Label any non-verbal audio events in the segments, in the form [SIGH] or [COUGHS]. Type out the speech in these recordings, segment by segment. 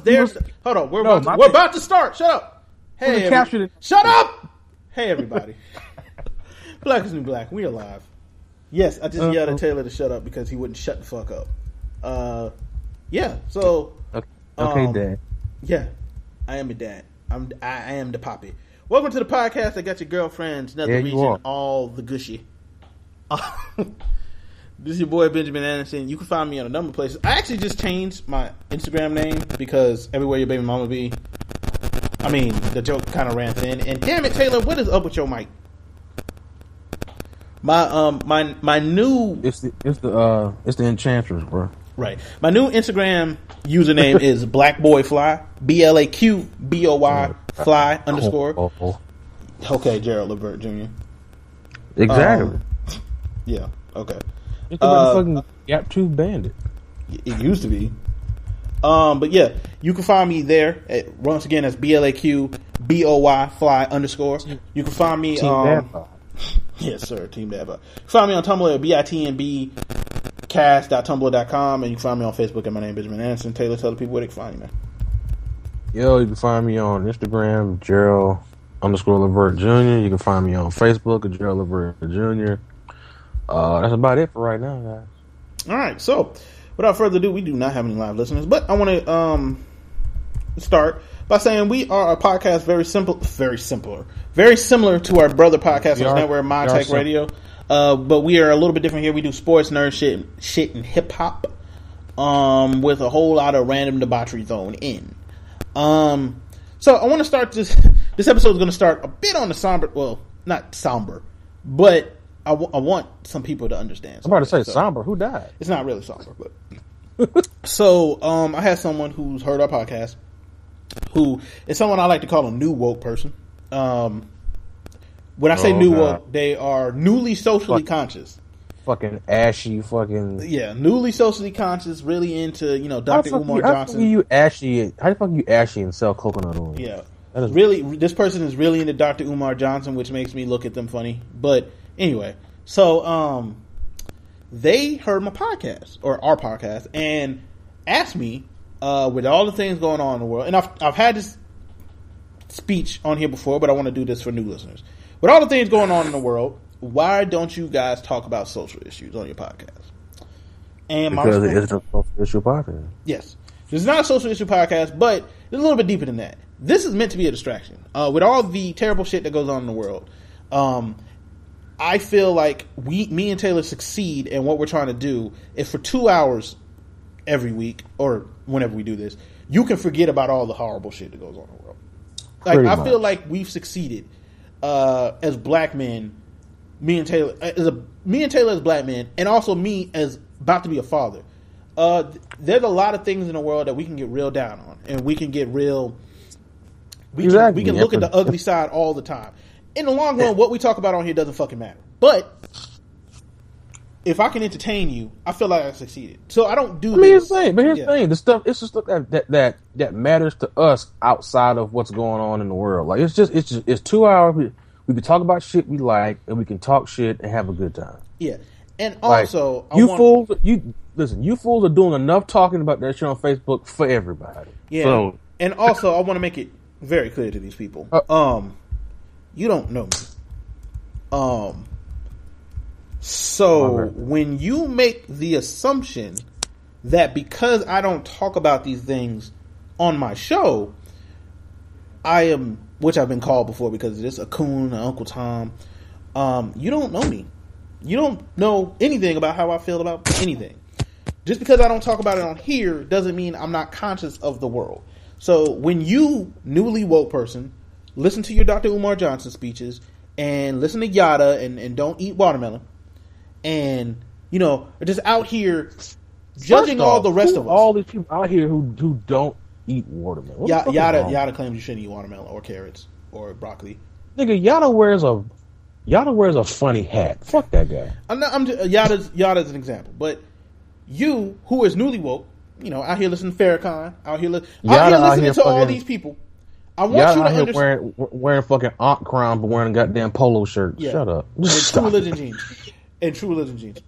That was their. was- hold on, we're No, about to, we're about to start. Shut up. Hey, every- shut up. Hey, everybody. [LAUGHS] black is new black. We alive. Yes, I just yelled at Taylor to shut up because he wouldn't shut the fuck up. Uh, yeah. So Okay, okay Um, Dad. yeah, I am a dad. I'm I am the poppy. Welcome to the podcast. I got your girlfriends, another Yeah, you region, are. all the gushy. [LAUGHS] [LAUGHS] this is your boy Benjamin Anderson. You can find me on a number of places. I actually just changed my Instagram name because everywhere your baby mama be. I mean, the joke kind of ran thin. And damn it, Taylor, what is up with your mic? My um my my new It's the it's the uh it's the Enchantress, bro. Right. My new Instagram username [LAUGHS] is blackboyfly. B L A Q B O Y fly underscore. Oh, oh, Okay, Gerald Levert Jr. Exactly. Um, [LAUGHS] Yeah. Okay. It's the uh, motherfucking Gap Tooth Bandit. It used to be. Um, but yeah, you can find me there. At, once again, that's B L A Q B O Y fly underscore. You can find me. Team Um, [LAUGHS] yes, sir. Team Dab. Find me on Tumblr at bitnb cast.tumblr.com and you can find me on Facebook at my name Benjamin Anderson. Taylor, tell the people where they can find you, man. Yo, you can find me on Instagram, Gerald underscore Levert Jr. You can find me on Facebook at Gerald Levert Jr. Uh, that's about it for right now, guys. All right. So, without further ado, we do not have any live listeners, but I want to um, start by saying we are a podcast very simple, very simpler, very similar to our brother podcast We on are- Network, My Take. Radio. Uh, but we are a little bit different here. We do sports, nerd shit, shit, and hip hop, um, with a whole lot of random debauchery thrown in. Um, so I want to start this. This episode is going to start a bit on the somber. Well, not somber, but I, w- I want some people to understand. I'm about to say. So- somber. Who died? it's not really somber, but [LAUGHS] so um, I had someone who's heard our podcast, who is someone I like to call a new woke person. Um, when I say Oh, new God. woke, they are newly socially Fuck. conscious. Fucking ashy. Fucking. Yeah, newly socially conscious, really into you know Dr. Umar you, how the fuck Johnson. you ashy? How the fuck you ashy and sell coconut oil? Yeah. Really, this person is really into Dr. Umar Johnson, which makes me look at them funny. But anyway, so um, they heard my podcast or our podcast and asked me uh, with all the things going on in the world, and I've I've had this speech on here before, but I want to do this for new listeners. With all the things going on in the world, why don't you guys talk about social issues on your podcast? And my Because response- it's a social issue podcast. Yes. Is not a social issue podcast, but it's a little bit deeper than that. This is meant to be a distraction. Uh, with all the terrible shit that goes on in the world, um, I feel like we, me and Taylor succeed in what we're trying to do if for two hours every week or whenever we do this, you can forget about all the horrible shit that goes on in the world. Like Pretty I feel like we've succeeded uh, as black men. Me and Taylor, as a me and Taylor as black men, and also me as about to be a father. Uh, there's a lot of things in the world that we can get real down on, and we can get real. We Exactly. can we can look at the ugly side all the time. In the long run, what we talk about on here doesn't fucking matter. But if I can entertain you, I feel like I succeeded. So I don't do. I mean, here's this. the thing, but here's Yeah. the thing: the stuff, it's the stuff that, that that that matters to us outside of what's going on in the world. Like it's just, it's just, it's two hours. We, we can talk about shit we like, and we can talk shit and have a good time. Yeah, and Like, also I you want- fools, you listen. You fools are doing enough talking about that shit on Facebook for everybody. Yeah, So, and also I want to make it very clear to these people. Uh, um, you don't know me. Um, so when you make the assumption that because I don't talk about these things on my show, I am, which I've been called before because of this, a coon, a Uncle Tom. Um, you don't know me. You don't know anything about how I feel about anything. Just because I don't talk about it on here doesn't mean I'm not conscious of the world. So when you, newly woke person, listen to your Dr. Umar Johnson speeches and listen to Yada and, and don't eat watermelon, and you know, just out here judging first all the rest of us. all these people out here who who don't eat watermelon. What the Ya- fuck is Yada? Yada claims you shouldn't eat watermelon or carrots or broccoli. Nigga, Yada wears a Yada wears a funny hat. Fuck that guy. I'm not. I'm just, Yada's Yada's an example, but you who is newly woke, you know, out here listening to Farrakhan, out here, li- out Yada here out listening here to all these people. I want Yada you to out here understand. wearing wearing fucking Aunt crown, but wearing a goddamn polo shirt. Yeah. Shut up. and [LAUGHS] true religion jeans, and true religion jeans,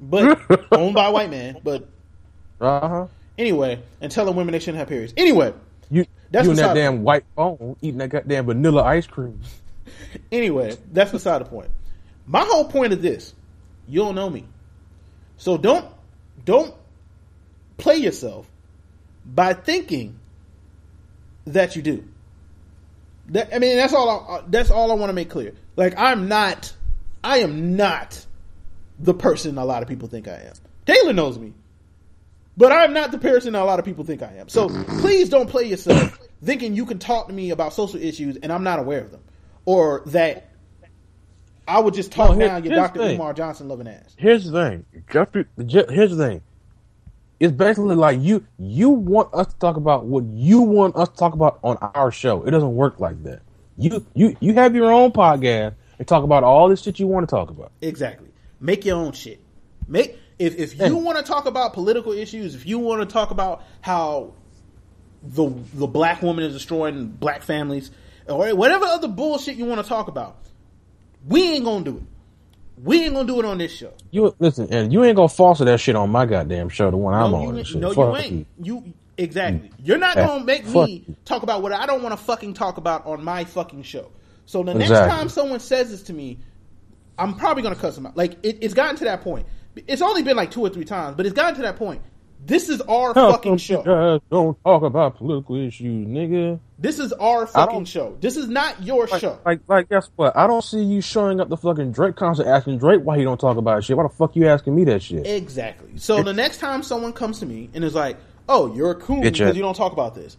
but [LAUGHS] owned by a white man. But Uh huh. Anyway, and telling women they shouldn't have periods. Anyway, You, That's you and that damn white phone eating that goddamn vanilla ice cream. [LAUGHS] anyway, that's beside the point. My whole point is this: you don't know me, so don't don't play yourself by thinking that you do. That, I mean, that's all. I, uh, that's all I want to make clear. Like, I'm not. I am not the person a lot of people think I am. Taylor knows me, but I'm not the person a lot of people think I am. So please don't play yourself thinking you can talk to me about social issues and I'm not aware of them, or that I would just talk No, here- down your Dr. Umar Johnson loving ass. Here's the thing, Jeffrey. Je- Here's the thing. It's basically like you you want us to talk about what you want us to talk about on our show. It doesn't work like that. You you you have your own podcast and talk about all this shit you want to talk about. Exactly. Make your own shit. Make if if you want to talk about political issues, if you want to talk about how the the black woman is destroying black families, or whatever other bullshit you want to talk about, we ain't gonna do it. We ain't gonna do it on this show. You listen, and you ain't gonna foster that shit on my goddamn show, the one I'm on. you, shit. no, you ain't. You exactly. Mm. You're not eh, gonna make Fuck me you. talk about what I don't want to fucking talk about on my fucking show. So the next time someone says this to me, I'm probably gonna cuss them out. Like it, it's gotten to that point. It's only been like two or three times, but it's gotten to that point. This is our How fucking show. don't talk about political issues, nigga. This is our fucking show. This is not your Like, show. like, like, guess what? I don't see you showing up the fucking Drake concert asking Drake why he don't talk about shit. Why the fuck you asking me that shit? Exactly. So the next time someone comes to me and is like, "Oh, you're a coon because you don't talk about this,"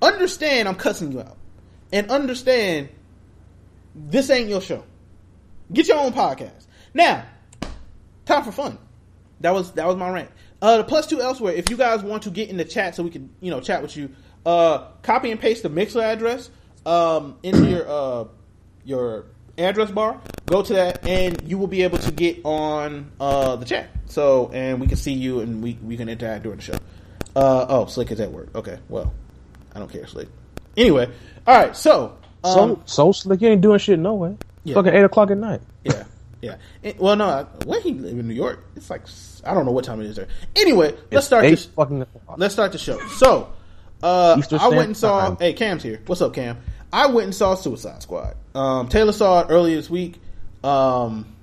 understand I'm cussing you out, and understand this ain't your show. Get your own podcast. Now, time for fun. That was that was my rant. Uh, the plus two elsewhere. If you guys want to get in the chat so we can you know chat with you, uh, copy and paste the Mixlr address um, into your uh, your address bar. Go to that, and you will be able to get on uh, the chat. So, and we can see you, and we we can interact during the show. Uh, oh, Slick is at work. Okay, well, I don't care, Slick. Anyway, all right. So, um, so, so slick, you ain't doing shit no way. Yeah. Fucking eight o'clock at night. Yeah, yeah. And- well, no, where he live in New York? It's like I don't know what time it is there. Anyway, let's It's start this. fucking o'clock. Let's start the show. So, uh, I went and saw. Time. Hey, Cam's here. What's up, Cam? I went and saw Suicide Squad. Um, Taylor saw it earlier this week. Um,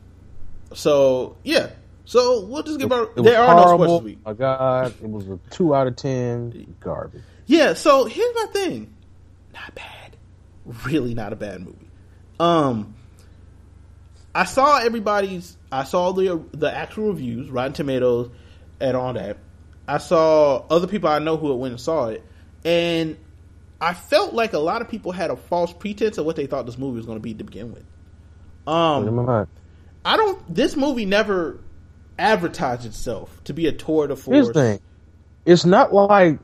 so yeah. So we'll just give our. It There are no horrible. sports this week. My God, it was a two out of ten. Garbage. Yeah, so here's my thing. Not bad. Really not a bad movie. Um I saw everybody's I saw the the actual reviews, Rotten Tomatoes and all that. I saw other people I know who went and saw it and I felt like a lot of people had a false pretense of what they thought this movie was going to be to begin with. Um. I don't this movie never advertised itself to be a tour de force. Here's the thing. It's not like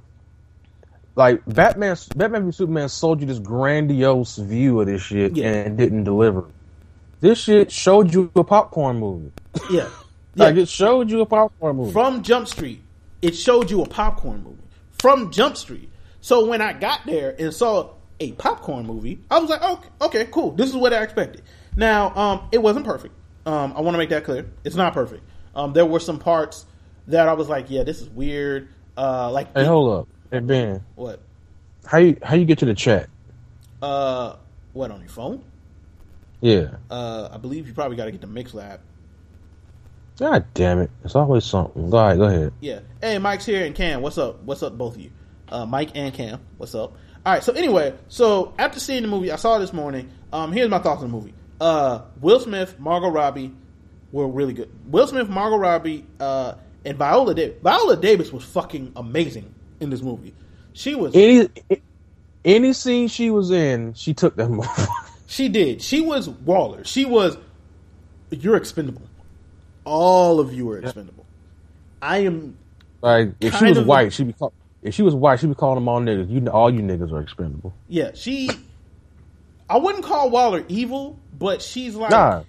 like Batman Batman v Superman sold you this grandiose view of this shit Yeah. and didn't deliver. This shit showed you a popcorn movie. Yeah. [LAUGHS] Like it showed you a popcorn movie. from Jump Street, it showed you a popcorn movie from Jump Street. So when I got there and saw a popcorn movie, I was like, okay, okay, cool. This is what I expected. Now, um, it wasn't perfect. Um, I want to make that clear. It's not perfect. Um, there were some parts that I was like, yeah, this is weird. Uh, like hey, hold up. Hey Ben, what? how you how you get to the chat? Uh, what on your phone? Yeah. Uh, I believe you probably got to get the Mix Lab. God damn it. It's always something. Go ahead, go ahead. Yeah. Hey, Mike's here and Cam. What's up? What's up, both of you? Uh, Mike and Cam. What's up? All right. So anyway, so after seeing the movie, I saw it this morning. Um, here's my thoughts on the movie. Uh, Will Smith, Margot Robbie were really good. Will Smith, Margot Robbie, uh, and Viola Davis. Viola Davis was fucking amazing in this movie. She was. Any any scene she was in, she took that [LAUGHS] movie. She did. She was Waller. She was. You're expendable. All of you are expendable. I am. like if she was white, she'd be call, if she was white, she'd be calling them all niggas. You all you niggas are expendable. Yeah, she. I wouldn't call Waller evil, but she's like. Nah.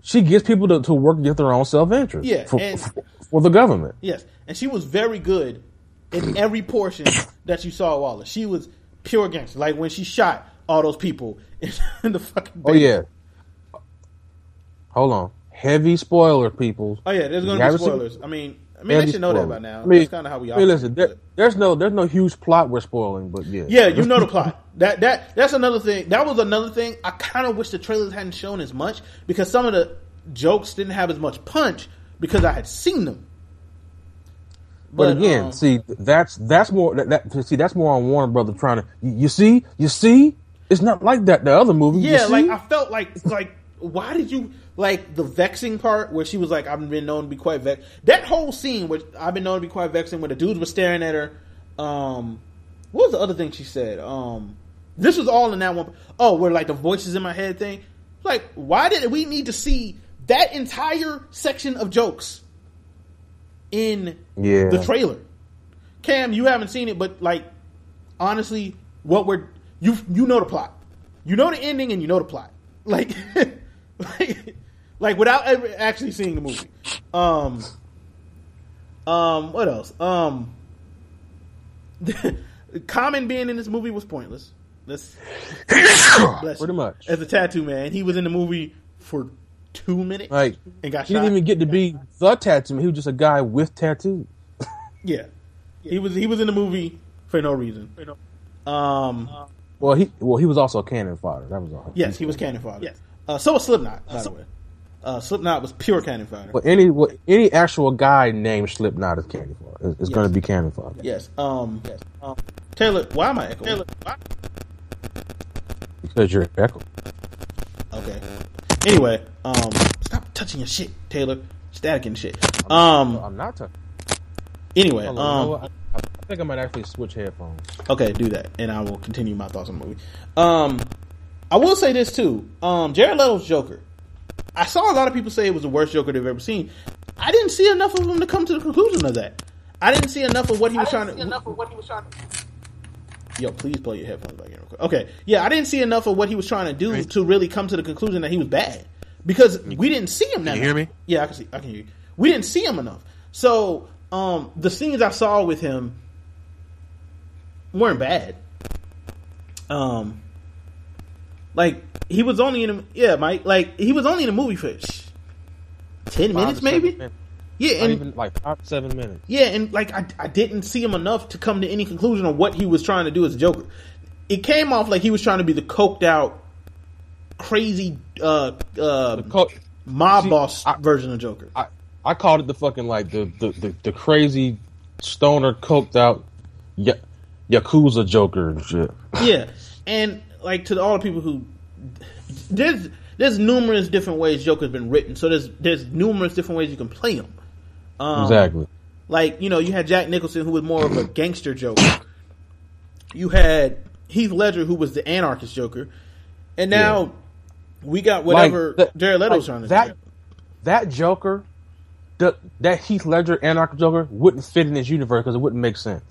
She gets people to, to work against their own self interest. Yeah, For, and- for, for the government. Yes, and she was very good in every portion that you saw Waller. She was pure gangster. Like when she shot all those people in, [LAUGHS] in the fucking. Oh yeah. Hold on. Heavy spoiler, people. Oh yeah, there's gonna be haven't seen- spoilers. I mean, I mean, they should know that by now. I mean, That's kind of how we I mean, listen, there, there's no there's no huge plot we're spoiling, but yeah, Yeah, you know the plot. That that that's another thing. That was another thing. I kind of wish the trailers hadn't shown as much because some of the jokes didn't have as much punch because I had seen them. But, again, um, see, that's that's more that, that see that's more on Warner Brothers trying to you, you see you see it's not like that the other movie. yeah, like I felt like like why did you like the vexing part where she was like I've been known to be quite vex. That whole scene which I've been known to be quite vexing where the dudes were staring at her. Um, what was the other thing she said? Um, this was all in that one. Oh, where like the voices in my head thing. Like, why did we need to see that entire section of jokes in Yeah. the trailer? Cam, you haven't seen it, but like, honestly, what we're you you know the plot, you know the ending, and you know the plot. Like, [LAUGHS] like, like without ever actually seeing the movie. Um, um, what else? Um, [LAUGHS] Common being in this movie was pointless. Let's [COUGHS] bless Pretty much. As a tattoo man, he was in the movie for two minutes like and got shot. he shot. didn't even get to be the tattoo. man. He was just a guy with tattoos. [LAUGHS] yeah, he was he was in the movie for no reason. Um, Well, he well he was also a cannon fodder. That was all. yes, he was cannon fodder. Yes, uh, so was Slipknot. By the way, uh, Slipknot was pure cannon fodder. But any what, any actual guy named Slipknot is cannon fodder. It's, it's going to be cannon fodder Yes. Um. Yes. Um. Taylor, why am I echoing? Taylor, why? because you're echo. Okay. Anyway, um, stop touching your shit, Taylor. Static and shit. Um. I'm not touching. Anyway, Hold on, you know um. I, I think I might actually switch headphones. Okay, do that, and I will continue my thoughts on the movie. Um, I will say this too. Um, Jared Leto's Joker. I saw a lot of people say it was the worst Joker they've ever seen. I didn't see enough of him to come to the conclusion of that. I didn't see enough of what he was trying to. enough of what he was trying to Yo, please play your headphones back in real quick. Okay, yeah, I didn't see enough of what he was trying to do to really come to the conclusion that he was bad because we didn't see him. That you hear me? Yeah, I can see. I can hear you. We didn't see him enough. So, um, the scenes I saw with him weren't bad. Um, like he was only in a, yeah, Mike. Like he was only in the movie for sh- ten Five minutes, maybe. minutes. Yeah, and even like five seven minutes. yeah, and like I, I didn't see him enough to come to any conclusion on what he was trying to do as a Joker. It came off like he was trying to be the coked out, crazy uh, uh, Co- mob See, boss I- version of Joker. I, I called it the fucking like the the, the, the crazy stoner coked out ya- yakuza Joker and shit. yeah, and like to all the people who there's there's numerous different ways Joker's been written. So there's there's numerous different ways you can play him. Um, exactly. Like, you know, you had Jack Nicholson who was more of a gangster Joker. You had Heath Ledger who was the anarchist Joker. And now Yeah. we got whatever Like, the- Jared Leto's like, trying to that that Joker, the, that Heath Ledger anarchist Joker wouldn't fit in this universe because it wouldn't make sense.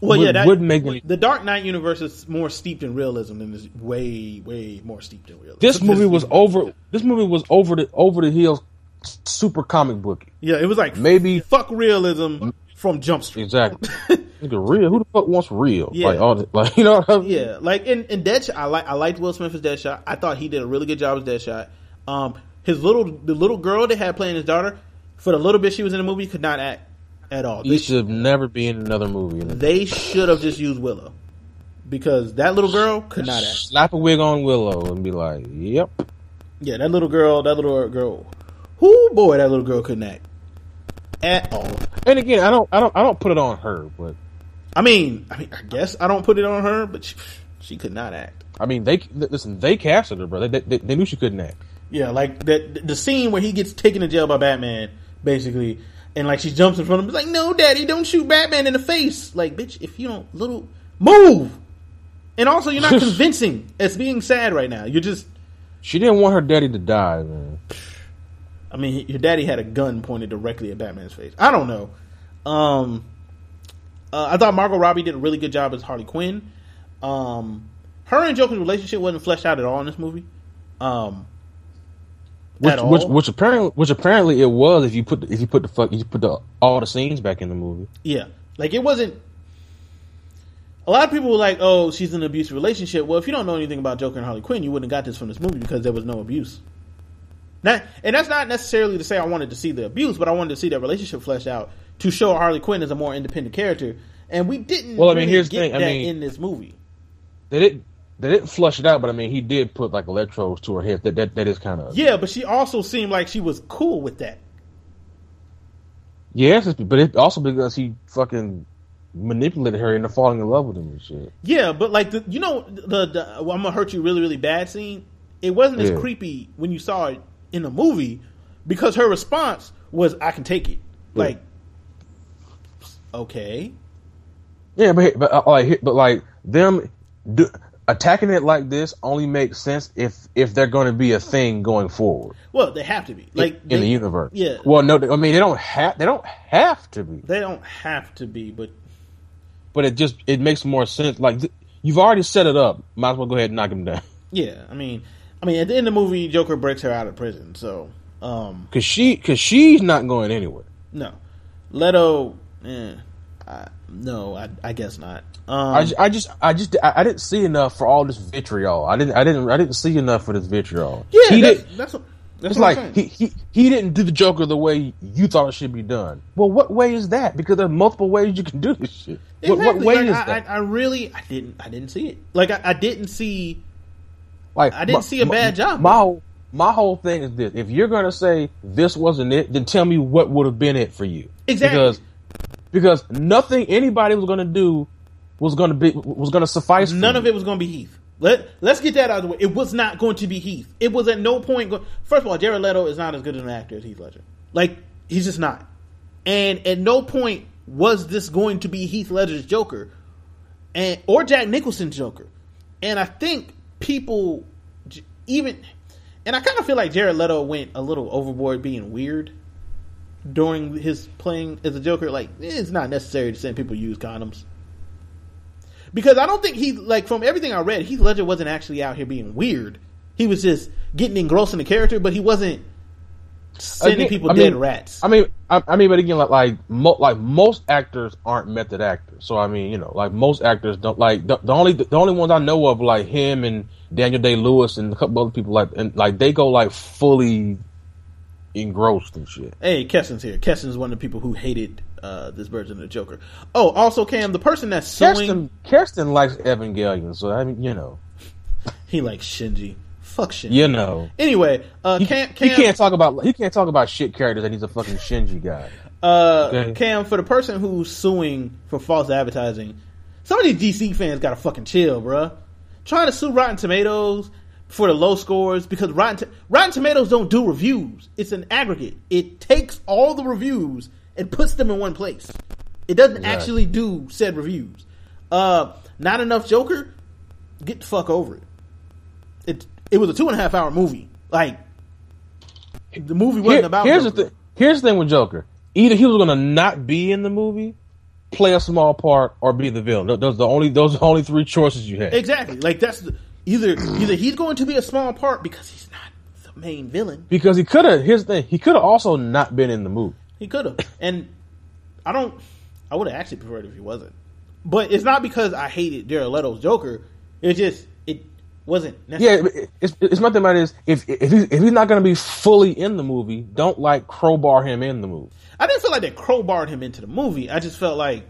Well, yeah, that wouldn't make me... the Dark Knight universe is more steeped in realism and is way, way more steeped in realism. This movie was over. This movie was over the over the heels, super comic book. Yeah, it was like Maybe- fuck realism from Jump Street. Exactly. [LAUGHS] Nigga, real. Who the fuck wants real? Yeah. Like all the, like you know. What I mean? Yeah, like in, in Deadshot, I like I liked Will Smith as Deadshot. I thought he did a really good job as Deadshot. Um, his little the little girl they had playing his daughter for the little bit she was in the movie could not act at all. He They, should never be in another movie. they should have just used Willow because that little girl could not act. Slap a wig on Willow and be like, "Yep." Yeah, that little girl, that little girl, whoo boy, that little girl couldn't act at all. And again, I don't, I don't, I don't put it on her, but I mean, I mean, I guess I don't put it on her, but she, she could not act. I mean, they listen. They casted her, bro. They, they, they knew she couldn't act. Yeah, like that the scene where he gets taken to jail by Batman, basically, and like she jumps in front of him, it's like, "No, Daddy, don't shoot Batman in the face!" Like, bitch, if you don't little move, and also you're not [LAUGHS] convincing as being sad right now. You're just, She didn't want her daddy to die, man. I mean, your daddy had a gun pointed directly at Batman's face. I don't know. Um, uh, I thought Margot Robbie did a really good job as Harley Quinn. Um, her and Joker's relationship wasn't fleshed out at all in this movie. Um, Which, at which, all. which apparently, which apparently it was if you put the, if you put the fuck you put the all the scenes back in the movie. Yeah, like it wasn't. A lot of people were like, "Oh, she's in an abusive relationship." Well, if you don't know anything about Joker and Harley Quinn, you wouldn't have got this from this movie because there was no abuse. Not, and that's not necessarily to say I wanted to see the abuse, but I wanted to see that relationship fleshed out to show Harley Quinn as a more independent character. And we didn't. Well, I mean, really here's the thing, I mean- in this movie. They didn't they didn't flush it out, but I mean, he did put like electrodes to her head. That that, that is kind of Yeah, but she also seemed like she was cool with that. Yes, but it also because he fucking manipulated her into falling in love with him and shit. Yeah, but like the, you know the, the well, I'm gonna hurt you really really bad scene. It wasn't as Yeah. creepy when you saw it in the movie because her response was I can take it. Yeah. Like okay. Yeah, but but uh, like but like them do, attacking it like this only makes sense if if they're going to be a thing going forward Well, they have to be. Like in they, the universe. Yeah. Well, no, I mean they don't have they don't have to be, They don't have to be, but but it just it makes more sense. Like th- you've already set it up, might as well go ahead and knock him down. [LAUGHS] yeah, I mean I mean at the end of the movie Joker breaks her out of prison, so um Cause she cause she's not going anywhere. no. Leto eh, I, no, I I guess not. Um I, I just I just I, I didn't see enough for all this vitriol. I didn't I didn't I didn't see enough for this vitriol. yeah, he that's, did. that's what that's It's like he, he he didn't do the Joker the way you thought it should be done. Well, what way is that? Because there are multiple ways you can do this shit. What, what way Like, is I, that? I, I really, I didn't, I didn't see it. Like I, I didn't see. like I didn't see a bad job. My whole my whole thing is this: if you're gonna say this wasn't it, then tell me what would have been it for you. Exactly. Because because nothing anybody was gonna do was gonna be was gonna suffice. for None of it was going to be Heath. Let Let's get that out of the way. It was not going to be Heath. It was at no point. Go- First of all, Jared Leto is not as good an actor as Heath Ledger. Like he's just not. And at no point was this going to be Heath Ledger's Joker, and or Jack Nicholson's Joker. And I think people even, and I kind of feel like Jared Leto went a little overboard being weird during his playing as a Joker. Like it's not necessary to send people use condoms because I don't think he like from everything I read, Heath Ledger wasn't actually out here being weird. He was just getting engrossed in the character, but he wasn't sending Again, people I dead mean- rats. I mean, I, I mean, but again, like like, mo- like most actors aren't method actors. So I mean, you know, like most actors don't like the, the only the only ones I know of like him and Daniel Day Lewis and a couple other people like and like they go like fully engrossed and shit. hey, Keston's here. Keston's one of the people who hated uh, this version of the Joker. Oh, also Cam, the person that's suing, Kirsten likes Evangelion, so I mean, you know, [LAUGHS] he likes Shinji. Fuck Shinji. you know, Anyway, uh, he, Cam, he can't talk about he can't talk about shit characters and he's a fucking Shinji guy. Uh, Okay. Cam, for the person who's suing for false advertising, some of these DC fans gotta fucking chill, bruh. Trying to sue Rotten Tomatoes for the low scores because Rotten, T- Rotten Tomatoes don't do reviews. It's an aggregate. It takes all the reviews and puts them in one place. It doesn't actually do said reviews. Uh, not enough Joker. Get the fuck over it. It it was a two and a half hour movie. Like the movie wasn't Here- about. here's Joker. the thing. Here's the thing with Joker. Either he was going to not be in the movie, play a small part, or be the villain. Those are the only those are the only three choices you had. Exactly. Like that's the, either either he's going to be a small part because he's not the main villain. Because he could have. Here's the thing. He could have also not been in the movie. He could have, and I don't. I would have actually preferred if he wasn't. But it's not because I hated Jared Leto's Joker. It just it wasn't Yeah, necessary. it's it's nothing about is if if he's, if he's not going to be fully in the movie, don't like crowbar him in the movie. I didn't feel like they crowbarred him into the movie. I just felt like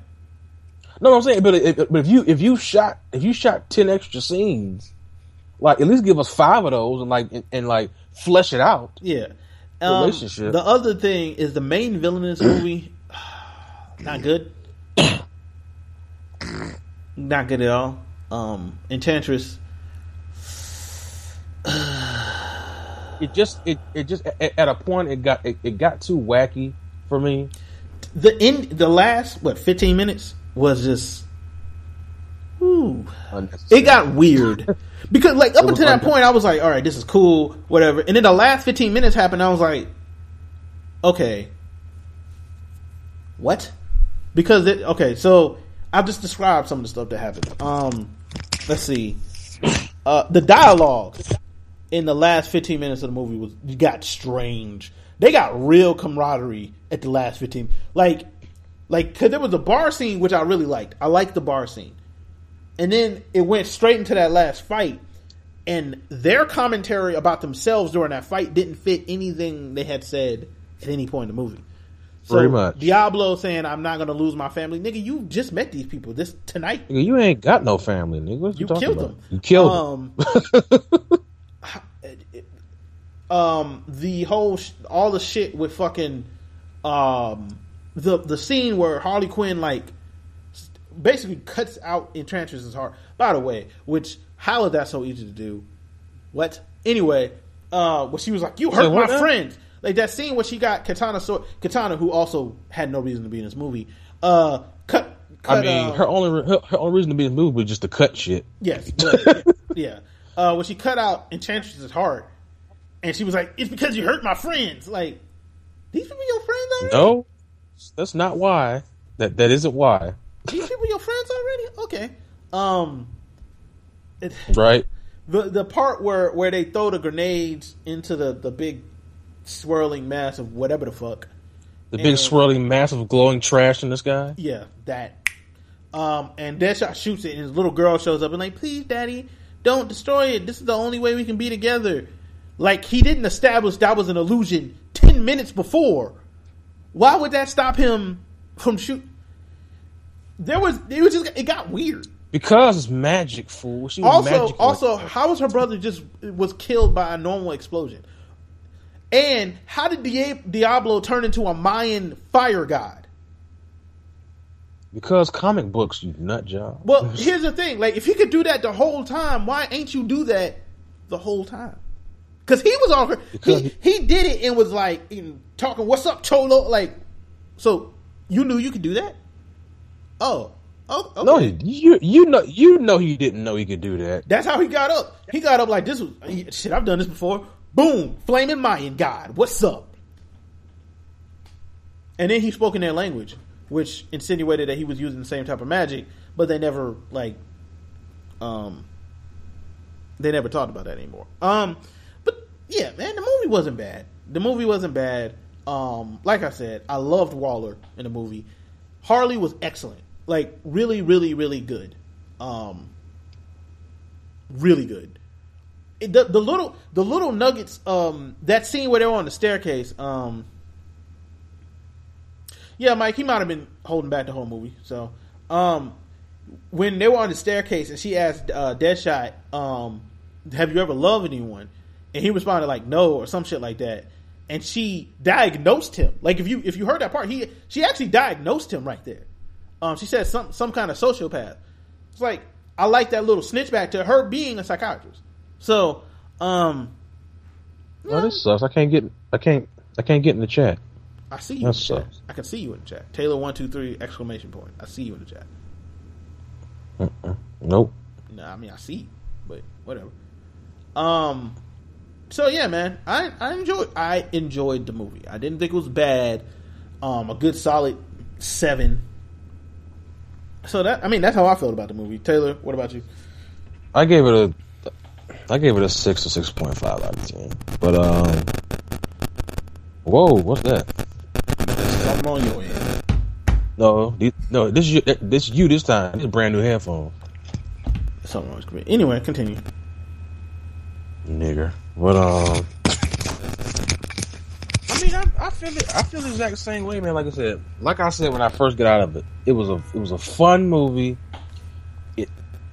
No, I'm saying, but if, but if you if you shot if you shot ten extra scenes, like at least give us five of those and like and, and like flesh it out. yeah. Um, Relationship. The other thing is the main villain in this movie, [SIGHS] not good. [COUGHS] not good at all. Um, Enchantress. [SIGHS] It just it it just at, at a point it got it, it got too wacky for me. the end the last what 15 minutes was just ooh it got weird [LAUGHS] because like up until that under- point i was like all right this is cool whatever and then the last 15 minutes happened i was like okay what because it okay so i'll just describe some of the stuff that happened um let's see uh the dialogue in the last 15 minutes of the movie was got strange. They got real camaraderie at the last 15. Like, like, cause there was a bar scene which I really liked. I liked the bar scene, and then it went straight into that last fight, and their commentary about themselves during that fight didn't fit anything they had said at any point in the movie. So Pretty much. Diablo saying, "I'm not going to lose my family." Nigga, you just met these people this tonight. Nigga, you ain't got no family, nigga. What you, You killed about? them. You killed them. Um, [LAUGHS] um, the whole sh- all the shit with fucking um the the scene where Harley Quinn like basically cuts out Enchantress's heart. By the way, which how is that so easy to do? What? Anyway, uh, when she was like, "You hurt what my friends," like that scene where she got Katana sword, Katana, who also had no reason to be in this movie. Uh, cut. cut I mean, uh, her only her, her only reason to be in the movie was just to cut shit. Yes, [LAUGHS] but, yeah. Uh, when she cut out Enchantress's heart, and she was like, "It's because you hurt my friends." Like, these people your friends already? No, that's not why. That that isn't why. These people your friends already? Okay. Um, it, Right? [LAUGHS] the the part where where they throw the grenades into the the big swirling mass of whatever the fuck. The big And- swirling mass of glowing trash in the sky. Yeah, that. Um, and Deadshot shoots it, and his little girl shows up and like, "Please, Daddy, don't destroy it. This is the only way we can be together." Like he didn't establish that was an illusion ten minutes before. Why would that stop him from shoot? There was it was just it got weird. Because it's magic, fool. She was Also, magic. also, how was her brother just was killed by a normal explosion? And how did Diablo turn into a Mayan fire god? because comic books, you nut job. Well, [LAUGHS] here's the thing: like, if he could do that the whole time, why ain't you do that the whole time? Because he was on. He, Because he did it and was like in, talking, "What's up, Cholo?" Like, so you knew you could do that. Oh, oh, okay. No, you you know you know he didn't know he could do that. That's how he got up. He got up like this was shit. I've done this before. Boom, flaming Mayan god. What's up? And then he spoke in their language, which insinuated that he was using the same type of magic, but they never like, um, they never talked about that anymore. Um, but yeah, man, the movie wasn't bad. The movie wasn't bad. Um, like I said, I loved Waller in the movie. Harley was excellent, like really, really, really good. Um, really good. It, the, the little the little nuggets um that scene where they were on the staircase um yeah mike he might have been holding back the whole movie so um when they were on the staircase and she asked uh deadshot um have you ever loved anyone and he responded like no or some shit like that and she diagnosed him like if you if you heard that part he she actually diagnosed him right there um she said some some kind of sociopath it's like I like that little snitch back to her being a psychiatrist. So, um, Oh, this sucks. I can't get I can't I can't get in the chat. I see you That in the chat. sucks. I can see you in the chat. Taylor one two three exclamation point. I see you in the chat. Nope. No, I mean I see, you, but whatever. Um, so yeah, man, I I enjoyed I enjoyed the movie. I didn't think it was bad. Um, a good solid seven. So that I mean that's how I felt about the movie. Taylor, what about you? I gave it a I gave it a six or six point five out of ten. But um Whoa, what's that? Something on your end. No, these- no, this is you, this is you this time. This is brand new headphone. Something wrong with Anyway, continue. nigger. But um, I mean, I, I feel it. I feel the exact same way, man. Like I said, like I said when I first got out of it, it was a it was a fun movie. It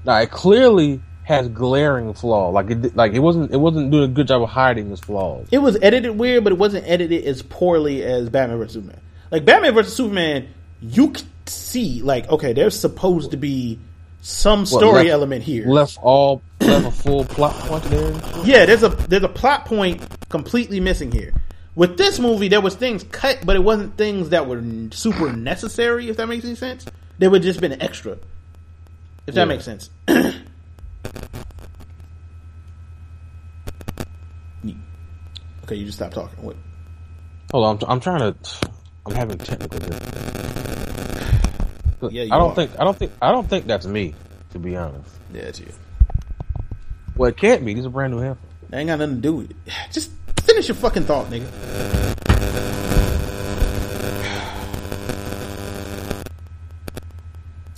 now it clearly has glaring flaw. Like it like it wasn't it wasn't doing a good job of hiding its flaws. it was edited weird, but it wasn't edited as poorly as Batman vs Superman. Like Batman vs Superman, you could see like okay, there's supposed to be some What, story left- element here. Left all left a full plot point there. Yeah, there's a there's a plot point completely missing here. With this movie, there was things cut, but it wasn't things that were super [CLEARS THROAT] necessary. If that makes any sense, they would just been extra. If that Yeah. makes sense. [CLEARS THROAT] okay, you just stop talking. Wait. Hold on, I'm, I'm trying to. I'm having technical. difficulties. Yeah, I don't are. think. I don't think. I don't think that's me. To be honest. Yeah, it's you. Well, it can't be. These are brand new headphones. That ain't got nothing to do with it. [SIGHS] Just finish your fucking thought, nigga.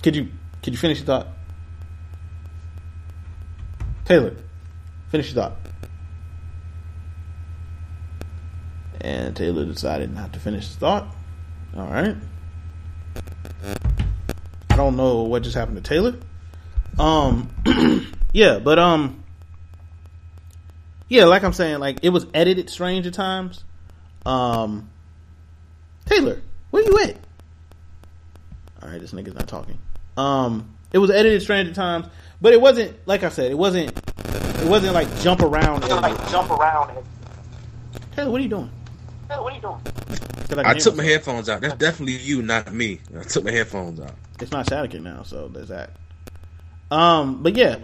Could you could you finish your thought? Taylor. Finish your thought. And Taylor decided not to finish his thought. All right. I don't know what just happened to Taylor. Um, [CLEARS THROAT] yeah, but um, yeah, like I'm saying, like it was edited strange at times. Um, Taylor, where you at? All right, this nigga's not talking. Um, it was edited strange at times, but it wasn't like I said. It wasn't. It wasn't like jump around. And, like jump around. And, Taylor, what are you doing? hey, what are you doing? Feel like I took my headphones out. That's definitely you, not me. I took my headphones out. It's not Shadowkin now, so there's that. Um, but yeah,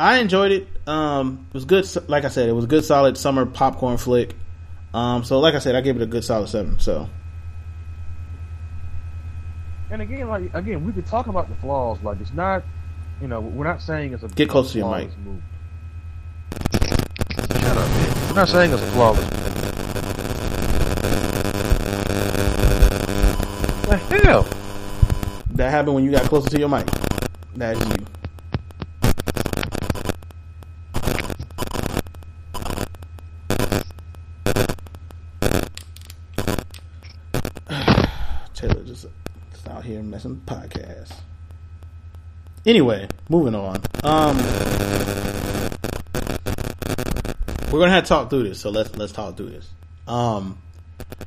I enjoyed it. Um, it was good. Like I said, it was a good, solid summer popcorn flick. Um, so like I said, I gave it a good solid seven. So And again, like again, we could talk about the flaws. Like it's not, you know, we're not saying it's a Get close to your mic. Movie. Shut up, man. We're not saying it's a flawless. The hell? that happened when you got closer to your mic. That's you. Taylor just, just out here messing with the podcast. Anyway, moving on. Um, we're gonna have to talk through this, so let's let's talk through this. Um,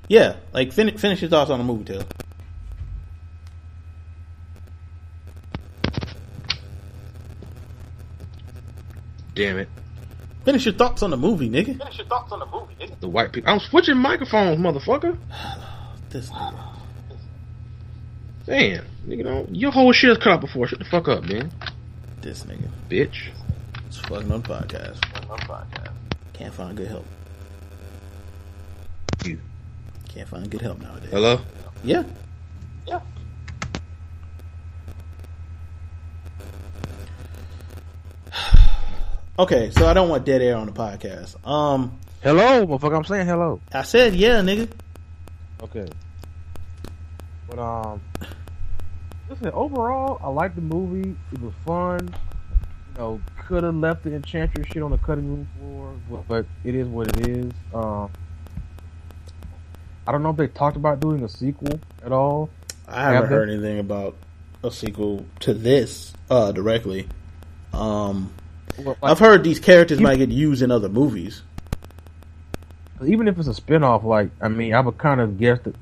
yeah, like fin- finish your thoughts on the movie, Taylor. Damn it. Finish your thoughts on the movie, nigga. Finish your thoughts on the movie, nigga. The white people. I'm switching microphones, motherfucker. [SIGHS] This nigga. Damn. You know, your whole shit is cut out before. Shut the fuck up, man. This nigga. Bitch. It's fucking on the podcast. On the podcast. Can't find good help. You. Can't find good help nowadays. Hello? Yeah. Yeah. [SIGHS] Okay, so I don't want dead air on the podcast. Um, Hello, motherfucker. I'm saying hello. I said yeah, nigga. Okay. But um, listen. Overall, I liked the movie. It was fun. You know, could have left the enchantress shit on the cutting room floor, but, but it is what it is. Um, I don't know if they talked about doing a sequel at all. I haven't Have they? heard anything about a sequel to this uh directly. Um, Well, I've heard these characters might get used in other movies. even if it's a spinoff, like I mean, I would kind of guess that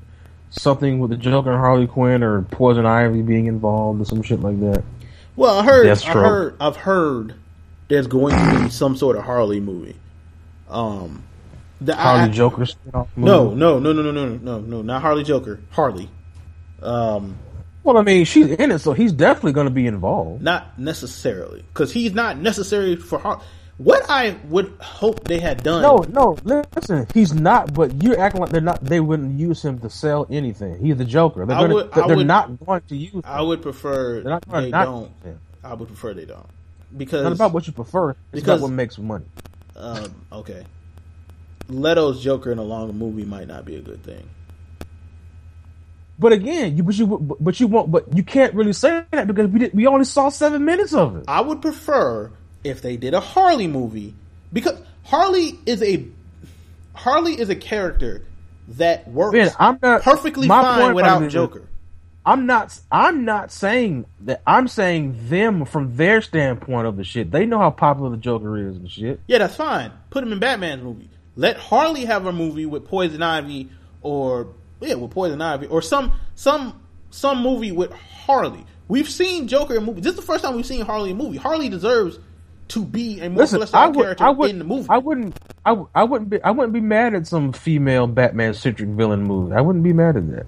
something with the Joker and Harley Quinn or Poison Ivy being involved or some shit like that. Well, I heard, That's I true. heard, I've heard there's going to be some sort of Harley movie. Um, the Harley I, Joker spinoff. No, movie. no, no, no, no, no, no, no, not Harley Joker. Harley. Um, Well, I mean, she's in it, so he's definitely going to be involved. not necessarily because he's not necessary for Har. What I would hope they had done. No, no, listen, he's not. But you're acting like they're not. They wouldn't use him to sell anything. He's the Joker. They're, gonna, would- they're, would- not going to use. Him. I would prefer They're not they not don't. I would prefer they don't It's because not about what you prefer. It's because- about what makes money. um, okay, Leto's Joker in a longer movie might not be a good thing. But again, you but you but you won't. But you can't really say that because we did, we only saw seven minutes of it. I would prefer if they did a Harley movie because Harley is a Harley is a character that works Man, I'm not perfectly fine without about it is- Joker. I'm not. I'm not saying that. I'm saying them from their standpoint of the shit. They know how popular the Joker is and shit. Yeah, that's fine. Put him in Batman's movie. Let Harley have a movie with Poison Ivy or yeah, with Poison Ivy or some some some movie with Harley. We've seen Joker in movies. This is the first time we've seen Harley in movie. Harley deserves to be a more Listen, fleshed I out would. character I would. in the movie. I wouldn't. I, w- I wouldn't be. I wouldn't be mad at some female Batman centric villain movie. I wouldn't be mad at that.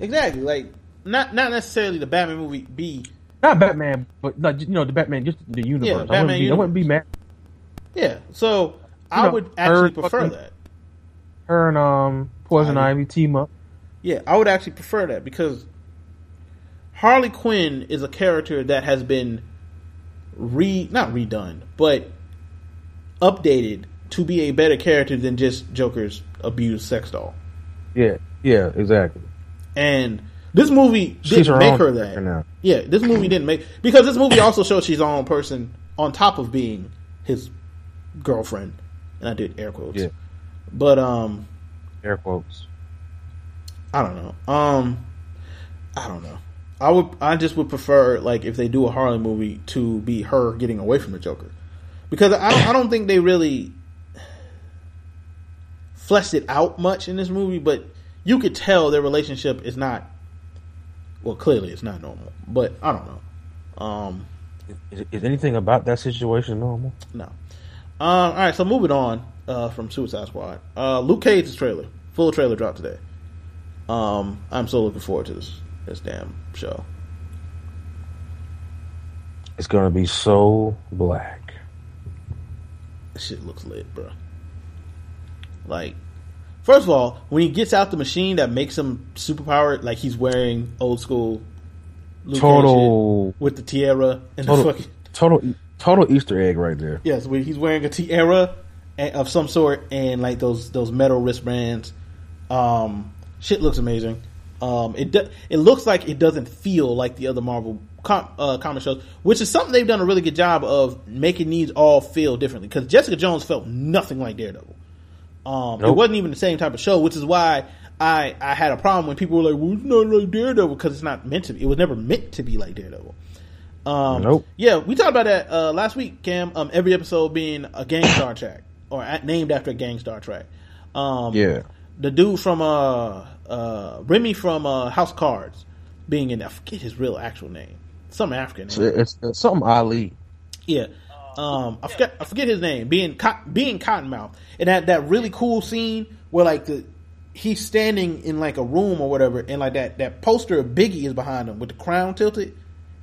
exactly. Like not not necessarily the Batman movie be Not Batman, but like you know the Batman, just the universe. I, Batman wouldn't be, I wouldn't be mad. yeah. So I know, would actually prefer fucking- that. Her and um Poison Ivy. Ivy team up. Yeah, I would actually prefer that because Harley Quinn is a character that has been re not redone, but updated to be a better character than just Joker's abused sex doll. Yeah. Yeah. Exactly. And this movie didn't her make her that. now. Yeah, this movie didn't make because this movie also shows she's her own person on top of being his girlfriend, and I did air quotes. Yeah. But um, Air quotes. I don't know. Um, I don't know. I would. I just would prefer like if they do a Harley movie to be her getting away from the Joker, because I don't. I don't think they really fleshed it out much in this movie. But you could tell their relationship is not. Well, clearly it's not normal. But I don't know. Um, Is, is anything about that situation normal? no. Uh, all right. So moving on uh, from Suicide Squad. Uh, Luke Cage's trailer, full trailer dropped today. Um, I'm so looking forward to this this damn show. It's gonna be so black. This shit looks lit, bro. Like, first of all, when he gets out the machine that makes him superpowered, like he's wearing old school Luke Total, with the tiara and total, the fucking total, total Easter egg right there. yes, he's wearing a tiara of some sort and like those those metal wristbands. Um, shit looks amazing. Um, it do, it looks like it doesn't feel like the other Marvel com- uh, comic shows, which is something they've done a really good job of making these all feel differently. Because Jessica Jones felt nothing like Daredevil. Um, It wasn't even the same type of show, which is why I I had a problem when people were like, "Well, it's not like Daredevil," because it's not meant to be. It was never meant to be like Daredevil. Um, Nope. Yeah, we talked about that uh, last week, Cam. Um, every episode being a Gang Starr track or at, named after a Gang Starr track. Um, Yeah, the dude from uh uh Remy from uh House Cards being in. I forget his real actual name. Some African name. it's, it's, Ali. Yeah. Um, I forget I forget his name. Being being Cottonmouth, and that that really cool scene where like the he's standing in like a room or whatever, and like that that poster of Biggie is behind him with the crown tilted,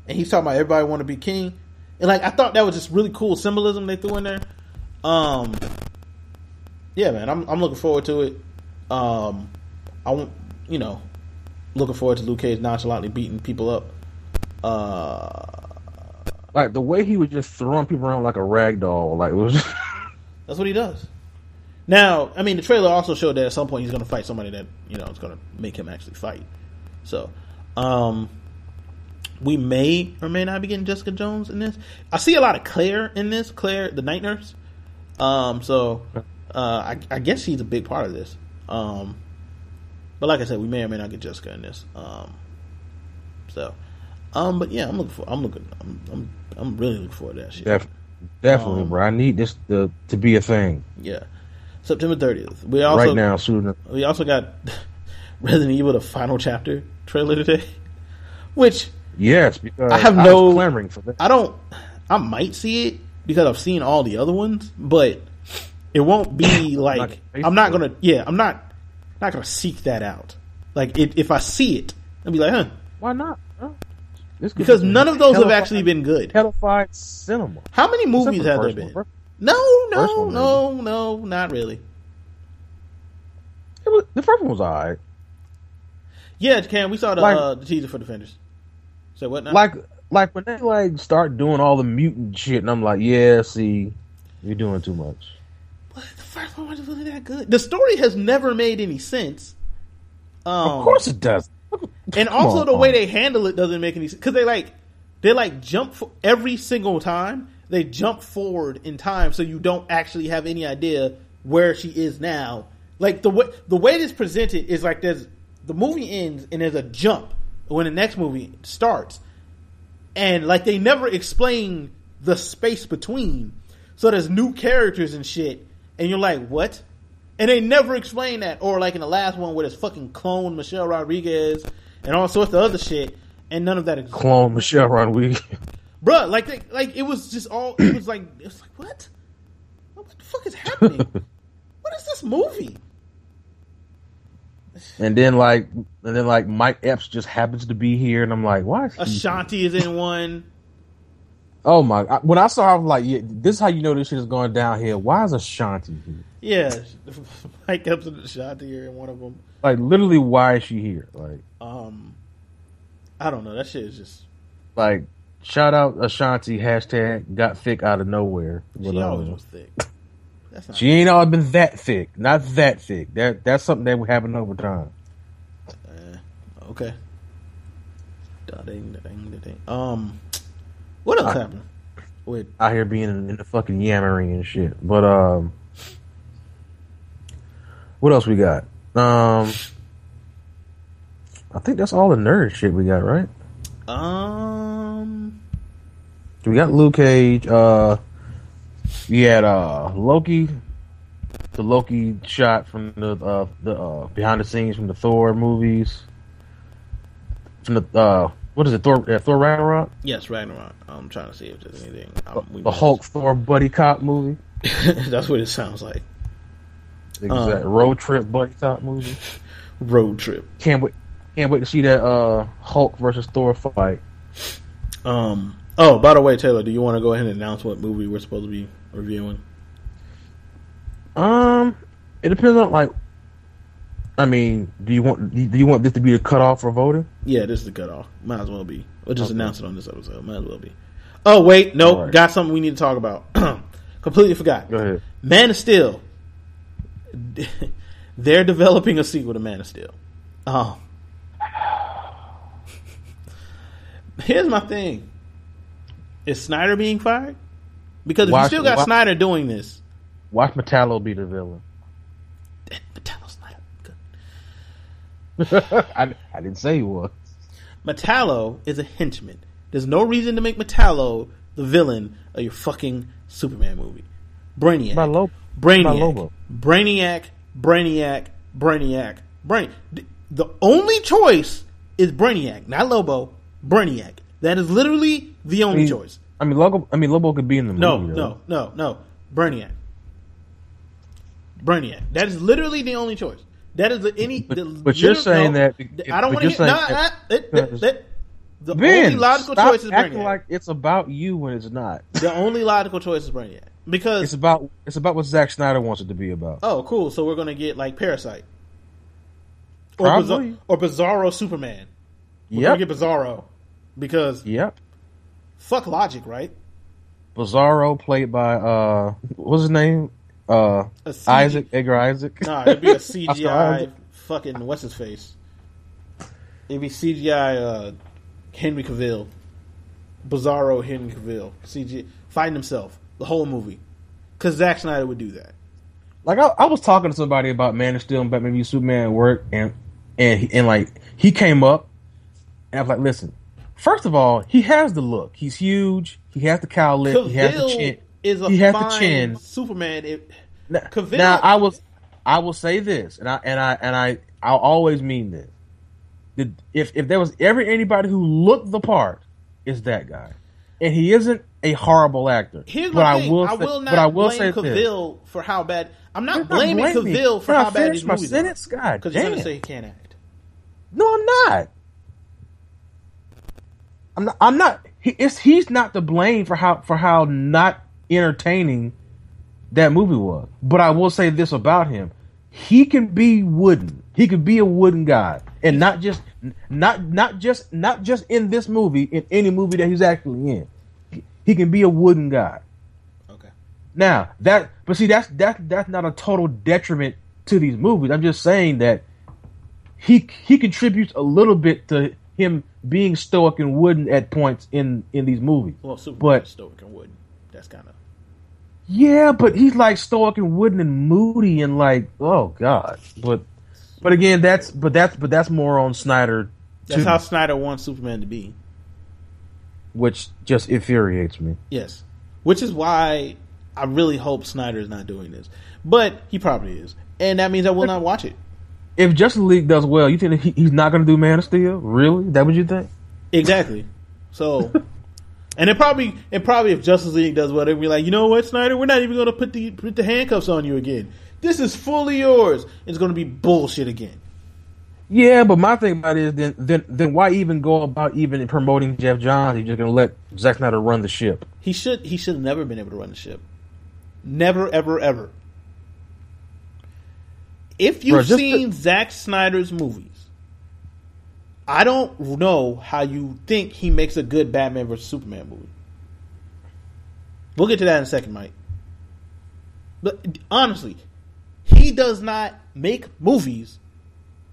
and he's talking about everybody want to be king, and like I thought that was just really cool symbolism they threw in there. Um, yeah, man, I'm I'm looking forward to it. Um, I want you know, looking forward to Luke Cage nonchalantly beating people up. Uh, Like the way he was just throwing people around like a rag doll. Like it was. [LAUGHS] That's what he does. Now, I mean, the trailer also showed that at some point he's going to fight somebody that you know is going to make him actually fight. So, um, we may or may not be getting Jessica Jones in this. I see a lot of Claire in this. Claire, the night nurse. Um, so uh, I, I guess she's a big part of this. Um, but like I said, we may or may not get Jessica in this. Um, so, um, but yeah, I'm looking for. I'm looking. I'm. I'm, I'm really looking forward to that shit. Def- definitely, Um, bro. I need this to to be a thing Yeah, September 30th. We also right now. Sooner. We also got [LAUGHS] Resident Evil: The Final Chapter trailer today, which Yes, because I have was no- clamoring for that. I don't. I might see it because I've seen all the other ones, but it won't be like [COUGHS] I'm not gonna. Yeah, I'm not not gonna seek that out. Like it, if I see it, I'll be like, huh? Why not? Huh? Because be none of those have actually been good. hellified cinema. How many movies have there been? one. No, no, one, no, no, not really. It was, the first one was alright. Yeah, Cam, we saw the Like- uh, the teaser for Defenders. So what now? Like, like when they like start doing all the mutant shit, and I'm like, yeah, see, you're doing too much. First one wasn't really that good. The story has never made any sense. Um, of course it does. and also on. the way they handle it doesn't make any sense because they like they like jump for every single time they jump forward in time, so you don't actually have any idea where she is now. Like the way the way this presented is like there's the movie ends and there's a jump when the next movie starts, and like they never explain the space between. So there's new characters and shit, and you're like, what? And they never explain that. Or like in the last one where it's fucking clone Michelle Rodriguez and all sorts of other shit, and none of that exists. Clone Michelle Rodriguez. [LAUGHS] Bruh, like they, like it was just all it was like it was like what? What the fuck is happening? [LAUGHS] what is this movie? and then like, and then like Mike Epps just happens to be here, and I'm like, why? Is Ashanti is in one. Oh my! When I saw, her, I was like, yeah, "This is how you know this shit is going downhill." Why is Ashanti here? Yeah, [LAUGHS] Mike Epps and Ashanti here in one of them. Like, literally, why is she here? Like, Um, I don't know. That shit is just like, shout out Ashanti hashtag got thick out of nowhere. She uh, always was thick. [LAUGHS] That's not she ain't always been that thick, not that thick. That that's something that would happen over time. Eh, okay. Um, what else Ah. happened? with out here being in, in the fucking yammering and shit. But um, what else we got? Um, I think that's all the nerd shit we got, right? um We got Luke Cage. Uh, we had uh Loki, the Loki shot from the uh the uh, behind the scenes from the Thor movies. From the uh, what is it? Thor uh, Thor Ragnarok, yes Ragnarok. I'm trying to see if there's anything. Um, the. Hulk Thor buddy cop movie. [LAUGHS] That's what it sounds like. Exact road trip buddy cop movie. [LAUGHS] Road trip. Can't wait. Can't wait to see that uh Hulk versus Thor fight. Um. Oh, by the way, Taylor, do you want to go ahead and announce what movie we're supposed to be reviewing? Um, it depends on like. I mean, do you want do you want this to be the cutoff for voting? Yeah, this is the cutoff. Might as well be. We'll just Okay. announce it on this episode. Might as well be. Oh wait, nope. All right. Got something we need to talk about. [CLEARS THROAT] Completely forgot. Go ahead. Man of Steel. [LAUGHS] They're developing a sequel to Man of Steel. Um, [SIGHS] here's my thing: Is Snyder being fired? Because if Why you still got why- Snyder doing this, Watch Metallo be the villain. Metallo's not good. [LAUGHS] I, I didn't say he was. Metallo is a henchman. There's no reason to make Metallo the villain of your fucking Superman movie. Brainiac. By Lobo. Brainiac. By Lobo. Brainiac. Brainiac. Brainiac. Brain. The only choice is Brainiac, not Lobo. Brainiac. That is literally the I only mean, choice. I mean, Lobo. I mean, Lobo could be in the No, movie. No, no, no, no. Brainiac. Brainiac. That is literally the only choice. That is the any. But- the, but you're saying no, that- I don't want to hear. No, saying nah, that- it- the Ben, only logical choice is acting Brainiac. like it's about you when it's not. the only logical choice is Brainiac because It's about it's about what Zack Snyder wants it to be about. oh, cool. So we're gonna get like Parasite or. Bizar- or Bizarro Superman. We're Yep. gonna get Bizarro because Yep. fuck logic, right? Bizarro played by uh, what's his name? Uh, A Isaac Edgar Isaac. Nah, it'd be a [LAUGHS] CGI fucking what's his face. It'd be CGI uh, Henry Cavill, Bizarro Henry Cavill, CG fighting himself the whole movie, because Zack Snyder would do that. like I, I was talking to somebody about Man of Steel and Batman v Superman work, and and he- and like he came up, and I was like, listen, first of all, he has the look. He's huge. He has the cow lip. He has the chin. is a he has fine the chin. Superman. It, Now, now I was, I will say this, and I and I and I I'll always mean this. The- If if there was ever anybody who looked the part, it's that guy, and he isn't a horrible actor. Here's but I will, I say, will not but I will blame say this. Cavill for how bad. I'm not You're not blaming blaming. Cavill for how bad my movies sentence? God Because you're gonna say he can't act. No, I'm not. I'm not. I'm not. He, it's, he's not to blame for how for how not entertaining that movie was. But I will say this about him: he can be wooden. He could be a wooden guy, and not just not not just not just in this movie. In any movie that he's actually in, he, he can be a wooden guy. Okay. Now that, but see, that's that's that's not a total detriment to these movies. I'm just saying that he he contributes a little bit to him being stoic and wooden at points in in these movies. Well, Superman But- stoic and wooden. That's kind of Yeah, but he's like stoic and wooden and moody and like, oh god. But but again, that's but that's but that's more on Snyder, that's too, how Snyder wants Superman to be. which just infuriates me. Yes, which is why I really hope Snyder is not doing this, but he probably is, and that means I will not watch it. If Justice League does well, you think that he, he's not going to do Man of Steel? Really? That what you think? Exactly. So, [LAUGHS] and it probably, and probably if Justice League does well, they'll be like, you know what, Snyder, we're not even going to put the put the handcuffs on you again. This is fully yours. It's going to be bullshit again. Yeah, but my thing about it is then then then why even go about even promoting Geoff Johns? You're just going to let Zack Snyder run the ship. He should he should have never been able to run the ship. Never, ever, ever. If you've Bro, seen Zack Snyder's movies, I don't know how you think he makes a good Batman vs Superman movie. We'll get to that in a second, Mike. But honestly, he does not make movies.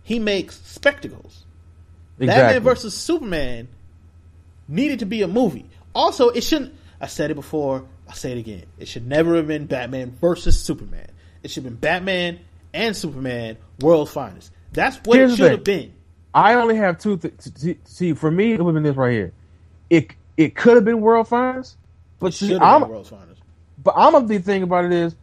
He makes spectacles. Exactly. Batman versus Superman needed to be a movie. Also, it shouldn't. I said it before. I say it again. It should never have been Batman versus Superman. It should have been Batman and Superman, world's finest. That's what Here's it should have been. I only have two. Th- see, see, for me, it would have been this right here. It it could have been world finest, but see, Should have I'm been world's finest. but I'm of the thing about it is,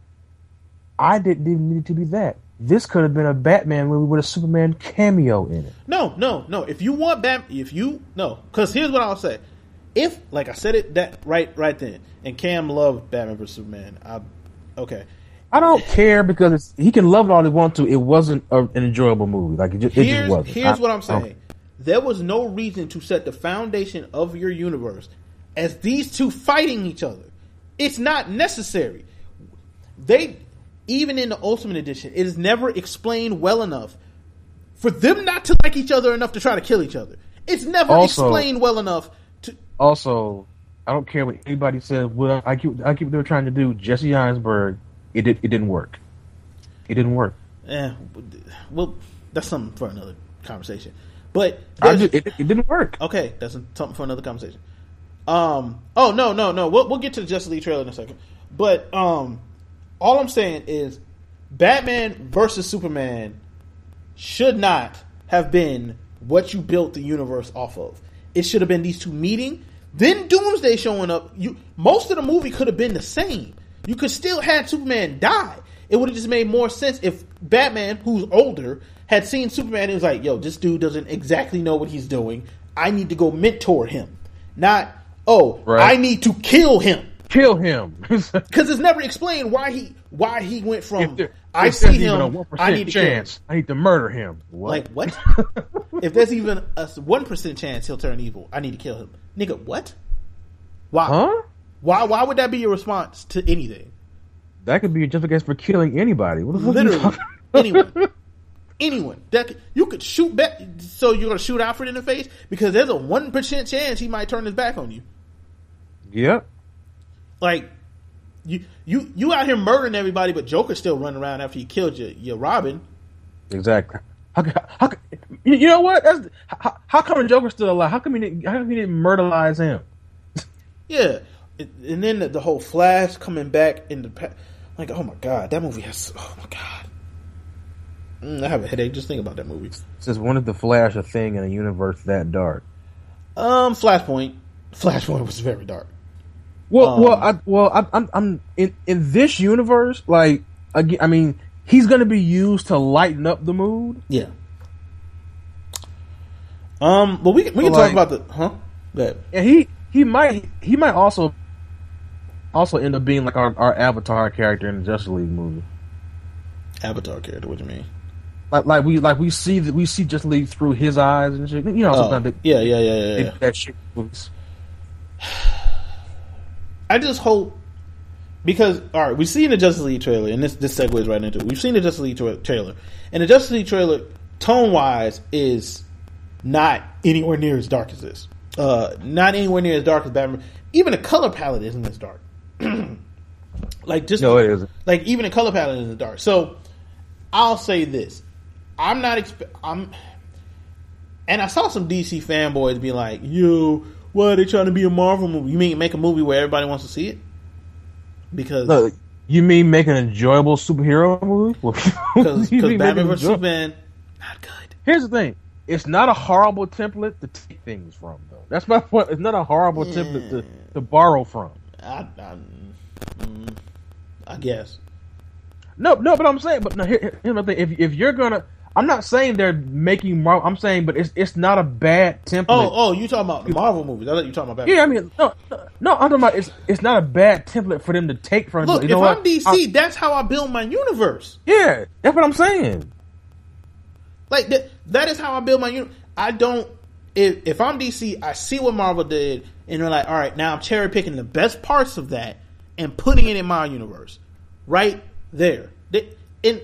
I didn't even need it to be that. This could have been a Batman movie with a Superman cameo in it. No, no, no. If you want Bat, if you no, because here's what I'll say. If like I said it that right right then, and Cam loved Batman vs Superman. I okay. I don't care because it's, he can love it all he wants to. It wasn't a, an enjoyable movie. Like it just, it just Here's wasn't. here's I- what I'm I saying. There was no reason to set the foundation of your universe as these two fighting each other. It's not necessary. They even in the Ultimate Edition, it is never explained well enough for them not to like each other enough to try to kill each other. It's never Also- explained well enough to Also, I don't care what anybody says. What I keep, I keep they're trying to do. Jesse Eisenberg, it did, it didn't work. It didn't work. Yeah, well, that's something for another conversation. But it, it didn't work. okay, that's something for another conversation. Um. Oh no, no, no. We'll we'll get to the Justice League trailer in a second. But um, all I'm saying is, Batman versus Superman should not have been what you built the universe off of. It should have been these two meeting, then Doomsday showing up. You most of the movie could have been the same. You could still had Superman die. It would have just made more sense if Batman, who's older, had seen Superman and was like, "Yo, this dude doesn't exactly know what he's doing. I need to go mentor him." Not, "Oh, Right. I need to kill him." Kill him. [LAUGHS] Because it's never explained why he why he went from there- I see him, I need to chance. I need to murder him. What? Like what? [LAUGHS] if there's even a one percent chance he'll turn evil, I need to kill him. Nigga, what? Why? huh? Why? Why would that be your response to anything? That could be a justification for killing anybody. What the fuck? are you Literally, anyone, anyone that could- you could shoot back. So you're gonna shoot Alfred in the face because there's a one percent chance he might turn his back on you. Yep. Like you, you, you out here murdering everybody, but Joker's still running around after he killed your your Robin. Exactly. How, how, you know what? That's, how, how come Joker's still alive? How come he didn't, how come he didn't murderize him? Yeah, and and then the, the whole Flash coming back in the pa- like, oh my god, that movie has. Oh my god, Mm, I have a headache just thinking about that movie. Since when did the Flash a thing in a universe that dark? Um, Flashpoint, Flashpoint was very dark. Well, Um, well, I, well, I, I'm, I'm in in this universe. Like, again, I mean, he's going to be used to lighten up the mood. Yeah. Um, but we can, we can Like- talk about the huh? That and he he might he might also also end up being like our, our Avatar character in the Justice League movie. Avatar character. What do you mean? Like like we like we see that we see Justice League through his eyes and shit. You know, Oh, sometimes they, yeah, yeah, yeah, yeah. yeah. that shit. in movies. [SIGHS] I just hope because all right, we've seen the Justice League trailer, and this this segues right into it. We've seen the Justice League tra- trailer, and the Justice League trailer, tone wise, is not anywhere near as dark as this. Uh, not anywhere near as dark as Batman. Even the color palette isn't as dark. [CLEARS THROAT] like just No, it isn't. like even the color palette isn't dark. So I'll say this: I'm not. Expe- I'm. And I saw some DC fanboys be like, "Yo, why are they trying to be a Marvel movie? You mean make a movie where everybody wants to see it? Because Look, you mean make an enjoyable superhero movie? [LAUGHS] because You Batman vs Superman, not good. Here's the thing: it's not a horrible template to take things from, though. That's my point. It's not a horrible template to, to borrow from. I, I, mm, I guess. No, no, but I'm saying, but no, here, here- here's my thing: if if you're gonna, I'm not saying they're making Marvel. I'm saying, but it's it's not a bad template. Oh, oh, you talking about Marvel movies? I thought you talking about Batman. yeah, I mean, no, no, no, I'm talking about it's it's not a bad template for them to take from. Look, you know if what? I'm DC, I- that's how I build my universe. yeah, that's what I'm saying. Like that, that is how I build my universe. I don't. If if I'm DC, I see what Marvel did, and they're like, all right, now I'm cherry picking the best parts of that and putting it in my universe, right there. And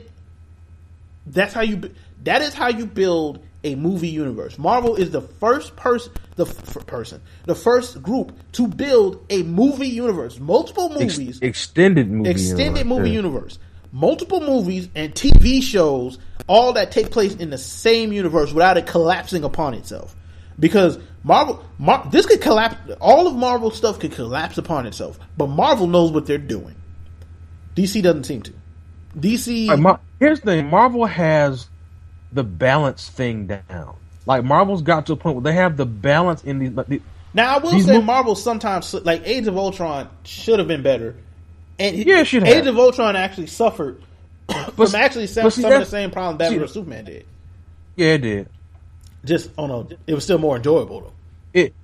that's how you. That is how you build a movie universe. Marvel is the first person, the f- person, the first group to build a movie universe. Multiple Ex- movies extended movie, extended universe, movie yeah. universe. Multiple movies and TV shows, all that take place in the same universe without it collapsing upon itself. Because Marvel, Mar- this could collapse. All of Marvel stuff could collapse upon itself, but Marvel knows what they're doing. DC doesn't seem to. DC, Like, Mar- here's the thing: Marvel has the balance thing down. Like Marvel's got to a point where they have the balance in these. The, now I will say mo- Marvel sometimes like Age of Ultron should have been better, and Yeah, it should Age have. of Ultron actually suffered [COUGHS] from s- actually some, see, some of the same problems Batman see- Superman did. yeah, it did. Just on a, it was still more enjoyable though. It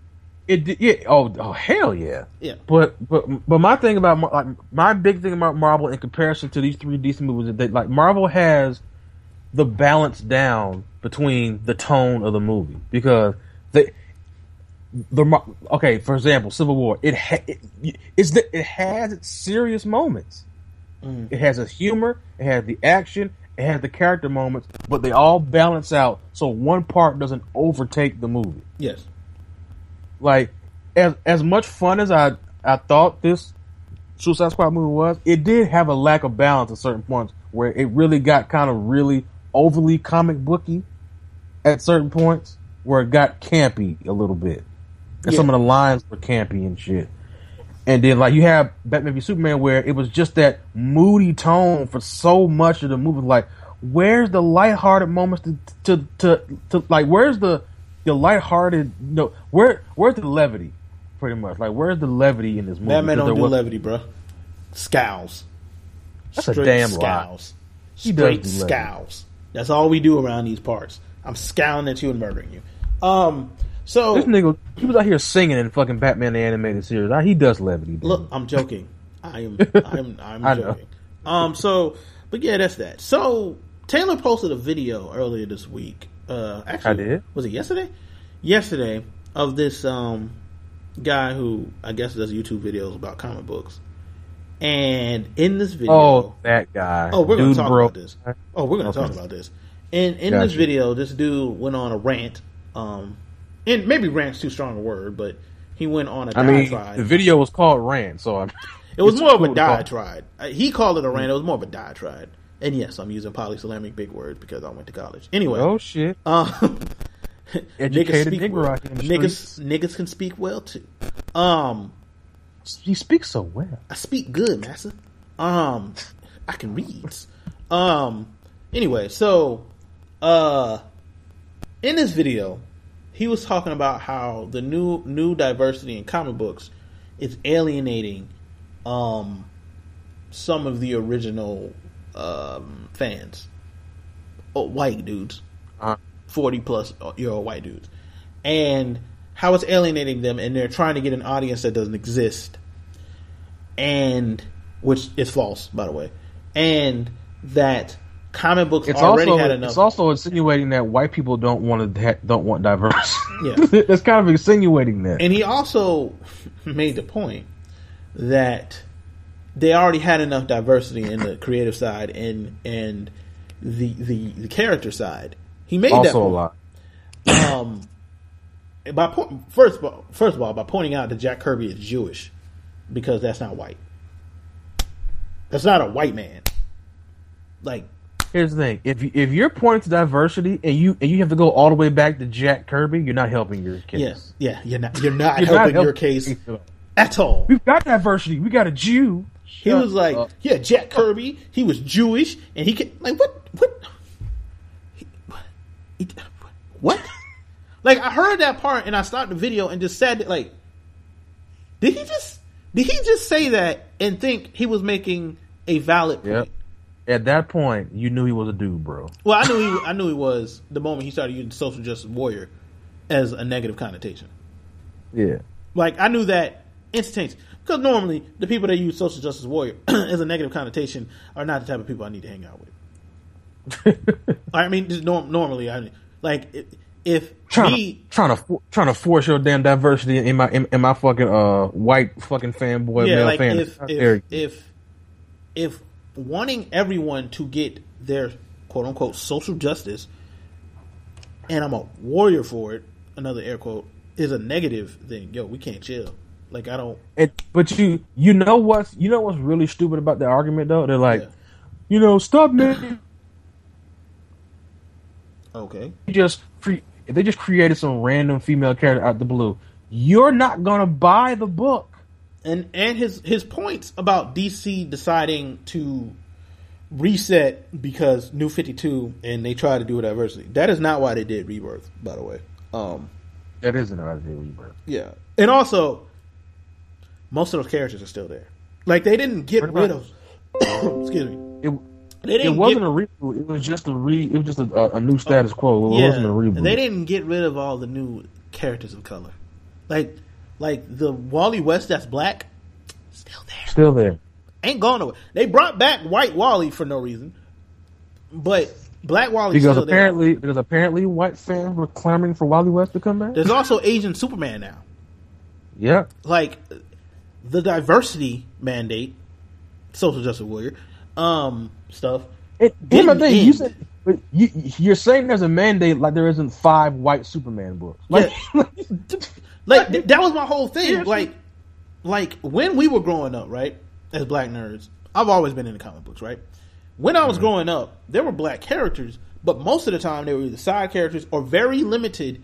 it. Yeah. Oh, oh, hell yeah. Yeah. But but but my thing about like my big thing about Marvel in comparison to these three DC movies is that like Marvel has the balance down between the tone of the movie because the the okay for example Civil War it ha- it, it's the, it has its serious moments mm. it has a humor it has the action it has the character moments but they all balance out so one part doesn't overtake the movie Yes. like as as much fun as I I thought this Suicide Squad movie was, it did have a lack of balance at certain points where it really got kind of really overly comic booky at certain points where it got campy a little bit. And some of the lines were campy and shit. And then like you have Batman v Superman where it was just that moody tone for so much of the movie. Like, where's the lighthearted moments to to to, to like where's the the lighthearted no where where's the levity? Pretty much. Like where's the levity in this movie? Batman don't do was- levity, bro. Scowls. That's a damn scowls. Straight do levity. scowls. That's all we do around these parts. I'm scowling at you and murdering you. Um. So This nigga he was out here singing in fucking Batman the animated series. He does levity. dude. Look, I'm joking. I am. [LAUGHS] I'm. I'm I know. joking. Um. So, but yeah, that's that. So Taylor posted a video earlier this week. Uh, actually, I did. Was it yesterday? Yesterday of this um guy who I guess does YouTube videos about comic books, and in this video, Oh, that guy. Oh, we're Dude, to talk bro. about this. Oh, we're going to Okay. talk about this. In in this video, this dude went on a rant. Um, and maybe rant's too strong a word, but he went on a I mean, diatribe. the video was called Rant, so I'm. [LAUGHS] it was [LAUGHS] more of a cool to call- diatribe. Uh, He called it a rant. It was more of a diatribe. And yes, I'm using polysyllamic big words because I went to college. Anyway, Oh shit! [LAUGHS] um, Educated speak nigger well. out here in the Niggas, niggas can speak well too. Um, He speaks so well. I speak good, massa. Um, I can read. Um, anyway, so, uh, in this video, he was talking about how the new new diversity in comic books is alienating, um, some of the original um fans, oh, white dudes, Uh, forty plus year old white dudes, and how it's alienating them, and they're trying to get an audience that doesn't exist. And which is false, by the way, and that comic books it's already also had enough. it's also insinuating that white people don't want to ha- don't want diverse. [LAUGHS] Yeah. [LAUGHS] it's kind of insinuating that. and he also made the point that they already had enough diversity in the creative side and and the the, the character side. He made that also a lot. um, by po- first first of all, by pointing out that Jack Kirby is Jewish because that's not white. That's not a white man. Like Here's the thing: if you, if you're pointing to diversity and you and you have to go all the way back to Jack Kirby, you're not helping your case. Yes, yeah, you're not you're not [LAUGHS] You're helping not your helping case your case at all. We've got diversity. We got a Jew. He was like, up. yeah, Jack Kirby. He was Jewish, and he could like what what he, he- what? like I heard that part, and I stopped the video and just said. Like, did he just did he just say that and think he was making a valid point? Yep. At that point, you knew he was a dude, bro. Well, I knew he I knew he was the moment he started using social justice warrior as a negative connotation. Yeah. Like I knew that instantaneously because normally the people that use social justice warrior [CLEARS THROAT] as a negative connotation are not the type of people I need to hang out with. [LAUGHS] I mean, just norm, normally I like if, if trying me to trying to trying to force your damn diversity in my in, in my fucking uh white fucking fanboy yeah male like fan. if if, if if wanting everyone to get their quote unquote social justice and I'm a warrior for it another air quote is a negative thing yo we can't chill like I don't It, but you you know what's you know what's really stupid about the argument though? They're like, Yeah. you know, stop making okay just free. if they just created some random female character out the blue, you're not gonna buy the book. And and his his points about DC deciding to reset because New Fifty Two and they tried to do diversity. That is not why they did Rebirth, by the way. Um, That isn't an idea rebirth. yeah, and also most of those characters are still there. Like they didn't get What rid about- of. [COUGHS] excuse me. It, it wasn't get, a reboot. It was just a re. It was just a, a, a new status quo. It yeah, wasn't a reboot. They didn't get rid of all the new characters of color. Like like the Wally West that's black, still there. Still there. ain't gone nowhere. They brought back White Wally for no reason, but Black Wally Because still apparently, because apparently, white fans were clamoring for Wally West to come back. There's also Asian Superman now. Yeah, Like the diversity mandate, social justice warrior, um, stuff. it, didn't the thing. You end. said but you, you're saying there's a mandate like there isn't five white Superman books. Like, [LAUGHS] [LAUGHS] Like th- that was my whole thing. Like, like when we were growing up, right, as black nerds, I've always been into comic books, right. When I was Mm-hmm. growing up, there were black characters, but most of the time they were either side characters or very limited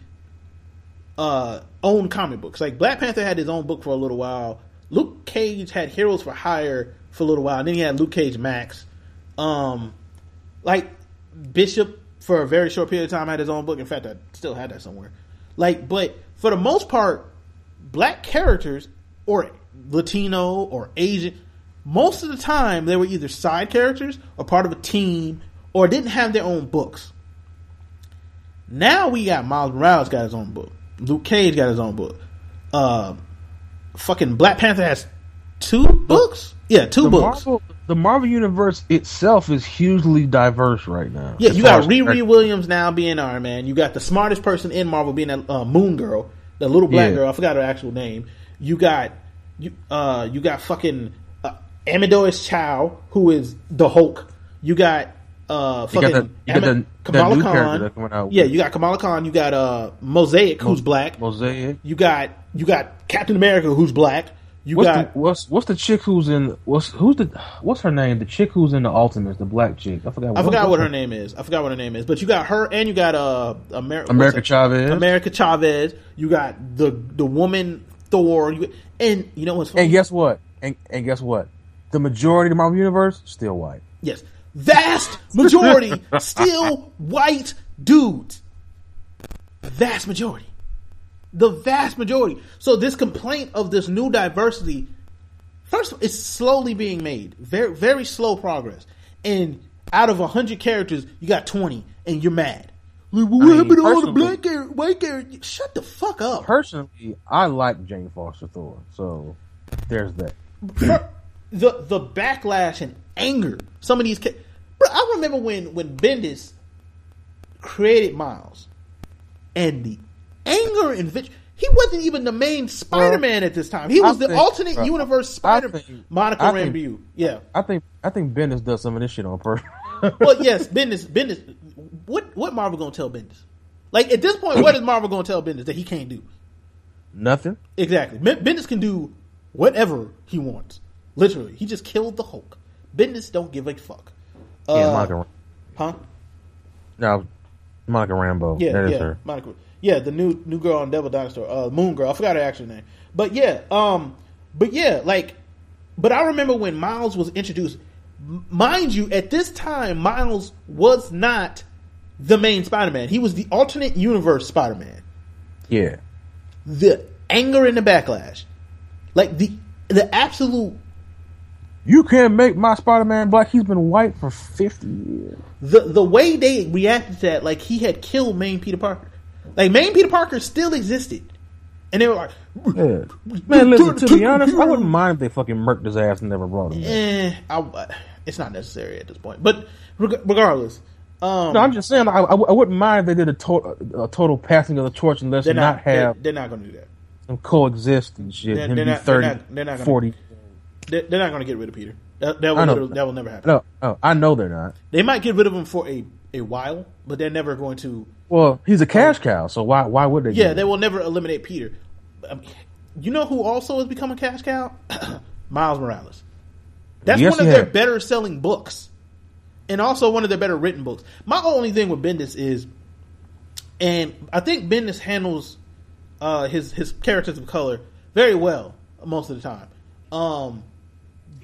uh own comic books. Like Black Panther had his own book for a little while. Luke Cage had Heroes for Hire for a little while. And then he had Luke Cage Max. Um, like Bishop for a very short period of time had his own book. In fact, I still had that somewhere. Like, but for the most part, black characters or Latino or Asian, most of the time they were either side characters or part of a team or didn't have their own books. Now we got Miles Morales got his own book. Luke Cage got his own book. Uh, fucking Black Panther has two books. Yeah, two the books. Marvel, the Marvel universe itself is hugely diverse right now. Yeah, you got Riri characters. Williams now being Iron Man. You got the smartest person in Marvel being that uh, Moon Girl, the little black Yeah. girl. I forgot her actual name. You got you uh you got fucking uh, Amadeus Cho, who is the Hulk. You got uh You got fucking the- you got the- Kamala Khan. that's coming out. Yeah, you got Kamala Khan. You got uh Mosaic, who's black. Mosaic. You got you got Captain America, who's black. You What's got the, what's what's the chick who's in what's who's the what's her name? The chick who's in the Ultimates, the black chick. I forgot. I forgot what her what's name is. I forgot what her name is. But you got her, and you got uh Amer- America Chavez. America Chavez. You got the the woman Thor. You, and you know what's funny? And guess what? And, and guess what? The majority of Marvel universe still white. yes, vast majority [LAUGHS] still white dudes. Vast majority. The vast majority. So this complaint of this new diversity, first, all, it's slowly being made. Very very slow progress. And out of hundred characters, you got twenty, and you're mad. Like, well, what mean, happened to all the black characters, white characters? Shut the fuck up. Personally, I like Jane Foster Thor, so there's that. The the backlash and anger. Some of these, ca- bro. I remember when when Bendis created Miles, and the anger and vit- he wasn't even the main Spider Man at this time. He I was the think- alternate universe I Spider. think- Monica I think- Rambeau. Yeah. I think I think Bendis does some of this shit on purpose. [LAUGHS] Well, yes, Bendis. Bendis. What what Marvel gonna tell Bendis? Like at this point, what is Marvel gonna tell Bendis that he can't do? Nothing. Exactly. Ben- Bendis can do whatever he wants. Literally, he just killed the Hulk. Bendis don't give a fuck. Uh, yeah, Monica. huh? No, Monica Rambeau. Yeah, that is yeah. Monica. Yeah, the new new girl on Devil Dinosaur, uh, Moon Girl. I forgot her actual name, but yeah, um, but yeah, like, but I remember when Miles was introduced. M- Mind you, at this time, Miles was not the main Spider-Man. He was the alternate universe Spider-Man. Yeah. The anger and the backlash, like the the absolute You can't make my Spider-Man black. He's been white for fifty years. the the way they reacted to that, like he had killed main Peter Parker. Like main Peter Parker still existed, and they were like, Yeah. Man, listen. To be honest, I wouldn't mind if they fucking murked his ass and never brought him. eh, I, it's not necessary at this point. But reg- regardless, um, No, I'm just saying. I, I, wouldn't mind if they did a, to- a total passing of the torch and let's they're not, not. have they're, they're not going to do that. them coexist and shit. They're- Him they're be not- they're 30, not- they're not gonna- 40. They're, they're not going to get rid of Peter. That, that, will, that will never happen. No, no, I know they're not. They might get rid of him for a, a while, but they're never going to. Well, he's a cash cow, so why why would they? Yeah, they will never eliminate Peter. I mean, you know who also has become a cash cow? [COUGHS] Miles Morales. That's Yes, one of their has. better selling books, and also one of their better written books. My only thing with Bendis is and I think Bendis handles uh, his his characters of color very well most of the time. Um,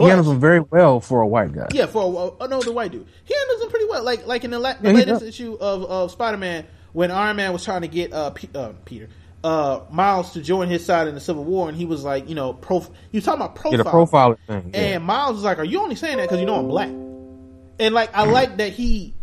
He handles them very well for a white guy. yeah, for a, another white dude, he handles them pretty well. Like like in the, la- the Yeah, he latest issue of, of Spider Man, when Iron Man was trying to get uh, P- uh Peter uh Miles to join his side in the Civil War, and he was like, you know, prof- he was talking about profile, Get a profile thing. yeah. and Miles was like, "Are you only saying that because you know I'm black?" And like, I like that he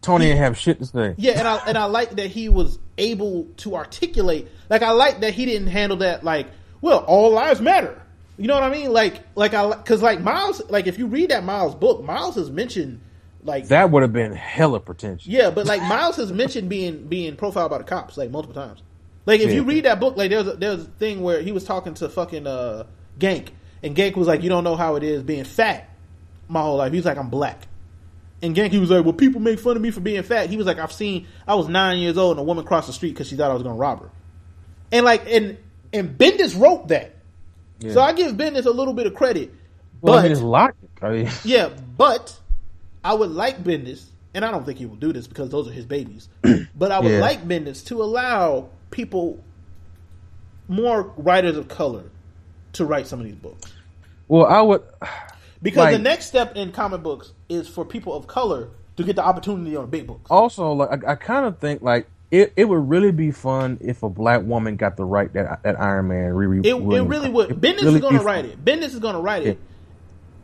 Tony didn't have shit to say. yeah, and I and I like that he was able to articulate. Like I like that he didn't handle that like, well, all lives matter. You know what I mean? Like, like I because like Miles, like if you read that Miles book, Miles has mentioned like That would have been hella pretentious. yeah, but like Miles has mentioned being being profiled by the cops like multiple times. Like if you read that book, like there's a, there's a thing where he was talking to fucking uh Ganke, and Ganke was like, "You don't know how it is being fat my whole life." He's like, "I'm black." And Ganke was like, "Well, people make fun of me for being fat." He was like, "I've seen. I was nine years old, and a woman crossed the street because she thought I was going to rob her." And like, and and Bendis wrote that, so I give Bendis a little bit of credit. Well, but I mean, it's logic. I mean, [LAUGHS] yeah, but I would like Bendis, and I don't think he will do this because those are his babies. [CLEARS THROAT] but I would Yeah. like Bendis to allow people, more writers of color, to write some of these books. well, I would. Because the next step in comic books is for people of color to get the opportunity on big books. Also, like I, I kind of think like it, it would really be fun if a black woman got to write that that Iron Man. Re- It, it really would. Bendis really is going to write it. Bendis is going to write it.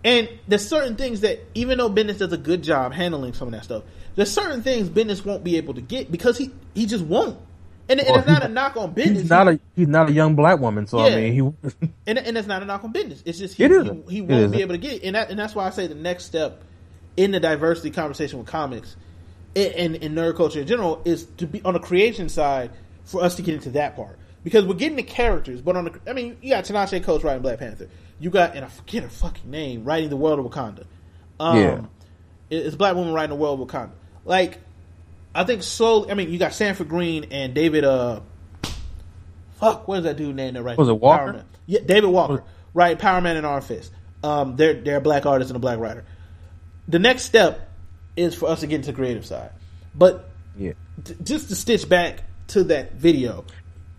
And there's certain things that, even though Bendis does a good job handling some of that stuff, there's certain things Bendis won't be able to get because he he just won't. And, and Well, it's not he- a knock on Bendis. He's not a he's not a young black woman, so I mean he. [LAUGHS] and and it's not a knock on Bendis. It's just he, It he, he won't be able to get it. And that, and that's why I say the next step in the diversity conversation with comics and, and nerd culture in general is to be on the creation side for us to get into that part because we're getting the characters, but on the I mean you got Ta-Nehisi Coates writing Black Panther, you got and I forget her fucking name writing the world of Wakanda. Um, Yeah. it's black woman writing the world of Wakanda. Like I think slowly. I mean you got Sanford Greene and David. uh Fuck, what is that dude name that writes? Was it Walker? Power Man? Yeah, David Walker, right? Power Man and Iron Fist. Um, they're they're a black artist and a black writer. The next step is for us to get into the creative side, but yeah, t- just to stitch back to that video.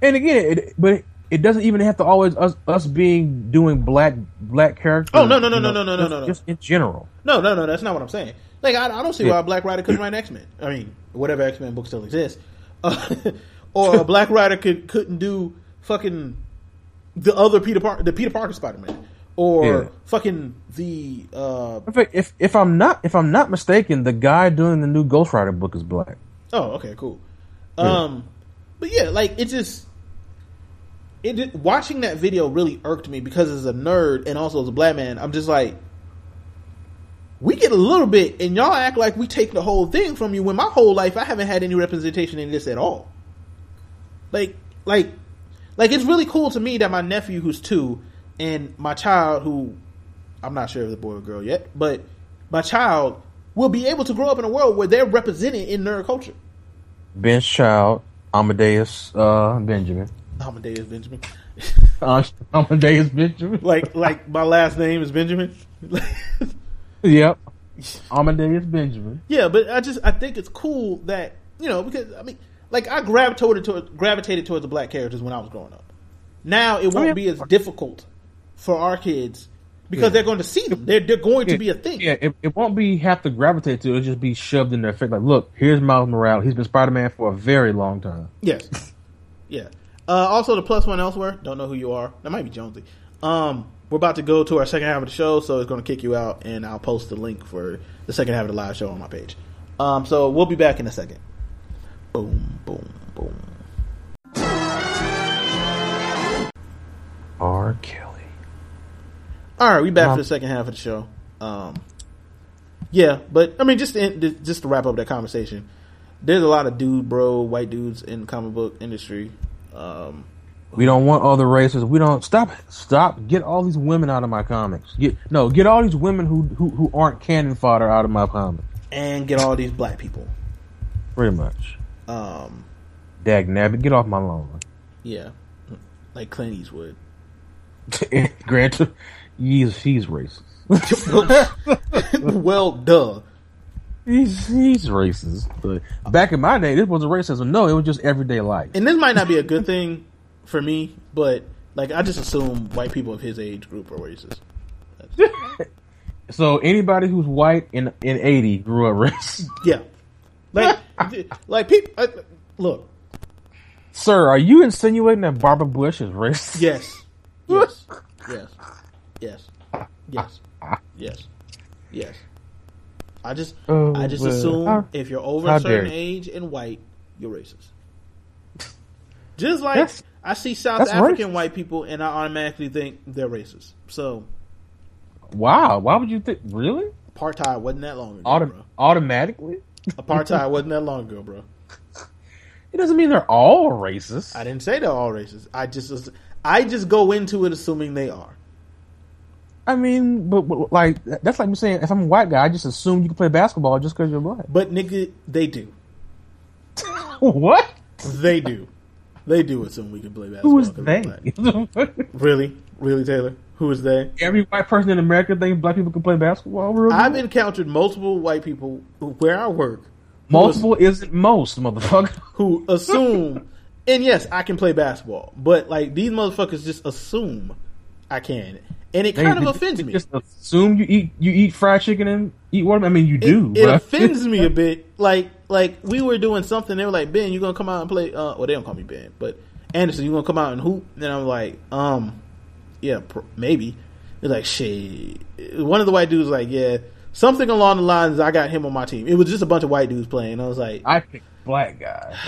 and again, it, but it doesn't even have to always us us being doing black black characters. Oh, no, no, no, no, know, no, no, just, no, no. Just in general. No, no, no, that's not what I'm saying. Like I, I don't see why a black writer couldn't write X Men. I mean, whatever X Men book still exists, [LAUGHS] uh, or a [LAUGHS] black writer could couldn't do fucking the other Peter Parker, the Peter Parker Spider Man, or Yeah. fucking the uh, if if I'm not if I'm not mistaken, the guy doing the new Ghost Rider book is black. Oh, okay, cool. Um, but yeah, like it just it watching that video really irked me because as a nerd and also as a black man, I'm just like, we get a little bit, and y'all act like we take the whole thing from you. When my whole life, I haven't had any representation in this at all. Like, like, like it's really cool to me that my nephew, who's two, and my child, who I'm not sure if the boy or girl yet, but my child will be able to grow up in a world where they're represented in nerd culture. Ben's child, Amadeus uh, Benjamin. Amadeus Benjamin. [LAUGHS] Uh, Amadeus Benjamin. like like my last name is Benjamin. [LAUGHS] Yep. Amadeus Benjamin. yeah, but I just I think it's cool that you know because I mean like I gravitated toward gravitated towards the black characters when I was growing up. Now it won't yeah. be as difficult for our kids because they're going to see them. They're they're going to be a thing. Yeah, it, it won't be have to gravitate to. It'll just be shoved in their face. Like, look, here's Miles Morales. He's been Spider Man for a very long time. Yes. [LAUGHS] Yeah. Uh, also, the plus one elsewhere. Don't know who you are. That might be Jonesy. Um, we're about to go to our second half of the show, so it's going to kick you out, and I'll post the link for the second half of the live show on my page. Um, so we'll be back in a second. Boom, boom, boom. R. Kelly. All right, we back Um, for the second half of the show. Um, yeah, but I mean, just to, just to wrap up that conversation, there's a lot of dude, bro, white dudes in the comic book industry. Um, We don't want other races. We don't stop. Stop. Get all these women out of my comics. Get no. Get all these women who who, who aren't cannon fodder out of my comics. and get all these black people. Pretty much. Um, Dag nabbit, get off my lawn. yeah, like Clint Eastwood. [LAUGHS] Granted, he's he's racist. [LAUGHS] well, duh. He's he's racist. But back in my day, this wasn't racism. No, it was just everyday life. and this might not be a good thing for me, but like I just assume white people of his age group are racist. [LAUGHS] So anybody who's white in in eighty grew up racist. Yeah, like [LAUGHS] like people. Uh, look, Sir, are you insinuating that Barbara Bush is racist? yes, yes, yes, yes, [LAUGHS] yes, yes, yes. I just Oh, I just well, assume how- if you're over a certain age and white, you're racist. Just like That's- I see South African racist. white people and I automatically think they're racist. So Wow, why would you think? Really? apartheid wasn't that long ago, Auto- bro. automatically? Apartheid [LAUGHS] wasn't that long ago, bro. It doesn't mean they're all racist. I didn't say they're all racist. I just I just go into it assuming they are. I mean, but, but, like that's like me saying if I'm a white guy, I just assume you can play basketball just because you're black. But nigga, they do. [LAUGHS] what? They do. They do assume we can play basketball. Who is they? Really? Really, Taylor? Who is they? Every white person in America thinks black people can play basketball. Really? I've encountered multiple white people where I work Multiple isn't most, motherfucker. [LAUGHS] who assume, and yes, I can play basketball, but like these motherfuckers just assume I can, and it kind of offends me. Just assume you eat you eat fried chicken and eat watermelon. I mean, you do. it, it offends me a [LAUGHS] bit. Like like we were doing something. They were like, Ben, you gonna come out and play? Uh, well, they don't call me Ben, but Anderson, you gonna come out and hoop? And I'm like, um, yeah, pr- maybe. They're like, shit. One of the white dudes was like, yeah, something along the lines. I got him on my team. It was just a bunch of white dudes playing. I was like, I picked black guy [SIGHS]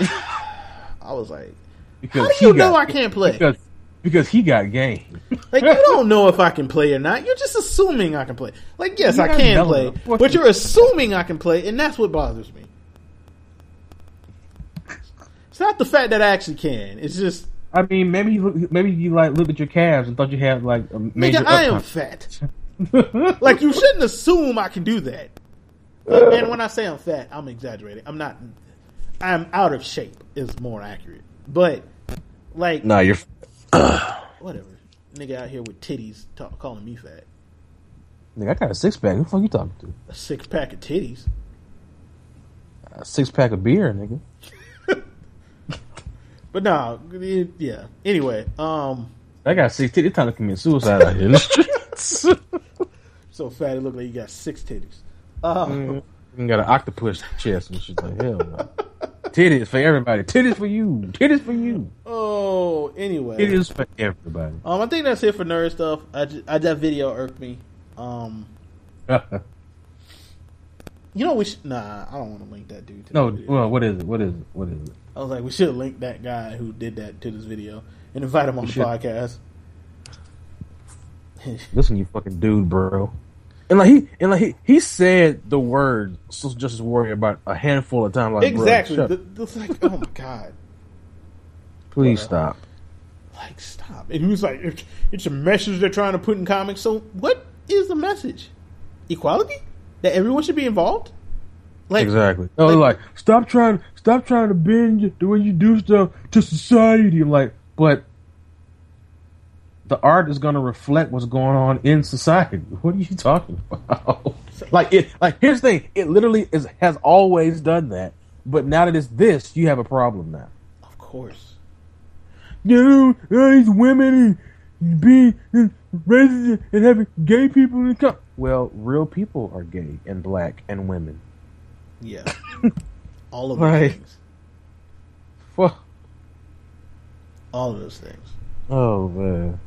I was like, because how do you know I can't play? Because because he got game. Like you don't know if I can play or not. You're just assuming I can play. Like yes, You I can play, it. Of course but you you're assuming I can play, and that's what bothers me. It's not the fact that I actually can. It's just I mean, maybe you look, maybe you like looked at your calves and thought you had like a major. nigga, I am fat. like you shouldn't assume I can do that. And when I say I'm fat, I'm exaggerating. I'm not. I'm out of shape. Is more accurate. But like Nah, you're. Whatever, nigga out here with titties talk, calling me fat. Nigga, I got a six pack. Who the fuck you talking to? A six pack of titties. A six pack of beer, nigga. [LAUGHS] But nah, it- yeah. Anyway, um, I got six titties. It's time to commit suicide out here in the streets. so fat it looked like you got six titties. Uh, You got an octopus chest and shit like hell. No. Titties for everybody. Titties for you. Titties for you. Oh, anyway, Titties for everybody. um, I think that's it for nerd stuff. I, just, I that video irked me. Um, [LAUGHS] you know we should, nah, I don't want to link that dude. To no, well, what is it? What is it? What is it? I was like, we should link that guy who did that to this video and invite him on the should. podcast. Listen, you fucking dude, bro. And like he and like he, he said the word social justice warrior about a handful of times. Like, exactly. The, the, it's like, oh my god. please stop. like stop and he was like "It's- it's a message they're trying to put in comics so what is the message equality that everyone should be involved like Exactly. No, they're like- like, stop trying, stop trying to bend the way you do stuff to society. I'm like, but the art is going to reflect what's going on in society. [LAUGHS] What are you talking about? like it, like here's the thing. It literally is has always done that, but now that it's this, you have a problem now. of course You know, these women and being racist and having gay people in the co- Well, real people are gay and black and women. yeah [LAUGHS] all of those Right. things Fuck. all of those things Oh man.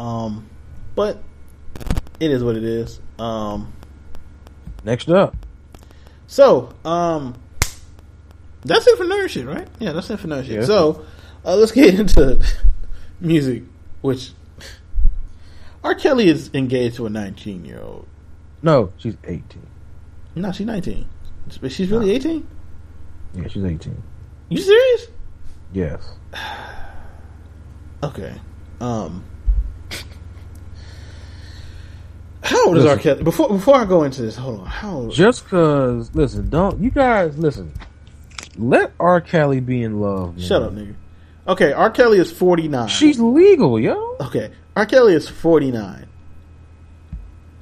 Um but it is what it is um Next up. so um that's it for nerd shit right yeah that's it for nerd shit Yeah. so uh, let's get [LAUGHS] into music which R. Kelly is engaged to a 19 year old No, she's 18. No, she's 19. But she's really 18? Yeah, she's 18. You serious? Yes. [SIGHS] Okay. Um How old is R. Kelly? Before before I go into this, hold on. How old? Just cause, listen, don't, you guys, listen. Let R. Kelly be in love. Man. Shut up, nigga. Okay, R. Kelly is 49. She's legal, yo. Okay, R. Kelly is 49.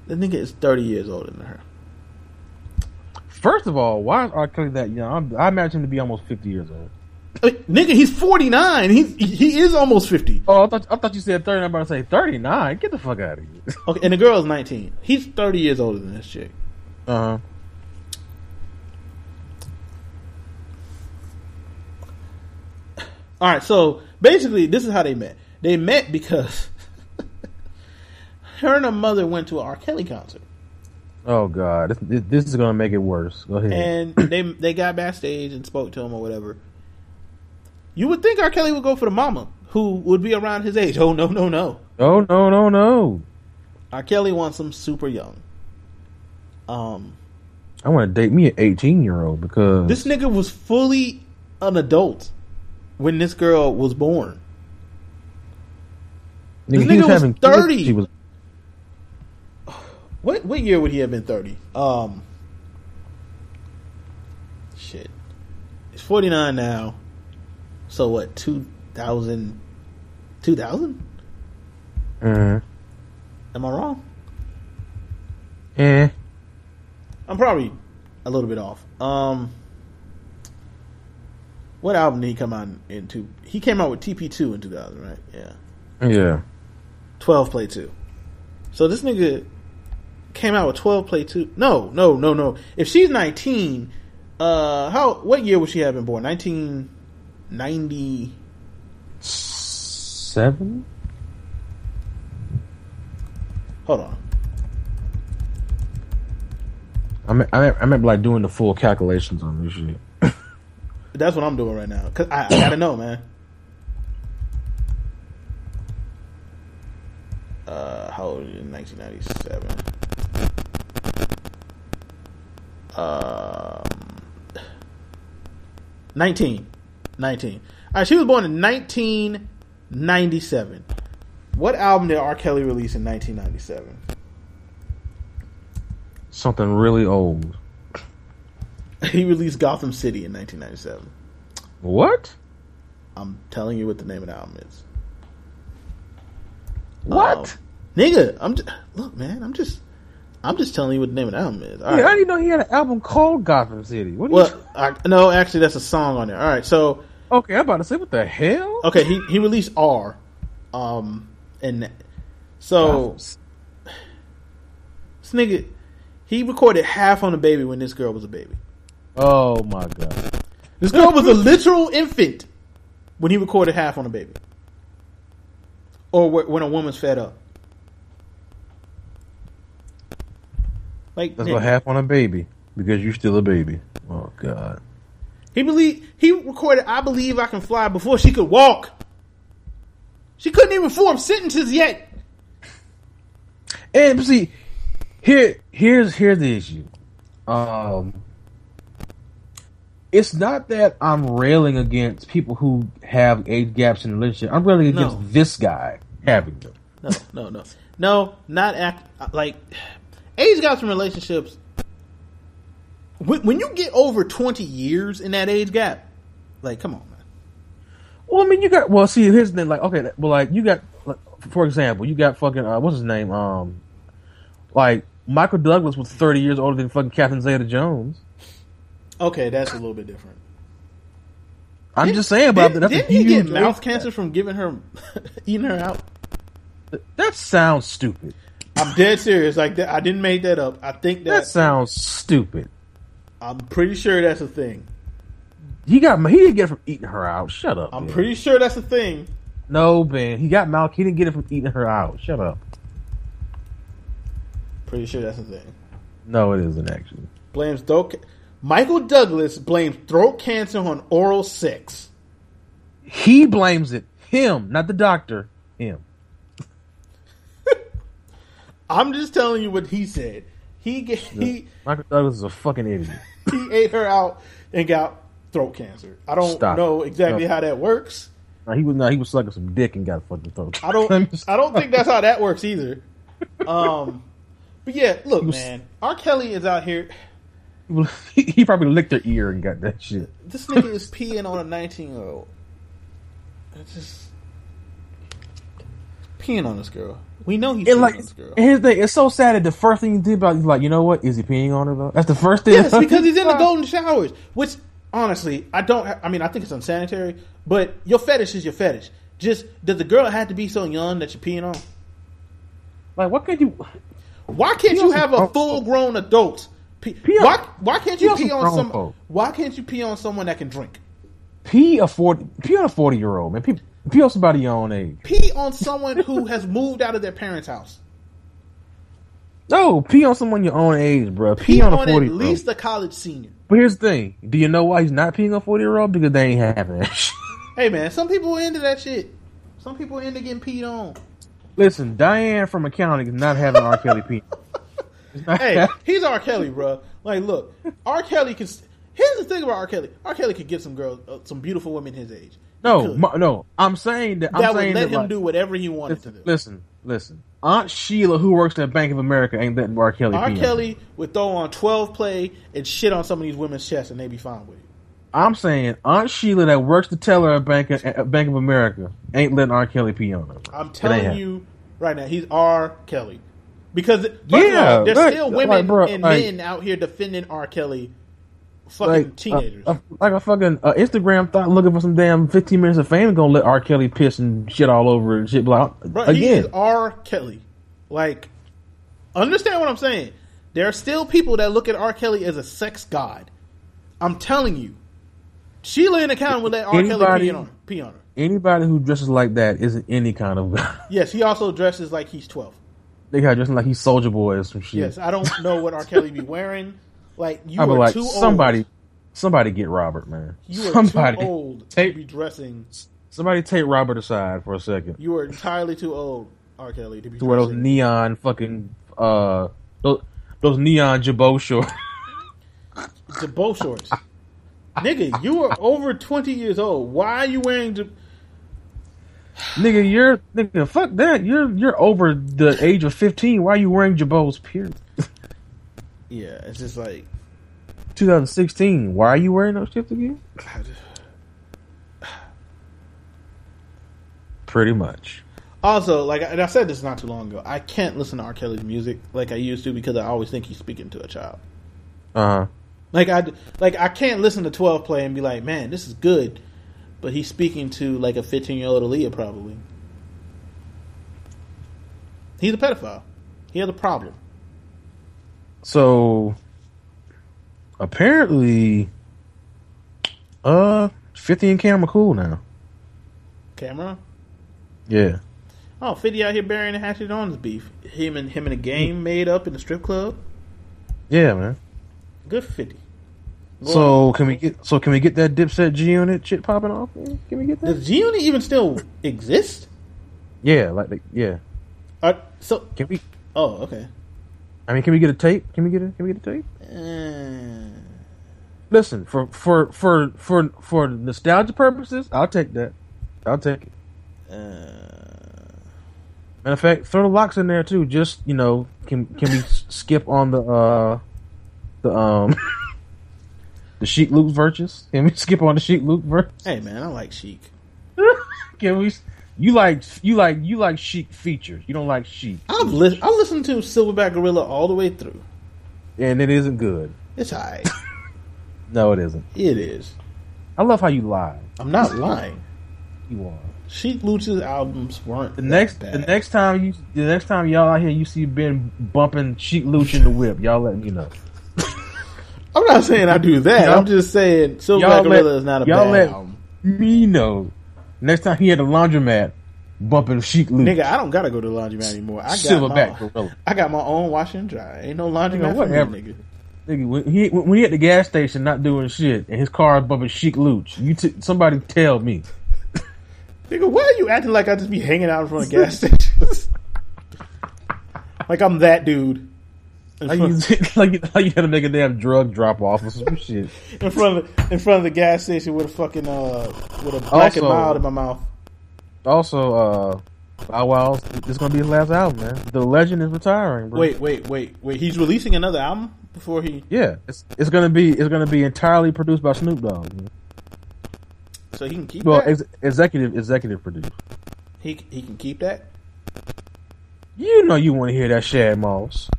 The nigga is 30 years older than her. First of all, why is R. Kelly that young? I imagine him to be almost fifty years old. Nigga, he's forty nine. He's he is almost fifty. Oh, I thought I thought you said thirty. I'm about to say thirty nine. Get the fuck out of here. Okay, and the girl's nineteen. He's thirty years older than this chick. Uh huh. All right, so basically, this is how they met. They met because [LAUGHS] her and her mother went to an R. Kelly concert, Oh god, this, this, this is gonna make it worse. Go ahead. and they they got backstage and spoke to him or whatever. You would think R. Kelly would go for the mama, who would be around his age. Oh no, no, no! oh no no no! R. Kelly wants him super young. Um, I want to date me an eighteen year old because this nigga was fully an adult when this girl was born. this he nigga was kids, 30. She was [SIGHS] What what year would he have been thirty? Um, shit, he's forty nine now. So what? 2000? 2000? uh, Am I wrong? eh. I'm probably a little bit off. Um, what album did he come out into? He came out with TP two in 2000, right? Yeah, Yeah. 12 play two. So this nigga came out with 12 play two. No, no, no, no. If she's 19, uh, how? What year would she have been born? 1990. Seven. Hold on. I mean, I, I remember like doing the full calculations on this shit. [LAUGHS] That's what I'm doing right now. Cause I, I gotta know, man. Uh, how old are you in 1997? Um, 19. 19. Alright, she was born in 1997. What album did R. Kelly release in 1997? Something really old. [LAUGHS] He released Gotham City in 1997. What? I'm telling you what the name of the album is. What? Um, nigga, I'm just, look, man. I'm just, I'm just telling you what the name of the album is. All yeah, I right. didn't know he had an album called Gotham City. What? do you- Well, I, no, actually, that's a song on there. All right, so okay, I'm about to say what the hell. okay, he he released R, um, and so this nigga, he recorded half on a baby when this girl was a baby. Oh my god. This girl was a literal infant when he recorded half on a baby, or when a woman's fed up. Like That's nigga. what half on a baby because you're still a baby. Oh god. He believe he recorded "I Believe I Can Fly" before she could walk. She couldn't even form sentences yet. And see, here, here's here's the issue. Um, it's not that I'm railing against people who have age gaps in relationship. I'm railing No. against this guy having them. No, no, no, no. Not act like [SIGHS] age gaps in relationships. When, when you get over twenty years in that age gap, like, come on, man. Well, I mean, you got. Well, see, here's the thing. Like, okay, well, like you got, like, for example, you got fucking uh, what's his name? Um, like Michael Douglas was 30 years older than fucking Catherine Zeta-Jones. Okay, that's a little bit different. I'm just saying about that. Didn't, didn't he get mouth cancer from giving her, [LAUGHS] eating her out? That sounds stupid. I'm dead serious. Like that, I didn't make that up. I think That that sounds stupid. I'm pretty sure that's a thing. He got he didn't get it from eating her out. Shut up. I'm man. pretty sure that's a thing. No, man. He got milk. He didn't get it from eating her out. Shut up. Pretty sure that's a thing. No, it isn't actually. Blames throat. Ca- Michael Douglas blames throat cancer on oral sex. He blames it. Him, not the doctor. Him. [LAUGHS] I'm just telling you what he said. He get, he Michael Douglas is a fucking idiot. [LAUGHS] he ate her out and got throat cancer. I don't Stop. know exactly how that works. No, he was not. He was sucking some dick and got a fucking throat. I don't. [LAUGHS] I don't think that's how that works either. Um, but yeah, look, was- man. R. Kelly is out here. He, [LAUGHS] he probably licked her ear and got that shit. This nigga is peeing on a 19 year old. It's just peeing on this girl. We know he's like, on this girl. and here's the thing, it's so sad that the first thing you think about is like, you know what? Is he peeing on her though? That's the first thing. Yes, because he's in the [LAUGHS] golden showers. Which honestly, I don't. ha- I mean, I think it's unsanitary. But your fetish is your fetish. Just does the girl have to be so young that you're peeing on? Like, what could you? Why can't you have a full grown adult? Pee, Pee on- why? Why can't you pee on pee some on some? folk. Why can't you pee on someone that can drink? Pee a forty, pee on a forty year old man. Pee, pee on somebody your own age. Pee on someone who has moved out of their parents' house. No, pee on someone your own age, bro. Pee, Pee on on a forty at year old. At least a college senior. But here's the thing: Do you know why he's not peeing on forty year old? Because they ain't having that. shit. Hey man, some people are into that shit. Some people are into getting peed on. Listen, Diane from accounting is not having R. Kelly pee. Hey, he's R. Kelly, bro. Like, look, R. Kelly can. Here's the thing about R. Kelly. R. Kelly could get some girls, uh, some beautiful women his age. No, no. I'm saying that. I'm that would saying let that, him like, do whatever he wanted to Listen, do. listen, listen. Aunt Sheila, who works at Bank of America, ain't letting R. Kelly. R. pee on her. Kelly would throw on 12 play and shit on some of these women's chests, and they'd be fine with it. I'm saying Aunt Sheila that works the teller at Bank of, at Bank of America ain't letting R. Kelly pee on her. I'm telling you right now, he's R. Kelly. Because Yeah, all, there's like- still like, women bro, and like- men out here defending R. Kelly, fucking like teenagers. uh, uh, like a fucking uh, Instagram thought looking for some damn 15 minutes of fame gonna let R. Kelly piss and shit all over and shit. Blah. Bro, he Again, is R. Kelly. Like, understand what I'm saying? There are still people that look at R. Kelly as a sex god. I'm telling you, Sheila in the county would let R. Kelly Anybody- pee on her. Pee on her. anybody who dresses like that isn't any kind of. [LAUGHS] Yes, he also dresses like he's 12. they got dressing like he's Soulja Boy or some shit. Yes, I don't know what R. Kelly be wearing. Like you I be are like too somebody, old. somebody get Robert, man. You are somebody, too old to take- be dressing. somebody take Robert aside for a second. You are entirely too old, R. Kelly, to be To wear those neon fucking uh those, those neon jabot shorts. [LAUGHS] the bow shorts. Nigga, you are over 20 years old. Why are you wearing the nigga, you're nigga, fuck that. You're you're over the age of fifteen. Why are you wearing jabots? Period. [LAUGHS] Yeah, it's just like 2016. Why are you wearing those shit again? [SIGHS] Pretty much. Also, like and I said this not too long ago, I can't listen to R. Kelly's music like I used to because I always think he's speaking to a child. Uh huh. Like I like I can't listen to Twelve Play and be like, man, this is good, but he's speaking to like a fifteen year old Aaliyah probably. He's a pedophile. He has a problem. So apparently, uh, 50 and Cam'ron cool now. Cam'ron. Yeah. Oh, 50 out here burying the hatchet on his beef. Him and him and a game made up in the strip club. Yeah, man. Good for 50. Go So can we get so can we get that Dipset G Unit shit popping off? man? Can we get that? Does G Unit even still exist? Yeah, like the, yeah. Uh, so, Can we? oh, okay. I mean, can we get a tape? Can we get a Can we get a tape? Uh, Listen, for for for for for nostalgia purposes, I'll take that. I'll take it. uh, Matter of fact, throw the LOX in there too. Just you know, can can we skip on the uh the um [LAUGHS] the Sheek Louch verses? Can we [LAUGHS] skip on the Sheek Louch verse? hey, man, I like Sheek. [LAUGHS] Can we? You like you like you like Sheek features. You don't like Sheek, I've li- I listened to Silverback Gorilla all the way through. and it isn't good. It's alright. [LAUGHS] No, it isn't. it is. I love how you lie. I'm not lying. You are. Sheek Louch's albums weren't The next bad. the next time you the next time y'all out here you see Ben bumping Sheek Louch in the whip, y'all let me know. [LAUGHS] I'm not saying I do that. Y'all- I'm just saying Silverback y'all let- Gorilla is not a y'all bad let- album. Me know. Next time he had a laundromat bumping Sheek Louch. Nigga, I don't gotta go to the laundromat anymore. I got Silverback my, Gorilla. I got my own wash and dry. Ain't no laundromat Nigga, for me, nigga. Nigga, when he when he at the gas station not doing shit and his car is bumping Sheek Louch, you t- somebody tell me. [LAUGHS] Nigga, why are you acting like I just be hanging out in front of gas [LAUGHS] stations? like I'm that dude. Like you, [LAUGHS] like, you- like you had to make a damn drug drop off or some shit. in front of in front of the gas station with a fucking uh with a black and Also- mild in my mouth. Also, uh, Bow Wow's this is gonna be his last album, man. The legend is retiring, bro. Wait, wait, wait, wait. He's releasing another album before he. Yeah, it's it's gonna be it's gonna be entirely produced by Snoop Dogg. man. So he can keep Well, ex- executive executive produced. he he can keep that. You know you want to hear that Shad Moss.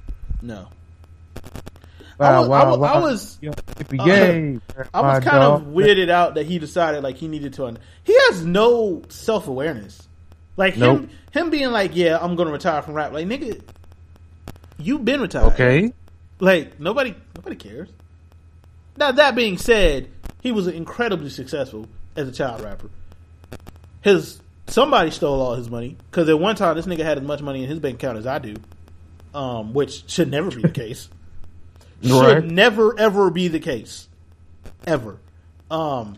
No. Wow, was- I wow, was- uh, [LAUGHS] I wow. was- yippee-yay, I was kind of weirded out that he decided like he needed to. Un- he has no self awareness. Like Nope. him, him being like, "Yeah, I'm going to retire from rap." Like nigga, you've been retired. Okay. Like nobody, nobody cares. Now that being said, he was incredibly successful as a child rapper. His somebody stole all his money because at one time this nigga had as much money in his bank account as I do, um, which should never be the case. [LAUGHS] Should Right. never ever be the case, ever. Um,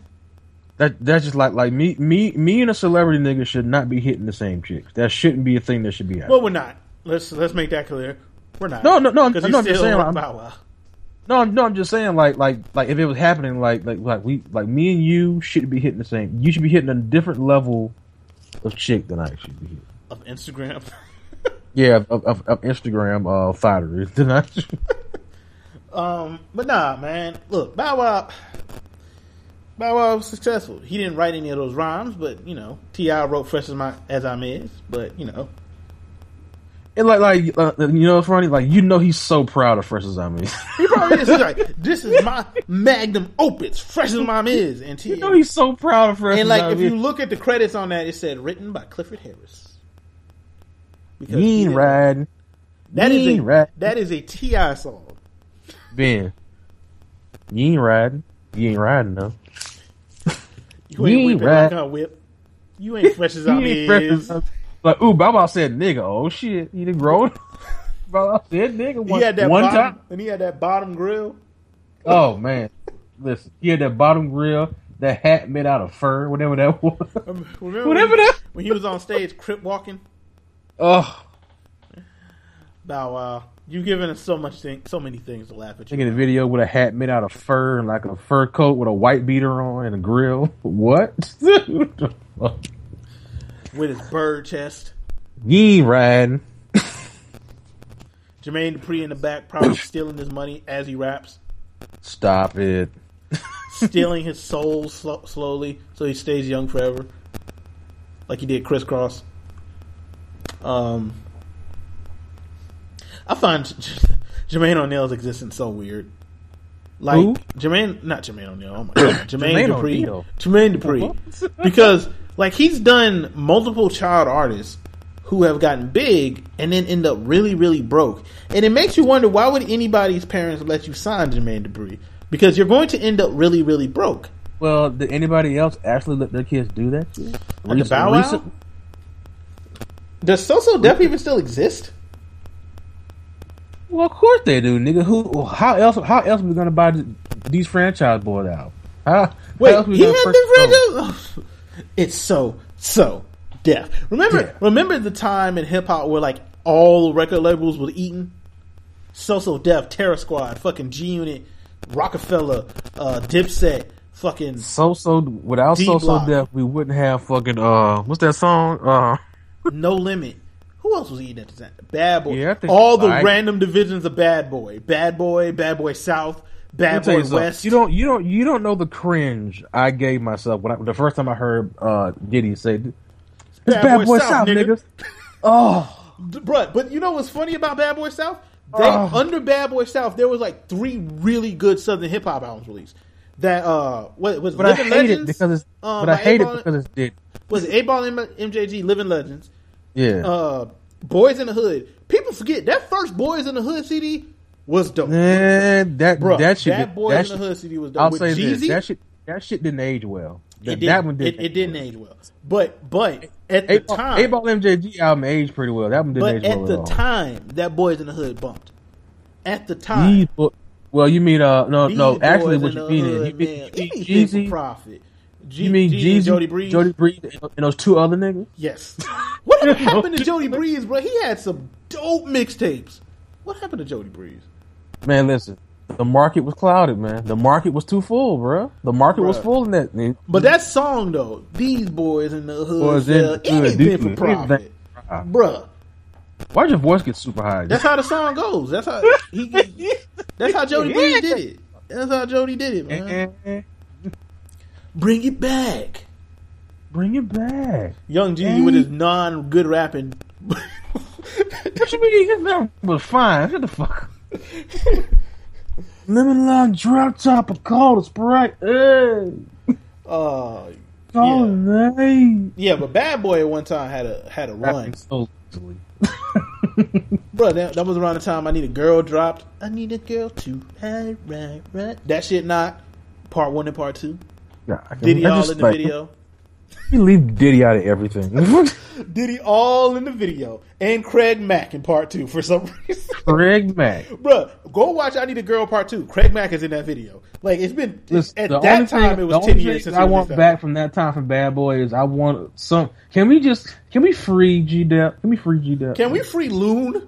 That that's just like like me me me and a celebrity nigga should not be hitting the same chicks. That shouldn't be a thing that should be happening. well, we're not. Let's let's make that clear. We're not. No, no, no, I'm- no, I'm just saying, I'm- Bow no, no, I'm just saying like like like if it was happening like like like we like me and you shouldn't be hitting the same. You should be hitting a different level of chick than I should be hitting. of Instagram. [LAUGHS] Yeah, of of, of Instagram uh fighters [LAUGHS] than I. Um, but nah, man. Look, Bow Wow. Bow Wow was successful. He didn't write any of those rhymes, but you know, T.I. wrote "Fresh as My as I'm Is." But you know, And like like uh, you know what's funny? Like you know he's so proud of Fresh as I mean. [LAUGHS] he probably is He's like, "This is my magnum opus, fresh as my is." And T, you know he's so proud of Fresh and like if mean. you look at the credits on that, it said written by Clifford Harris. Because ain't riding. That You is a riding. that is a T.I. song. Ben. You ain't riding. You ain't riding though. [LAUGHS] You ain't You ain't whipping right. like I whip. You ain't fresh as I [LAUGHS] You ain't fresh is. Like ooh, Baba said nigga. Oh shit, he done grown. [LAUGHS] Baba said nigga one, He had that one bottom, time. and he had that bottom grill. Oh man, listen, he had that bottom grill, that hat made out of fur, whatever that was. Um, Remember Whatever when, that- when he was on stage, crip walking. Oh, Bow Wow, you giving us so much thing, so many things to laugh at. taking You. a video with a hat made out of fur and like a fur coat with a white beater on and a grill. What? [LAUGHS] with his bird chest. ain't riding. [LAUGHS] Jermaine Dupri in the back, probably [COUGHS] stealing his money as he raps, Stop it. [LAUGHS] stealing his soul sl- slowly so he stays young forever, like he did Kris Kross. Um, I find Jermaine O'Neal's existence so weird. Like Who? Jermaine, not Jermaine O'Neal. Oh my god, [COUGHS] Jermaine, Jermaine Dupri. O'Neal. Jermaine Dupri, because like he's done multiple child artists who have gotten big and then end up really, really broke, and it makes you wonder why would anybody's parents let you sign Jermaine Dupri? Because you're going to end up really, really broke. Well, did anybody else actually let their kids do that? Like the Bow Wow? recent- Does So So Def even still exist? Well, of course they do, nigga. Who? How else? How else are we gonna buy th- these franchise board out? How, Wait, how else he had the know? franchise. [LAUGHS] It's So So Def. Remember, Yeah. remember the time in hip hop where like all the record labels was eaten. So So Def, Terror Squad, fucking G Unit, Rockefeller, uh, Dipset, fucking So so without D So So Def, we wouldn't have fucking uh what's that song? Uh No Limit. Who else was eating at the time? Bad Boy. Yeah, all the I- random divisions of Bad Boy, Bad Boy, Bad Boy South, Bad Boy you. West. You don't you don't you don't know the cringe I gave myself when I, the first time I heard uh Diddy say it's bad, boy, South, niggas. [LAUGHS] Oh, Bruh, but you know what's funny about Bad Boy South? They, Oh. Under Bad Boy South, there was like three really good Southern hip hop albums released. That uh, what was but I hate Legends? it because it's um, but I hate it because it's Diddy. Was it 8Ball M- MJG Living Legends? Yeah. Uh, Boys in the Hood. People forget that first Boys in the Hood CD was dope. Man, that Bruh, that shit. that Boys that in shit- the Hood CD was dope. I'll With say Jeezy, this: that shit that shit didn't age well. That, it did, that one did. It, it didn't age well, but but at the time, A Ball MJG album aged pretty well. That one didn't but age at well the at all. time, that Boys in the Hood bumped. At the time, These well, you mean uh no These no actually what you mean hood, is you mean, man, you mean Jeezy, profit. G- you mean Jeezy Jeezy, Jody Breeze? Jody Breeze, and those two other niggas. Yes. [LAUGHS] What happened to Jody [LAUGHS] Breeze, bro? He had some dope mixtapes. What happened to Jody Breeze? Man, listen, the market was clouded, man. The market was too full, bro. The market was full in that. Man. But that song though, these boys in the hood Boys in sell hood, anything for profit, bruh. Why'd your voice get super high? That's how the song goes. That's how he. [LAUGHS] That's how Jody Breeze did it. That's how Jody did it, man. Bring it back. Bring it back. Young Jeezy with his non good rapping. What you mean? His album was fine. Shut the fuck. up. Lemon lime drop top of cold Sprite. Hey, Uh, call Yeah. name. yeah, but Bad Boy at one time had a had a run, So easily. [LAUGHS] bro. That, that was around the time I Need a Girl dropped. I need a girl to right, right, right. That shit not part one and part two. Yeah, I can- Diddy I all just, in the like, video. You leave Diddy out of everything. [LAUGHS] Diddy all in the video, and Craig Mack in part two for some [LAUGHS] reason. Craig Mack. Bruh, go watch I Need a Girl Part Two. Craig Mack is in that video. Like it's been Listen, at the that only time thing, it was ten years since I we want back from that time for Bad Boy is I want some. Can we just can we free G Dep? Can we free G Dep? Can we free Loon?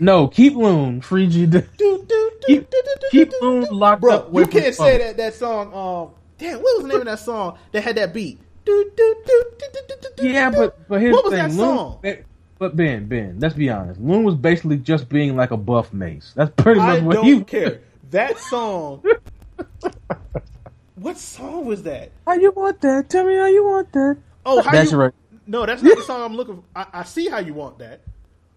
No, keep Loon. Free G Dep. Keep- keep do, do, Loon locked Bro, up away you can't say public. that that song. Um, damn, what was the name of that song that had that beat? Do, do, do, do, do, do, do, Yeah, do. but but here's what was the that thing. Loon, song? eh, But Ben, Ben, let's be honest. Loon was basically just being like a buff Mase. That's pretty I much what don't he care. That [LAUGHS] song. what song was that? How you want that? Tell me how you want that. Oh, how That's you, right. No, that's not the [LAUGHS] song I'm looking for. I, I see how you want that.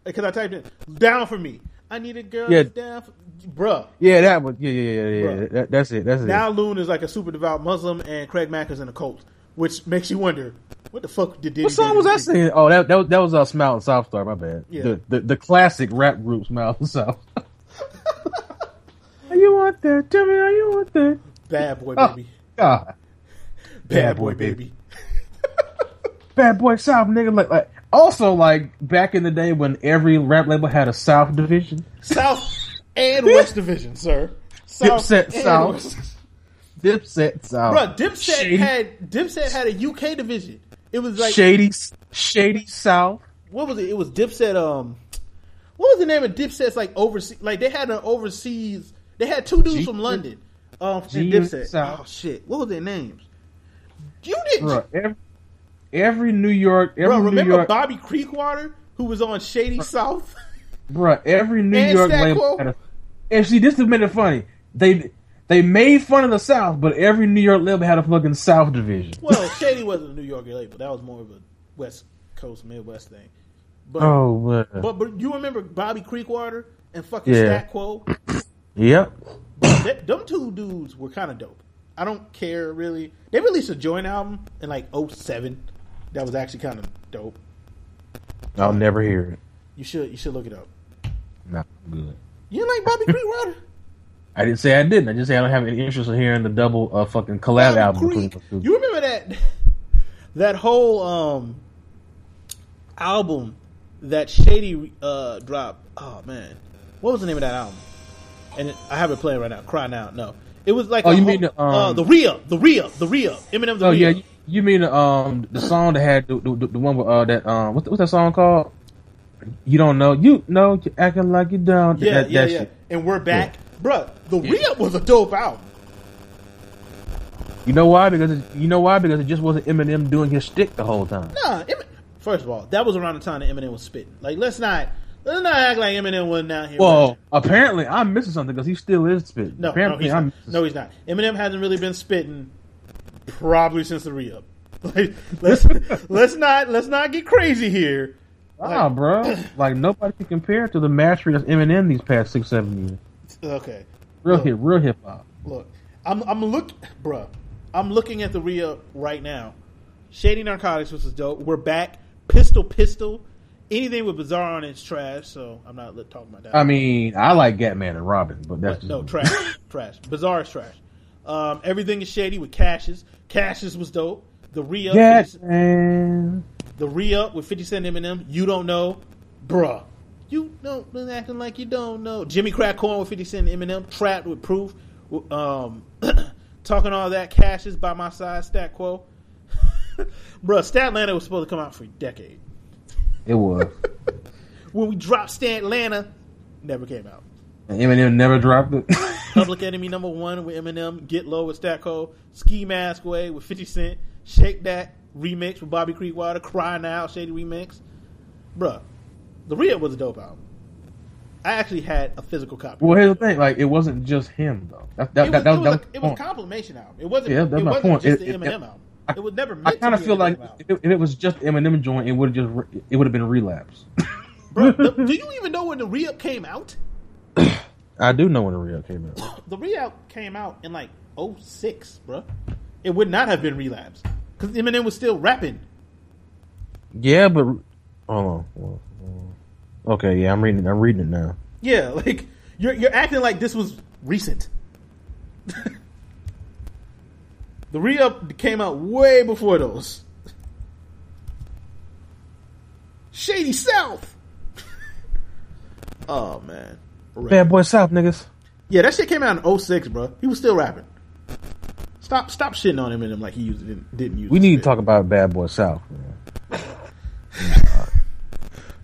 Because I typed in down for me. I need a girl Yeah. that's down for bruh. Yeah, that was yeah, yeah, yeah, yeah. That, that's it. That's it. Now Loon is like a super devout Muslim and Craig Mack is in a cult. Which makes you wonder, what the fuck did Diddy What song was I singing? Oh, that that was, that was uh, Smile and South Star. My bad. Yeah. The, the the classic rap group Smile and South. how [LAUGHS] you want that? Tell me how you want that. Bad boy Oh, baby. God, Bad, Bad boy, Boy baby. [LAUGHS] bad boy South nigga. Like, like also like back in the day when every rap label had a South division. South and West Division, sir. South Dipset South. West. Dipset South. Bruh, Dipset Shady. had Dipset had a UK division. It was like shady, shady South. what was it? It was Dipset. Um, what was the name of Dipset's like overseas? Like they had an overseas. They had two dudes G- from London. Um, G in Dipset. South. Oh shit! What was their names? You didn't, Bro, every, every New York, every bro. New Remember York, Bobby Creekwater, who was on Shady South? [LAUGHS] Bro, every New And York label had a. And see, this has made it funny. They they made fun of the South, but every New York label had a fucking South division. well, [LAUGHS] Shady wasn't a New York label. That was more of a West Coast, Midwest thing. But Oh man. but but you remember Bobby Creekwater and fucking Yeah. Stat Quo? [COUGHS] Yep. That, them two dudes were kind of dope. I don't care really. They released a joint album in like 07 that was actually kind of dope. I'll never hear it. You should you should look it up. Not good. You like Bobby Creekwater? [LAUGHS] I didn't say I didn't. I just say I don't have any interest in hearing the double uh, fucking collab Bobby album. Creek. between the two. You remember that [LAUGHS] that whole um album that Shady uh dropped? Oh man, what was the name of that album? And it, I have it playing right now. Cry now. No, it was like Oh, you whole- mean the, um, uh, the re-up, the re-up, the re-up. Eminem the Oh yeah, you, you mean um the song that had the, the, the one with uh that um what's, what's that song called? You don't know. You know. you're acting like you don't. Yeah, that, yeah, that yeah. shit. And we're back, bruh. The re-up was a dope album. You know why? Because it, you know why? Because it just wasn't Eminem doing his stick the whole time. Nah, Emin- first of all, that was around the time that Eminem was spitting. Like, let's not let's not act like Eminem wasn't out here. Well, rapping. apparently I'm missing something because he still is spitting. no, no, he's I'm not. no, he's not. Eminem hasn't really been spitting probably since the re-up. [LAUGHS] Like, let's [LAUGHS] let's not let's not get crazy here. Nah, bro. [CLEARS THROAT] Like nobody can compare to the mastery of Eminem these past six, seven years. Okay, Real Look. hip, real hip hop. look, I'm I'm look, bruh. I'm looking at the re-up right now. Shady Narcotics, which is dope. We're back. Pistol, pistol. Anything with Bizarre on it's trash. So I'm not talking about that. I mean, I like Gatman and Robin, but that's But no, just, trash, [LAUGHS] trash. Bizarre is trash. Um, everything is shady with Cashis. Cashis was dope. The re up, Gatman. The re up with Fifty Cent Eminem. You don't know, bruh. You don't been acting like you don't know. Jimmy Crack Corn with Fifty Cent Eminem. Trapped with Proof. Um, [CLEARS THROAT] talking all that. Cash is by my side. Stat Quo. [LAUGHS] bruh, Statlanta was supposed to come out for a decade. It was. [LAUGHS] When we dropped Statlanta, never came out. And Eminem never dropped it. [LAUGHS] Public Enemy number one with Eminem, Get Low with Stat Quo, Ski Mask Way with 50 Cent, Shake That remix with Bobby Creekwater, Cry Now, Shady remix. Bruh, the real was a dope album. I actually had a physical copy. well, here's the thing: like, it wasn't just him though. That, that, it was, that, that, it was, that a, was it was a point. compilation album. It wasn't, Yeah, that's it my wasn't point. just It- the it- Eminem album. It was never I kind of feel like album. if it, if it was just Eminem joint, it would have just re- it would have been relapse. [LAUGHS] bro. the- do you [LAUGHS] even know when the re-up came out? [COUGHS] I do know when the real came out. [COUGHS] The re-up came out in like 06, bro. It would not have been relapse because Eminem was still rapping. Yeah, but hold on. hold on. Okay, yeah, I'm reading. I'm reading it now. Yeah, [LAUGHS] like you're you're acting like this was recent. [LAUGHS] the re-up came out way before those. Shady South. [LAUGHS] oh man. Bad Boy South niggas. Yeah, that shit came out in 06, bro. He was still rapping. Stop stop shitting on Eminem like he used didn't, didn't use We need to talk about Bad Boy South. [LAUGHS]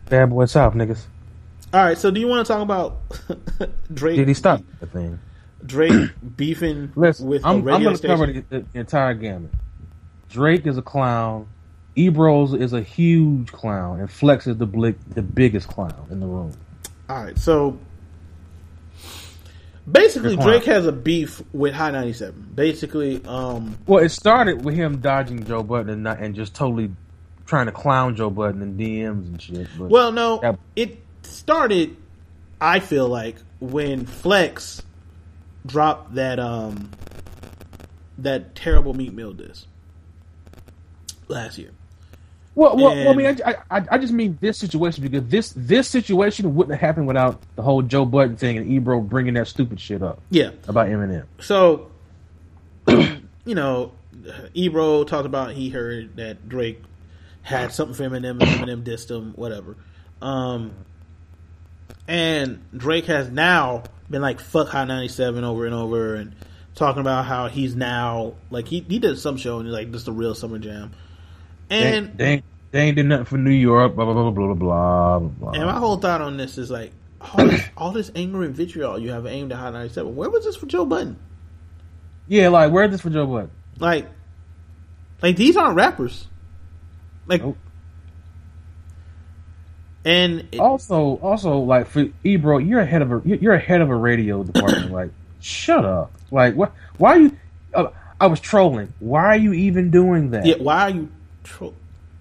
Bad Boy South niggas. All right, so do you want to talk about [LAUGHS] Drake? Did he stop the thing? Drake beefing [CLEARS THROAT] Listen, with a I'm, I'm going to station? cover the, entire gamut. Drake is a clown. Ebros is a huge clown, and Flex is the the biggest clown in the room. All right, so basically, Drake has a beef with Hot 97. Basically, um, Well, it started with him dodging Joe Budden and, not, and just totally trying to clown Joe Budden in DMs and shit. Well, no, Yeah. it started. I feel like when Flex dropped that um that terrible Meek Mill disc last year. Well, well, well I mean, I, I, I just mean this situation because this this situation wouldn't have happened without the whole Joe Budden thing and Ebro bringing that stupid shit up Yeah, about Eminem. So, [CLEARS THROAT] you know, Ebro talked about he heard that Drake had something for Eminem, and Eminem dissed him, whatever. Um, and Drake has now been like fuck Hot 97 over and over and talking about how he's now like he he did some show and he's like this is the real summer jam. And they, they, ain't, they ain't did nothing for New York. Blah blah blah blah blah blah blah. and my whole thought on this is like all this, [COUGHS] all this anger and vitriol you have aimed at Hot 97. Where was this for Joe Budden? yeah, like where's this for Joe Budden? Like, like these aren't rappers. Like, Nope. and it- Also, also like for Ebro, you're ahead of a you're ahead of a radio [COUGHS] department. like, shut up. Like, what? Why are you? Uh, I was trolling. Why are you even doing that? yeah, why are you? Tro-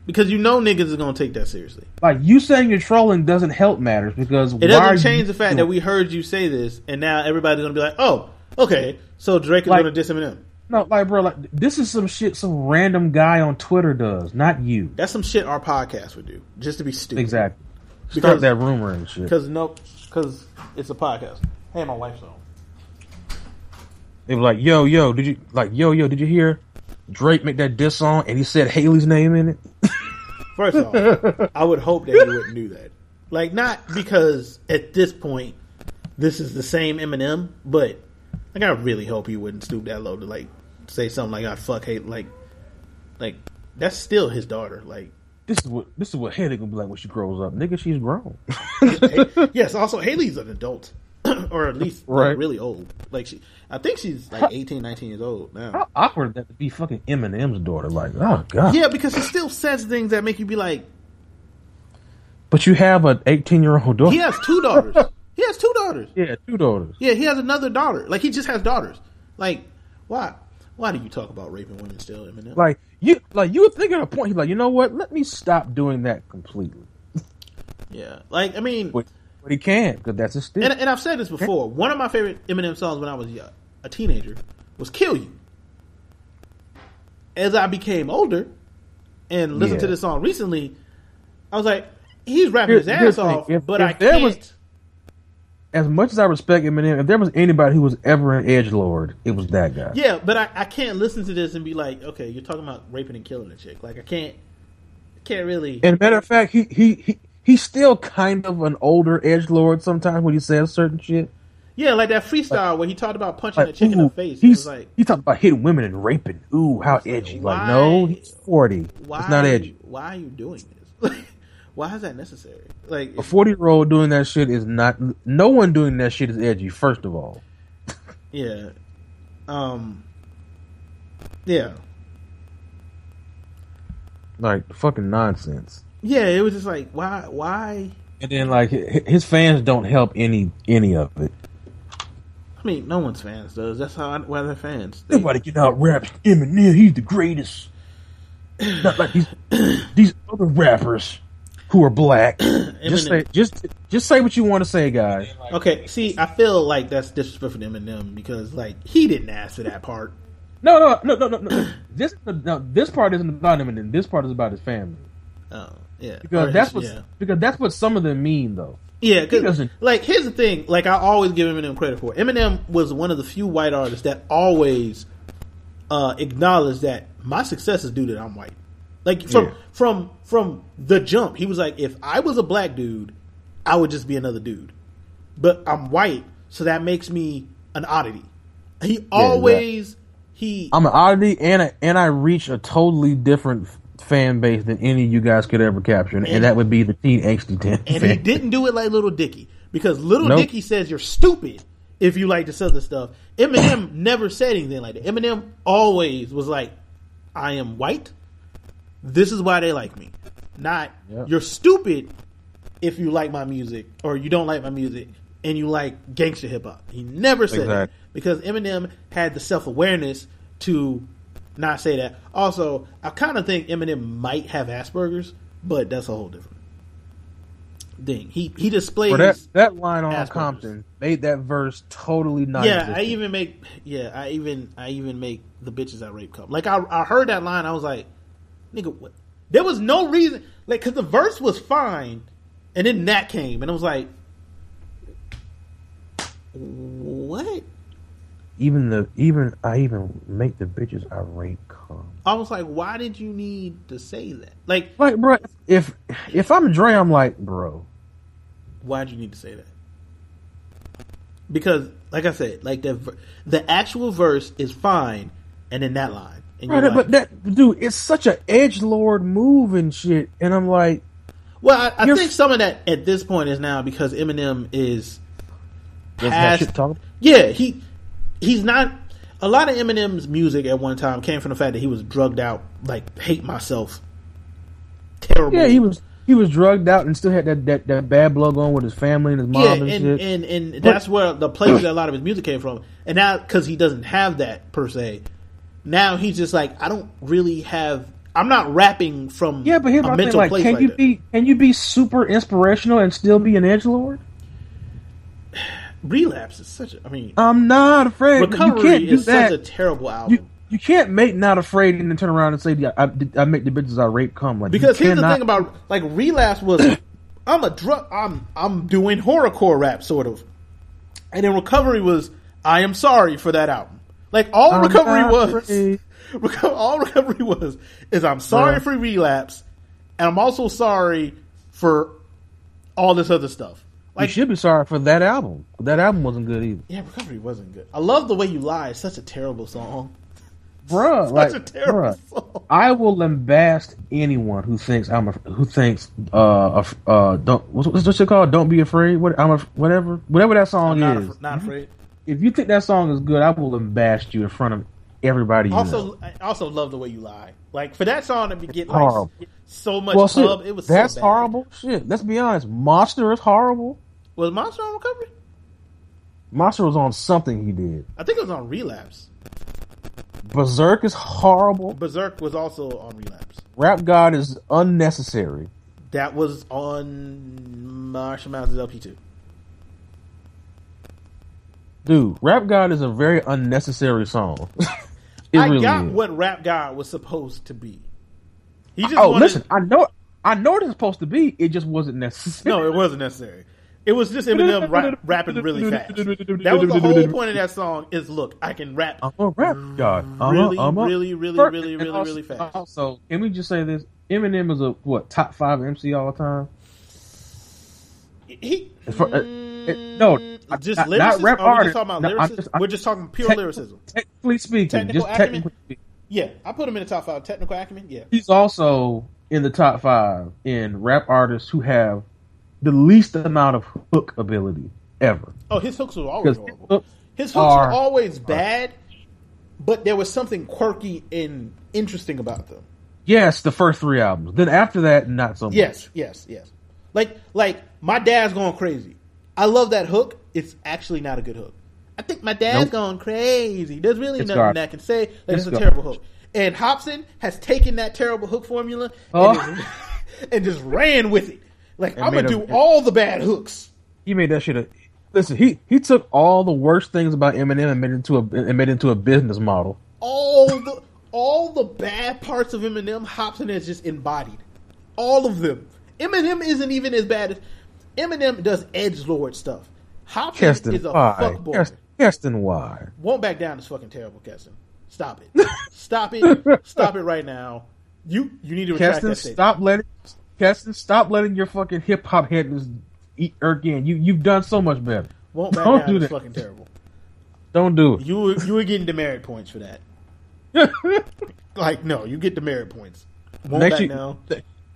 because you know niggas is gonna take that seriously. Like you saying you're trolling doesn't help matters because It doesn't change the fact that we heard you say this, and now everybody's gonna be like, "Oh, okay, so Drake is Like- gonna diss Eminem." no like bro like this is some shit some random guy on Twitter does, not you. That's some shit our podcast would do, just to be stupid. Exactly. Because- Start that rumor and shit. Because no, because it's a podcast. Hey, my wife's on. They were like, "Yo, yo, did you like, yo, yo, did you hear Drake make that diss song and he said Hailie's name in it?" First off, I would hope that he wouldn't do that. Like, not because at this point this is the same Eminem, but like I really hope he wouldn't stoop that low to like say something like "I fuck hate." Like, like that's still his daughter. Like, This is what this is what Hailie gonna be like when she grows up, nigga. She's grown. Yes. Also, Hailie's an adult, [COUGHS] or at least like, really old. Like she, I think she's like 18, 19 years old now. How awkward that to be fucking Eminem's daughter. Like, oh god. Yeah, because he still says things that make you be like, But you have an 18 year old daughter. he has two daughters. [LAUGHS] he has two daughters. yeah, two daughters. Yeah, he has another daughter. Like he just has daughters. Like why? Why do you talk about raping women still, Eminem? Like you, like you were thinking at a point. He's like, you know what? Let me stop doing that completely. yeah, like I mean, But, but he can't because that's a stick. and, and I've said this before. One of my favorite Eminem songs when I was a teenager was "Kill You." As I became older and listened to this song recently, I was like, he's rapping Here- his ass here's the thing. off, If- but if I there can't. was- as much as I respect Eminem, if there was anybody who was ever an edge lord, it was that guy. Yeah, but I, I can't listen to this and be like, okay, you're talking about raping and killing a chick. Like I can't, can't really. And matter of fact, he he he he's still kind of an older edge lord sometimes when he says certain shit. Yeah, like that freestyle where he talked about punching Like, a chick in the face. He's like, he talked about hitting women and raping. Ooh, how edgy! why- Like, no, he's forty. why? It's not edgy. Why are you doing this? [LAUGHS] Why is that necessary? Like, A forty year old doing that shit is not. No one doing that shit is edgy. First of all, [LAUGHS] yeah, um, yeah, like fucking nonsense. Yeah. It was just like, why? Why? And then like his fans don't help any any of it. I mean, no one's fans does. That's how I, why they're fans. They, Nobody can out rap Eminem. He's the greatest. Not like these [CLEARS THROAT] these other rappers. who are black. [CLEARS THROAT] just say just just say what you want to say, guys. Okay, see, I feel like that's disrespectful to Eminem because like he didn't ask for that part. No, no, no, no, no. no. this no, this part isn't about Eminem. and this part is about his family. Oh, yeah, Because Or that's what yeah. because that's what some of them mean, though. Yeah, because like here's the thing. Like I always give Eminem credit for. it. Eminem was one of the few white artists that always uh, acknowledged that my success is due to that I'm white. Like from Yeah. from from the jump, he was like, if I was a black dude, I would just be another dude. But I'm white, so that makes me an oddity. He always he I'm an oddity, and I, and I reach a totally different fan base than any of you guys could ever capture, and, And- that would be the teen angsty ten. And he didn't do it like Little Dicky because Little Nope. Dicky says you're stupid if you like this other stuff. Eminem [COUGHS] never said anything like that. Eminem always was like, "I am white. This is why they like me." Not Yep. you're stupid if you like my music or you don't like my music and you like gangster hip hop. He never said that because Eminem had the self awareness to not say that. Also, I kind of think Eminem might have Asperger's, but that's a whole different thing. He he displays. For that that line on Asperger's. Compton made that verse totally not. yeah, I even make yeah, I even I even make the bitches I rape come. Like I I heard that line, I was like, nigga, what? There was no reason, like, because the verse was fine, and then that came, and I was like, what? Even the even I even make the bitches I rape come. I was like, why did you need to say that? Like, Like, bro, if if I'm Dre, I'm like, bro, why'd you need to say that? Because, like I said, like the the actual verse is fine, and then that line, Right, like, but that dude, it's such a edge lord move and shit, and I'm like, well, I, I think some of that at this point is now because Eminem is past. talk. Yeah, he he's not. A lot of Eminem's music at one time came from the fact that he was drugged out, like hate myself, terrible. Yeah, he was he was drugged out and still had that that, that bad blood going with his family and his mom Yeah, and, and, shit. and and that's where the place that a lot of his music came from. And now because he doesn't have that per se, now he's just like I don't really have. I'm not rapping from yeah, but here's a my thing: like, place can like you that. be can you be super inspirational and still be an edge lord? Relapse is such a. I mean, I'm not afraid. you recovery can't do is that. such a terrible album. you you can't make not afraid and then turn around and say "Yeah, I, I make the bitches I rape come like Because here's the thing about like relapse was [COUGHS] I'm a drug I'm I'm doing horrorcore rap sort of. And then recovery was I am sorry for that album. Like all I'm recovery was [LAUGHS] reco- all recovery was is I'm sorry Bruh. for relapse and I'm also sorry for all this other stuff. You should be sorry for that album. That album wasn't good either, yeah, recovery wasn't good. I love the way you lie. It's such a terrible song. bruh. Such Like, a terrible bruh. song. I will lambast anyone who thinks I'm a, who thinks uh uh, don't what's, what's that shit called? Don't be afraid. What I'm a, whatever whatever that song not, is. af- not afraid. If you think that song is good, I will lambast you in front of everybody. You know. Also, I also love the way you lie. Like for that song to be get like Horrible. so much well, shit, it was so that's bad. horrible. Shit, let's be honest. Monster is horrible. Was Monster on Recovery? Monster was on something he did. I think it was on Relapse. Berserk is horrible. Berserk was also on Relapse. Rap God is unnecessary. That was on Marshall Mathers LP two. Dude, Rap God is a very unnecessary song. [LAUGHS] it I really got is. what Rap God was supposed to be. He just oh, wanted, listen, I know, I know what it's supposed to be. It just wasn't necessary. [LAUGHS] No, it wasn't necessary. It was just Eminem rap, rapping really fast. That was the whole point of that song. Is look, I can rap I'm a rap god. I'm really, a, I'm a, really, really, really, really, also, really fast. Also, can we just say this? Eminem is a what top five MC all the time. He For- uh, it- no, just not- lyricism. not rap Are we just talking about No, I'm just- I'm- We're just talking pure Tech- lyricism. Technically speaking, Technical just acumen? technically speaking, Yeah, I put him in the top five. Technical acumen. Yeah, he's also in the top five in rap artists who have the least amount of hook ability ever. Oh, his hooks were always horrible. hooks His hooks are- were always bad, but there was something quirky and interesting about them. Yes, the first three albums. Then after that, not so much. Yes, yes, yes. Like, like my dad's going crazy. I love that hook. It's actually not a good hook. I think my dad's Nope. going crazy. There's really It's nothing garbage. I can say. Like, It's it's a terrible hook. And Hopsin has taken that terrible hook formula Oh. and, [LAUGHS] and just ran with it. Like I'm gonna do a- all the bad hooks. He made that shit. A, listen, he he took all the worst things about Eminem and made it into a and made it into a business model. All the all the bad parts of Eminem, Hopsin has just embodied. All of them. Eminem isn't even as bad as Eminem does edge lord stuff. Hopsin Keston, is a fuckboy. Keston, Keston, why? Won't back down is fucking terrible, Keston. Stop it. [LAUGHS] Stop it. Stop it right now. You you need to retract Keston, that statement. stop letting Keston, stop letting your fucking hip hop head eat again. You you've done so much better. Won't [LAUGHS] back Don't do that. fucking terrible. Don't do it. You were- you were getting demerit points for that. [LAUGHS] Like no, you get demerit points. Won't next you, down.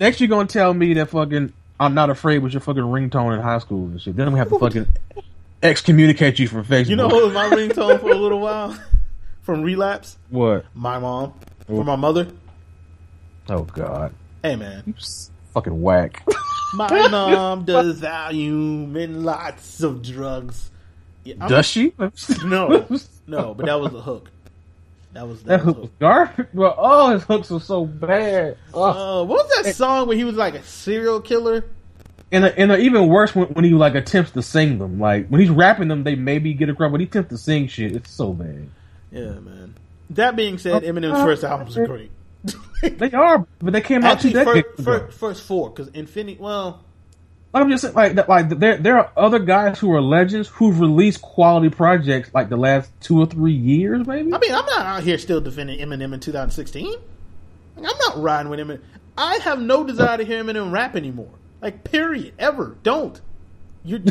next you're gonna tell me that fucking I'm not afraid was your fucking ringtone in high school and shit. Then I'm gonna have to [LAUGHS] fucking excommunicate you from Facebook. You know what was my ringtone for a little while? From relapse? what? My mom. For my mother. Oh god, Hey man. you s- fucking whack. [LAUGHS] My mom does volume and lots of drugs. Yeah, Does she? No. [LAUGHS] No, but that was a hook. That was That that, hook was was garbage. Well, oh, his hooks were so bad. Oh. Uh, what was that song where he was like a serial killer? And they're, and they're even worse when, when he like attempts to sing them. Like when he's rapping them, they maybe get across, but he attempts to sing shit. It's so bad. Yeah, man. That being said, Eminem's first albums are great. They are, but they came out Actually, two decades first, first, first four because Infinity. Well, I'm just saying, like, that- like there there are other guys who are legends who've released quality projects like the last two or three years, maybe. I mean, I'm not out here still defending Eminem in 2016. Like, I'm not riding with Eminem. I have no desire to hear Eminem rap anymore. Like, period. Ever. Don't. You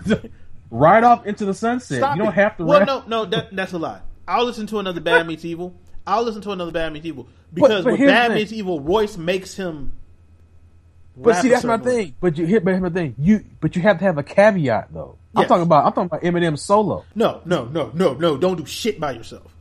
[LAUGHS] right off into the sunset. stop. you don't it. have to. Well, rap. no, no, that, that's a lie. I'll listen to another Bad Meets Evil. I'll listen to another Bad Meets Evil because but with Bad. Meets Evil, Royce makes him. But see, that's my way. thing. But you hit, but here's my thing. You, but you have to have a caveat though. I'm talking about. I'm talking about Eminem solo. No, no, no, no, no. Don't do shit by yourself.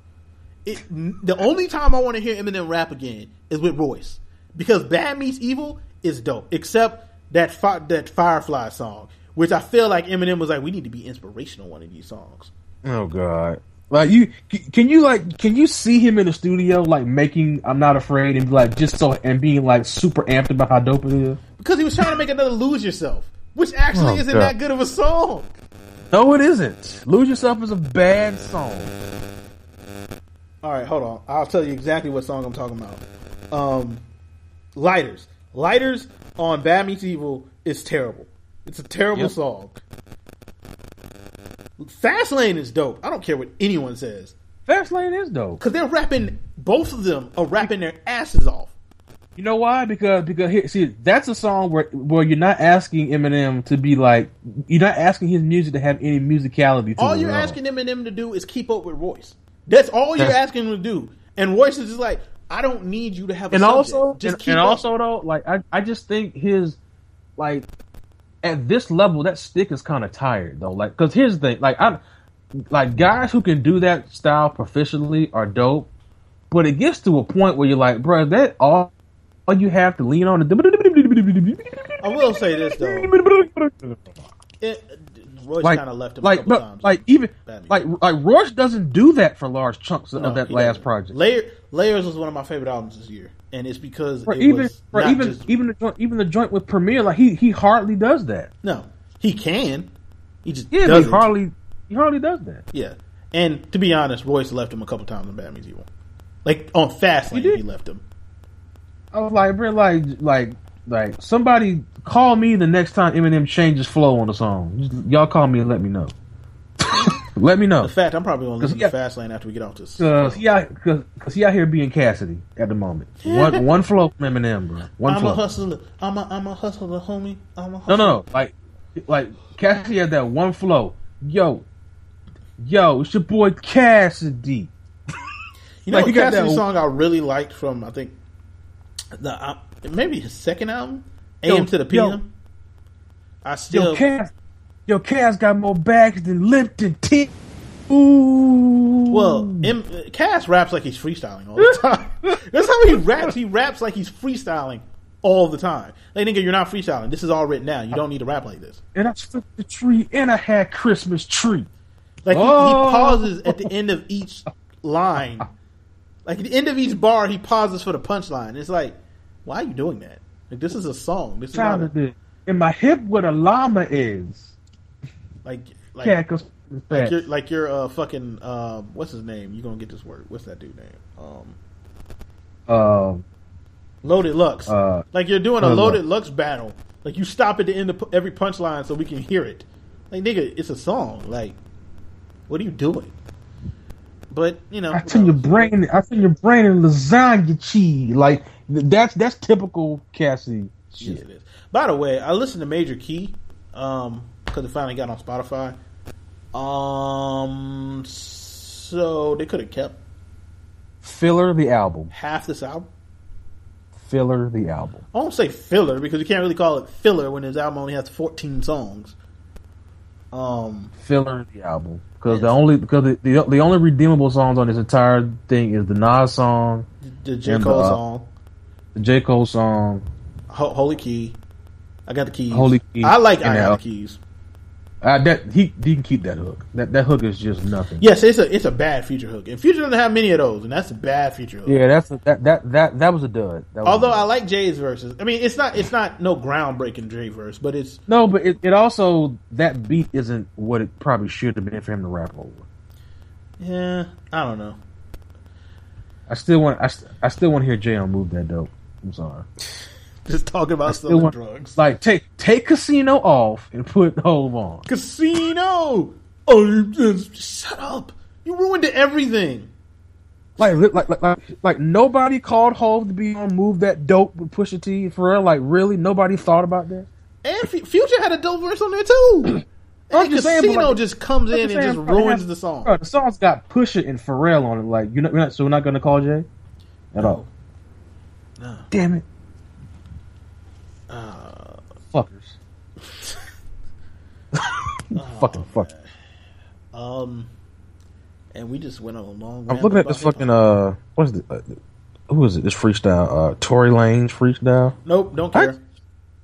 It, the only time I want to hear Eminem rap again is with Royce because Bad Meets Evil is dope. Except that fi- that Firefly song, which I feel like Eminem was like, we need to be inspirational one of these songs. Oh God! Like you, can you like, can you see him in the studio like making "I'm Not Afraid" and like just so and being like super amped about how dope it is? Because he was trying to make another Lose Yourself, which actually Oh, isn't God. that good of a song. No, it isn't. "Lose Yourself" is a bad song. All right, hold on. I'll tell you exactly what song I'm talking about. Um, Lighters. Lighters on Bad Meets Evil is terrible. It's a terrible Yep. song. Fastlane is dope. I don't care what anyone says. Fastlane is dope. Because they're rapping, both of them are rapping their asses off. You know why? Because because here, see, that's a song where where you're not asking Eminem to be like, you're not asking his music to have any musicality. To All you're at all. asking Eminem to do is keep up with Royce. That's all you're asking him to do. And Royce is just like, I don't need you to have a and subject. also just and, keep and up. also though like I, I just think his like at this level that stick is kind of tired though like because here's the thing like i like guys who can do that style proficiently are dope but it gets to a point where you're like bro that all all you have to lean on I will say this though. [LAUGHS] It, Royce like, kind of left him like, a couple but, times. like even like like Royce doesn't do that for large chunks of that last doesn't. project. Layer, Layers was one of my favorite albums this year, and it's because it even was for not even just- even the joint, even the joint with Premier, like he he hardly does that. no, he can, he just Yeah, he doesn't. hardly he hardly does that. Yeah, and to be honest, Royce left him a couple times in Bad Evil. Like on Fastlane, did? he left him. I was like, bro, like, like, like, somebody call me the next time Eminem changes flow on the song. Just, y'all call me and let me know. [LAUGHS] let me know. In fact, I'm probably going to leave yeah. fast lane after we get off this. Cause he out, cause, 'cause he out here being Cassidy at the moment. One, [LAUGHS] one flow from Eminem, bro. One I'm flow. a hustler. I'm a I'm a hustler, homie. I'm a No, hustler. no, like, like Cassidy had that one flow. Yo, yo, it's your boy Cassidy. [LAUGHS] You know Like, Cassidy that- song I really liked from I think the uh, maybe his second album, Yo, AM to the yo. PM. I Yo, still Cass, yo, Cass got more bags than Lipton tea. Ooh. well, M, Cass raps like he's freestyling all the [LAUGHS] time. That's how he raps. He raps like he's freestyling all the time. Like nigga, you're not freestyling. This is all written down. You don't need to rap like this. and I flipped the tree and I had Christmas tree. Like he, Oh. he pauses at the end of each line. Like at the end of each bar, he pauses for the punchline. It's like, why are you doing that? Like this is a song. This is not to a, do. In my hip where the llama is. Like like Cackles. like you're like you're uh fucking um what's his name? You are gonna get this word? What's that dude name? Um, Um, Loaded Lux. uh, like you're doing a Loaded Lux battle. Like you stop at the end of every punchline so we can hear it. Like nigga, it's a song. Like, what are you doing? But you know, I turn your brain. I turn your brain in lasagna cheese. Like that's that's typical Cassie Yes, shit. it is. By the way, I listened to Major Key um because it finally got on Spotify. Um, so they could have kept Filler the album. half this album. Filler the album. I won't say filler because you can't really call it filler when his album only has 14 songs. Um, Filler the album. Because Yes. the only because the, the the only redeemable songs on this entire thing is the Nas song, the J. Cole uh, song, the J Cole song, Ho- Holy Key. I got the keys. Holy Key, I like I got the keys. Uh, that he he can keep that hook. That that hook is just nothing. Yes, it's a it's a bad future hook, and Future doesn't have many of those, and that's a bad future hook. Yeah, that's a, that that that that was a dud. Was Although a dud. I like Jay's verses. I mean, it's not it's not no groundbreaking Jay verse, but it's no, but it, it also that beat isn't what it probably should have been for him to rap over. yeah, I don't know. I still want I, st- I still want to hear Jay on move that dope. I'm sorry. [LAUGHS] Just talking about selling want- drugs. Like take take Casino off and put Hove on. Casino. Oh, you just shut up! You ruined everything. Like like like like, like nobody called Hove to be on move that dope with Pusha T for real. Like really, nobody thought about that. And F- Future had a dope verse on there too. [CLEARS THROAT] I'm And just saying, Casino like, just comes in just and saying, just ruins has- the song. Bro, the song's got Pusha and Pharrell on it. Like you're not, you're not so we're not gonna call Jay at all. No. Damn it, Uh, fuckers. [LAUGHS] Fucking fuck. um, and we just went on a long. I'm looking at this fucking hip-hop. uh, what is it? Uh, who is it? This freestyle, uh, Tory Lanez freestyle. Nope, don't I- care.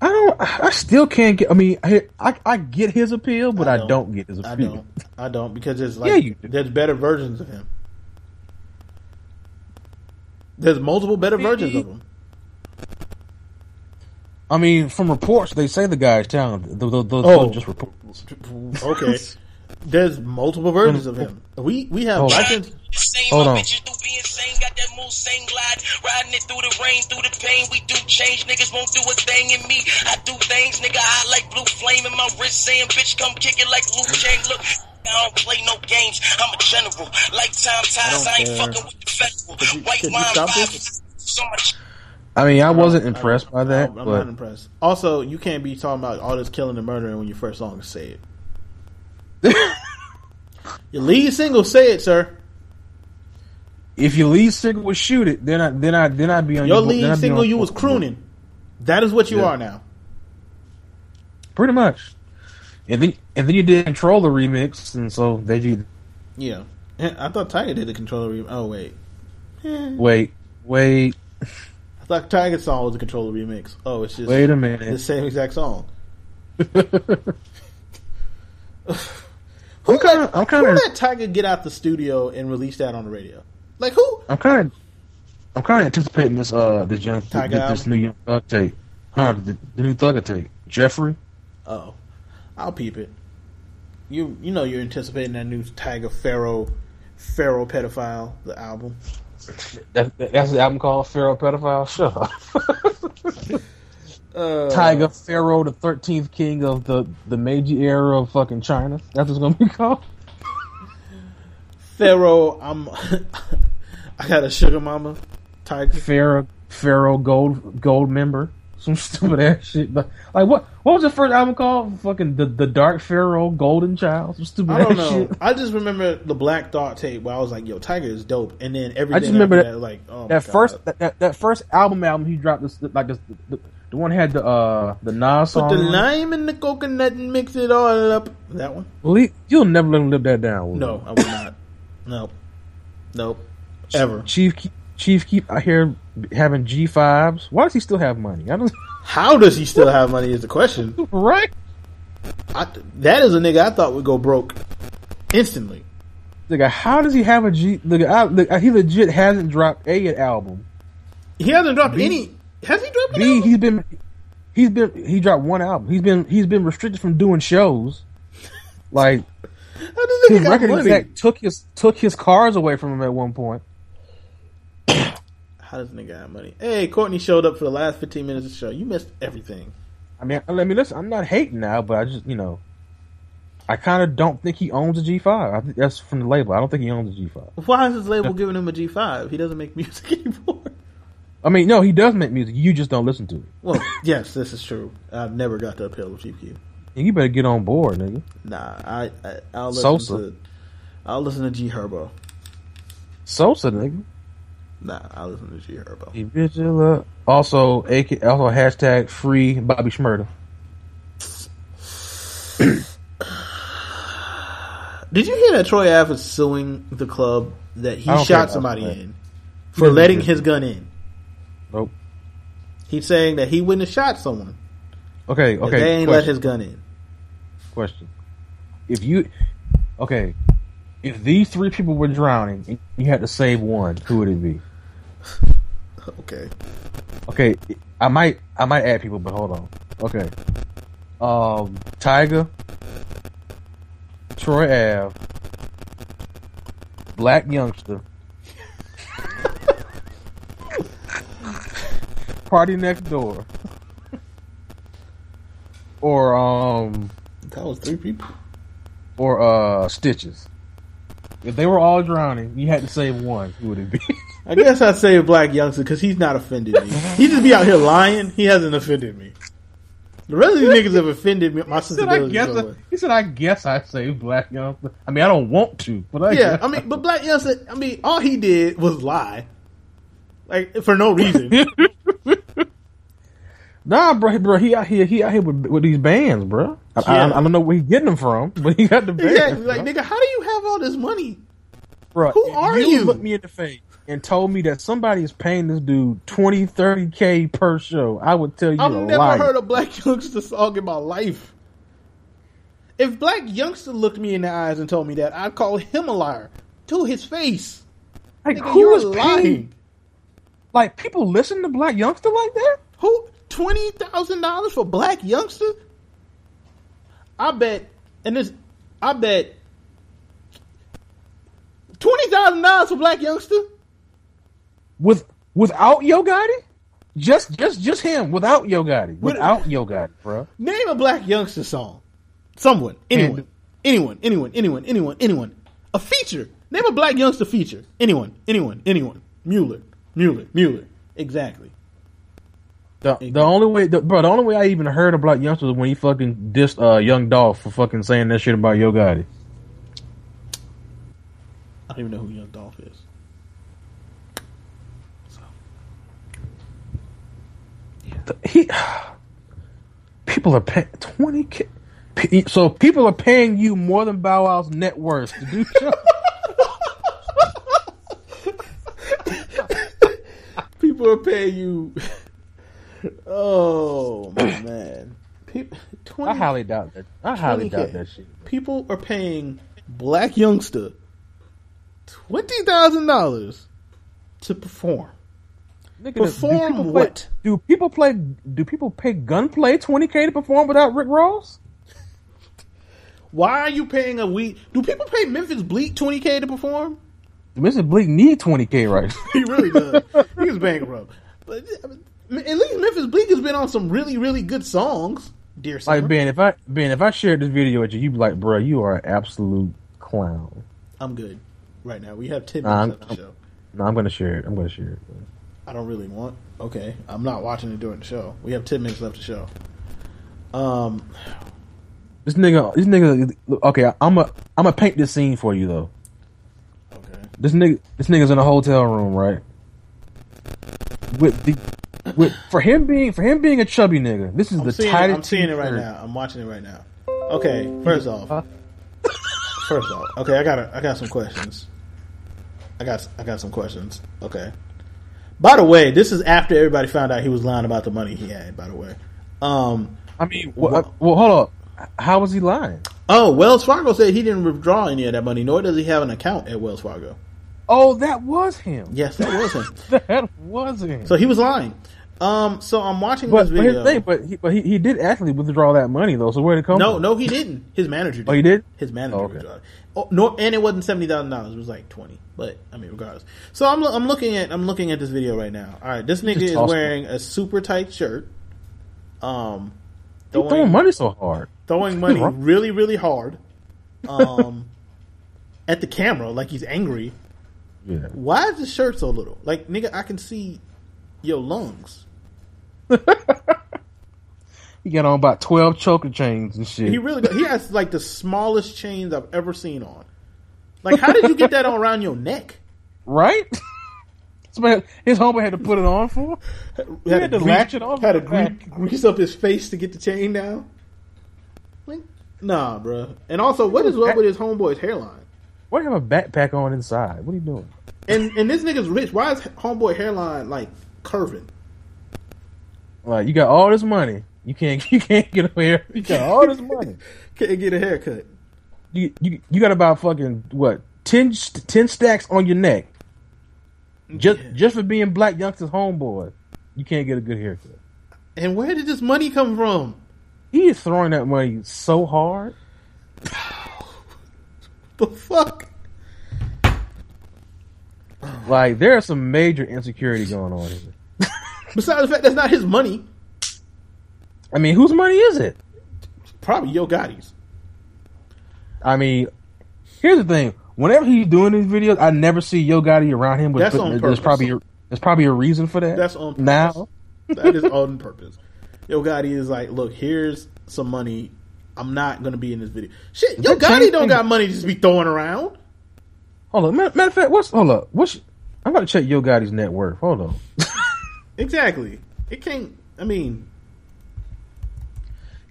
I don't. I still can't get. I mean, I I, I get his appeal, but I I don't. don't, get his I appeal. don't. I don't because it's like Yeah, you there's better versions of him. There's multiple better versions of him. I mean, from reports, they say the guy's talented. Those, those, those Oh. are just reports. Okay. There's multiple versions of him. We we have Hold on. Same Hold on. bitches do be insane, got that move, same glide, riding it through the rain, through the pain. We do change, niggas won't do a thing in me. I do things, nigga, hot like blue flame in my wrist, saying, bitch, come kick it like Luke Chain. Look, I don't play no games, I'm a general. Lifetime ties, don't I, ain't fucking with the festival. You- White could you wine stop vibe, this? so much. I mean, I wasn't impressed by that, I'm, I'm but not impressed. Also, you can't be talking about all this killing and murdering when your first song is "Say It." [LAUGHS] your lead single, "Say It," sir. if your lead single was "Shoot It," then I then I then I'd be on Your I'd lead single, on- you was crooning. That is what you Yeah. are now. pretty much. And then and then you did Controller remix, and so they did. Yeah, I thought Tyga did the controller. Re- oh wait, Wait, wait, Thought Tyga's song was a controller remix. Oh, it's just wait a minute, the same exact song. [LAUGHS] I'm Who kind of I'm kind of let Tyga get out the studio and release that on the radio? Like who? I'm kind of I'm kind of anticipating this uh this young Tiger this, this new young thug tape. Huh, the, the new thugger tape. Jeffrey. Oh, I'll peep it. You you know you're anticipating that new Tyga Pharaoh Pharaoh pedophile the album. That, that's the album called Pharaoh Pedophile. Shut up. Uh, Tyga Pharaoh, the thirteenth king of the the Meiji era of fucking China. That's what it's gonna be called. Pharaoh. I'm. [LAUGHS] I got a sugar mama. Tyga. Pharaoh Pharaoh Gold Gold member. Some [LAUGHS] stupid ass shit. But like what what was the first album called? Fucking the the Dark Pharaoh Golden Child. Some stupid I don't ass know. shit. I just remember the Black Thought tape where I was like, "Yo, Tyga is dope," and then everything. I just remember after that- like, oh That first that, that, that first album album he dropped this like this the, the one had the uh the Nas song. Put the lime in the coconut and mix it all up. That one? Well, you'll never let him live that down. will No, you? I would not. Nope. Nope. Ever. Chief Keef, Chief Keef out here having G fives. Why does he still have money? I don't [LAUGHS] How does he still have money? Is the question. right. I, that is a nigga I thought would go broke instantly. Nigga, how does he have a G? Nigga, I, look, he legit hasn't dropped a album. He hasn't dropped any. Has he dropped B, album? he's been he's been he dropped one album. He's been he's been restricted from doing shows. Like How does his record exec took his took his cars away from him at one point. [COUGHS] How does nigga have money? Hey, Courtney showed up for the last 15 minutes of the show. You missed everything. I mean, let me listen. I'm not hating now, but I just you know, I kind of don't think he owns a G5. I think that's from the label. I don't think he owns a G5. Why is his label giving him a G5? He doesn't make [LAUGHS] music anymore. I mean, no, he does make music. You just don't listen to it. Well, yes, this is true. I've never got the appeal of GQ. And you better get on board, nigga. Nah, I, I I'll listen Sosa. to I'll listen to G Herbo. Sosa, nigga. Nah, I'll listen to G Herbo. He vigilant. Also, AK, also hashtag free Bobby Shmurda. [CLEARS THROAT] Did you hear that Troy Ave is suing the club that he I don't care shot somebody in for letting his gun in? Nope. He's saying that he wouldn't have shot someone. Okay, if okay. they ain't let his gun in. question. If you, okay, if these three people were drowning and you had to save one, who would it be? Okay. Okay, I might, I might add people, but hold on. Okay, um, Tyga, Troy Ave, Blac Youngsta, [LAUGHS] PartyNextDoor, or um, That was three people. or uh, Stitches. If they were all drowning, you had to save one. Who would it be? [LAUGHS] I guess I'd say a Blac Youngsta because he's not offended me. [LAUGHS] He just be out here lying. He hasn't offended me. The rest of these niggas have offended me. My He said, I sensibilities. guess. I, he said, "I guess I say Blac Youngsta." I mean, I don't want to, but I Yeah. I mean, but Blac Youngsta. I mean, all he did was lie, like for no reason. [LAUGHS] nah, bro, bro, he out here, he out here with, with these bands, bro. I, I, Yeah. I don't know where he's getting them from, [LAUGHS] but he got the bands, exactly. Like, nigga, how do you have all this money? Bro, who are you? you? Looked me in the face and told me that somebody is paying this dude 20, 30 k per show. I would tell you I've never heard a black [LAUGHS] youngster song in my life. If Blac Youngsta looked me in the eyes and told me that, I'd call him a liar to his face. like, Nigga, who is lying. paying? Like, people listen to Blac Youngsta like that? Who twenty thousand dollars for Blac Youngsta? I bet, and this, I bet twenty thousand dollars for black youngster. With without Yo Gotti? Just just just him without Yo Gotti. Without Yo Gotti, bro. Name a Blac Youngsta song. Someone, anyone, And- anyone, anyone, anyone, anyone, anyone. A feature. Name a Blac Youngsta feature. Anyone, anyone, anyone. Mueller, Mueller, Mueller. Exactly. The, the only way, the, bro, the only way I even heard of Blac Youngsta was when he fucking dissed uh, Young Dolph for fucking saying that shit about Yo Gotti. I don't even know who Young Dolph is. He, [SIGHS] people are paying twenty k. So people are paying you more than Bow Wow's net worth to do shows. [LAUGHS] People are paying you. Oh [CLEARS THROAT] man, people. 20, I highly doubt that. I highly 20K. doubt that shit. people are paying Blac Youngsta twenty thousand dollars to perform. Nigga, Perform do what? Play, do people play? Do people pay gunplay twenty k to perform without Rick Ross? Why are you paying a week? Do people pay Memphis Bleek twenty k to perform? Mr. Bleek need twenty k right. [LAUGHS] He really does. He's bankrupt. But at least Memphis Bleek has been on some really, really good songs. Dear summer. Like Ben, if I Ben, if I shared this video with you, you'd be like, bro, you are an absolute clown. I'm good right now. We have ten Nah, minutes I'm- left the show. No, I'm gonna share it. I'm gonna share it. I don't really want. Okay, I'm not watching it during the show. We have ten minutes left to show. Um, This nigga, this nigga. Okay, I'm a, I'm gonna paint this scene for you though. okay. This nigga, this nigga's in a hotel room, right? With the, with for him being for him being a chubby nigga, this is I'm the seeing, tightest. I'm seeing it right now. I'm watching it right now. Okay, first off, Huh? first off, okay, I got I got some questions. I got I got some questions. Okay. By the way, this is after everybody found out he was lying about the money he had. By the way, um, I mean, well, well, hold up. How was he lying? oh, Wells Fargo said he didn't withdraw any of that money, nor does he have an account at Wells Fargo. Oh, that was him. Yes, that was him. [LAUGHS] That was him. So he was lying. Um, so I'm watching But, this but video. thing, but he, but he, he did actually withdraw that money though. So where did it come no, from? no, he didn't. His manager did. Oh, he did? His manager Oh, okay. Oh, no, and it wasn't seventy thousand dollars. It was like twenty. But I mean, regardless. So I'm I'm looking at I'm looking at this video right now. All right, this nigga is wearing a super tight shirt. Um, He throwing money so hard. throwing money really, really hard. Um, [LAUGHS] at the camera, like he's angry. Yeah. Why is his shirt so little? Like, nigga, I can see your lungs. [LAUGHS] He got on about twelve choker chains and shit. He really. He has like the smallest chains I've ever seen on. Like, how did you get that on around your neck? right? [LAUGHS] Somebody- his homeboy had to put it on for. him? Had, had to to grease, latch it off Had to gre- grease up his face to get the chain down. Like, nah, bro. And also, what is up with his homeboy's hairline? Why do you have a backpack on inside? What are you doing? And and this nigga's rich. Why is homeboy hairline like curving? Like you got all this money, you can't [LAUGHS] you can't get a hair. You got all this money. Can't get a haircut. You you you got about fucking what 10, 10 stacks on your neck. Just just for being Blac Youngsta's homeboy, you can't get a good haircut. And where did this money come from? He is throwing that money so hard. [SIGHS] The fuck? Like there's some major insecurity going on here. Besides the fact that's not his money, I mean, whose money is it? probably Yo Gotti's. I mean, here's the thing. Whenever he's doing these videos, I never see Yo Gotti around him. But That's but on there's probably a, there's probably a reason for that. That's on purpose. now. That is on purpose. Yo Gotti is like, look, here's some money. I'm not gonna be in this video. Shit, Yo Gotti don't got money to just be throwing around. Hold on. Matter, matter of fact, what's hold up? What's I'm about to check Yo Gotti's net worth. Hold on. [LAUGHS] Exactly. It can't. I mean,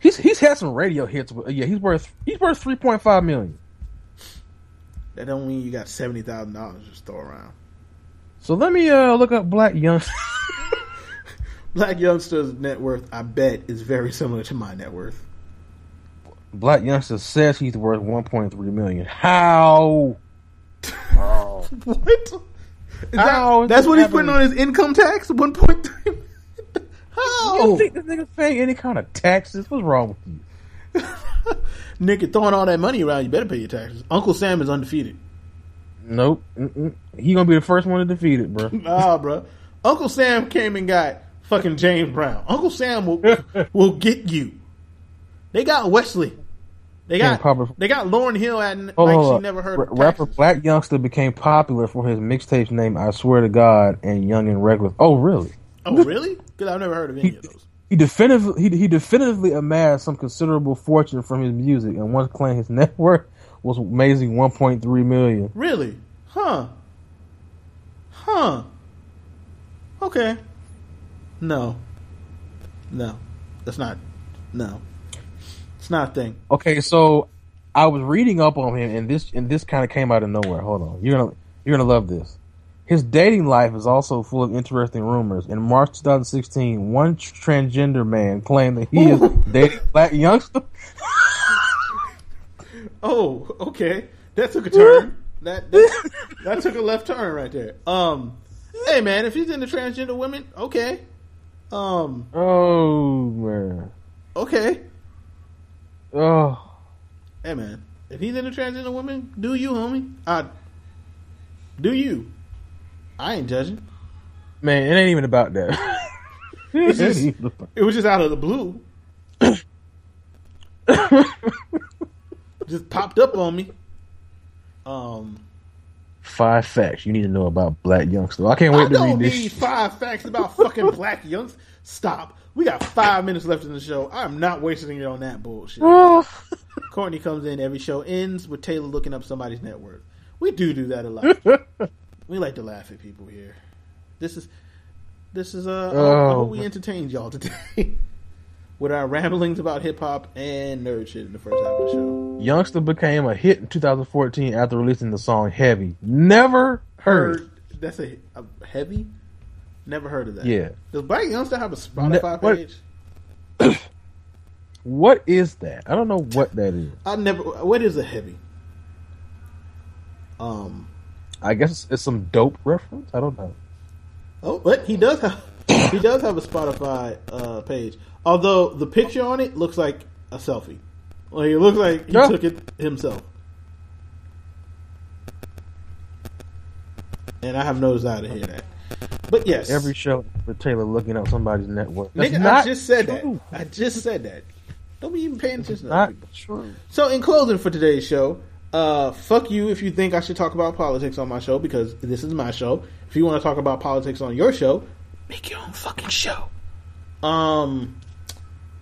He's he's had some radio hits. But yeah, he's worth he's worth three point five million. that don't mean you got seventy thousand dollars just throw around. So let me uh look up Black Young. [LAUGHS] Blac Youngsta's net worth, I bet, is very similar to my net worth. Blac Youngsta says he's worth one point three million. How? [LAUGHS] What? Is How that, is that's what he's putting on his income tax. One point three. You How? don't oh! think this nigga's paying any kind of taxes? What's wrong with you? [LAUGHS] You're throwing all that money around. You better pay your taxes. Uncle Sam is undefeated. Nope. Mm-mm. He gonna be the first one to defeat it, bro. [LAUGHS] Nah, bro. Uncle Sam came and got fucking James Brown. Uncle Sam will [LAUGHS] will get you. They got Wesley. They got popular- they got Lauryn Hill at Hold like she never heard R- rapper. Blac Youngsta became popular for his mixtapes name "I Swear to God" and "Young and Reckless." Oh, really? Oh, really? Because I've never heard of any of those. He definitively he, he definitively amassed some considerable fortune from his music, and once claimed his [LAUGHS] net worth was amazing 1.3 million. Really? Huh? Huh? Okay. No. No. That's not. No. It's not a thing. Okay, so I was reading up on him, and this and this kind of came out of nowhere. Hold on, you're gonna you're gonna love this. His dating life is also full of interesting rumors. In March 2016, one transgender man claimed that he is dating a Blac Youngsta. [LAUGHS] Oh, okay. That took a turn. that, that [LAUGHS] that took a left turn right there. Um, hey man, if he's into transgender women, okay. Um, Oh man. okay. Oh. Hey man, if he's into transgender women, do you, homie? I do you. I ain't judging. Man, it ain't even about that. [LAUGHS] It's just, it was just out of the blue. just popped up on me. Um, Five facts you need to know about Black youngsters. I can't I wait to don't read need this. five facts about fucking black youngsters. Stop. We got five minutes left in the show. I'm not wasting it on that bullshit. [SIGHS] Courtney comes in. Every show ends with Taylor looking up somebody's net worth. We do do that a lot. [LAUGHS] we like to laugh at people here. This is this is uh, I Oh. hope we entertained y'all today [LAUGHS] with our ramblings about hip hop and nerd shit in the first half of the show. Youngsta became a hit in 2014 after releasing the song "Heavy." Never heard. Heard that's a, a heavy. Never heard of that. Yeah. Does Blac Youngsta have a Spotify what- page? [COUGHS] What is that? I don't know what that is. I never. What is a heavy? Um. I guess it's, some dope reference. I don't know. Oh, but he does have. he does have a Spotify uh, page. Although the picture on it looks like a selfie. Like it looks like he Yeah. took it himself. And I have noticed out to hear that. But yes, Every show with Taylor looking up somebody's network. That's nigga, I just said true. that. I just said that. Don't be even paying attention. To Not true. So, in closing for today's show, uh, fuck you if you think I should talk about politics on my show because this is my show. If you want to talk about politics on your show, make your own fucking show. Um,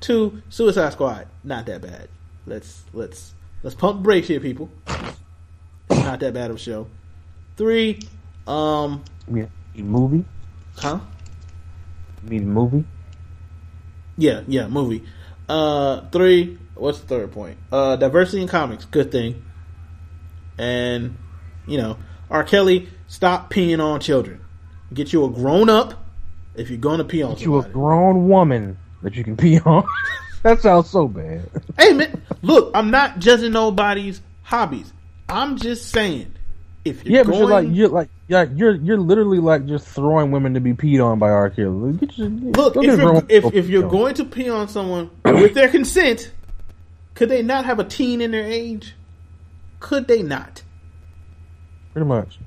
two Suicide Squad, not that bad. Let's let's let's pump brakes here, people. It's not that bad of a show. Three, um, Yeah. Movie? huh? You mean movie? Yeah, yeah, movie. Uh, three. What's the third point? Uh, diversity in comics, good thing. And you know, R. Kelly, stop peeing on children. Get you a grown up if you're gonna pee on Get you a grown woman that you can pee on. [LAUGHS] that sounds so bad. hey man, look, I'm not judging nobody's hobbies. I'm just saying, if you're Yeah, but going, you're like you're like yeah, you're you're literally like just throwing women to be peed on by R. Kelly. Get your, look, if you're, if, if you're going to pee on someone with their consent, could they not have a teen in their age? Could they not? pretty much.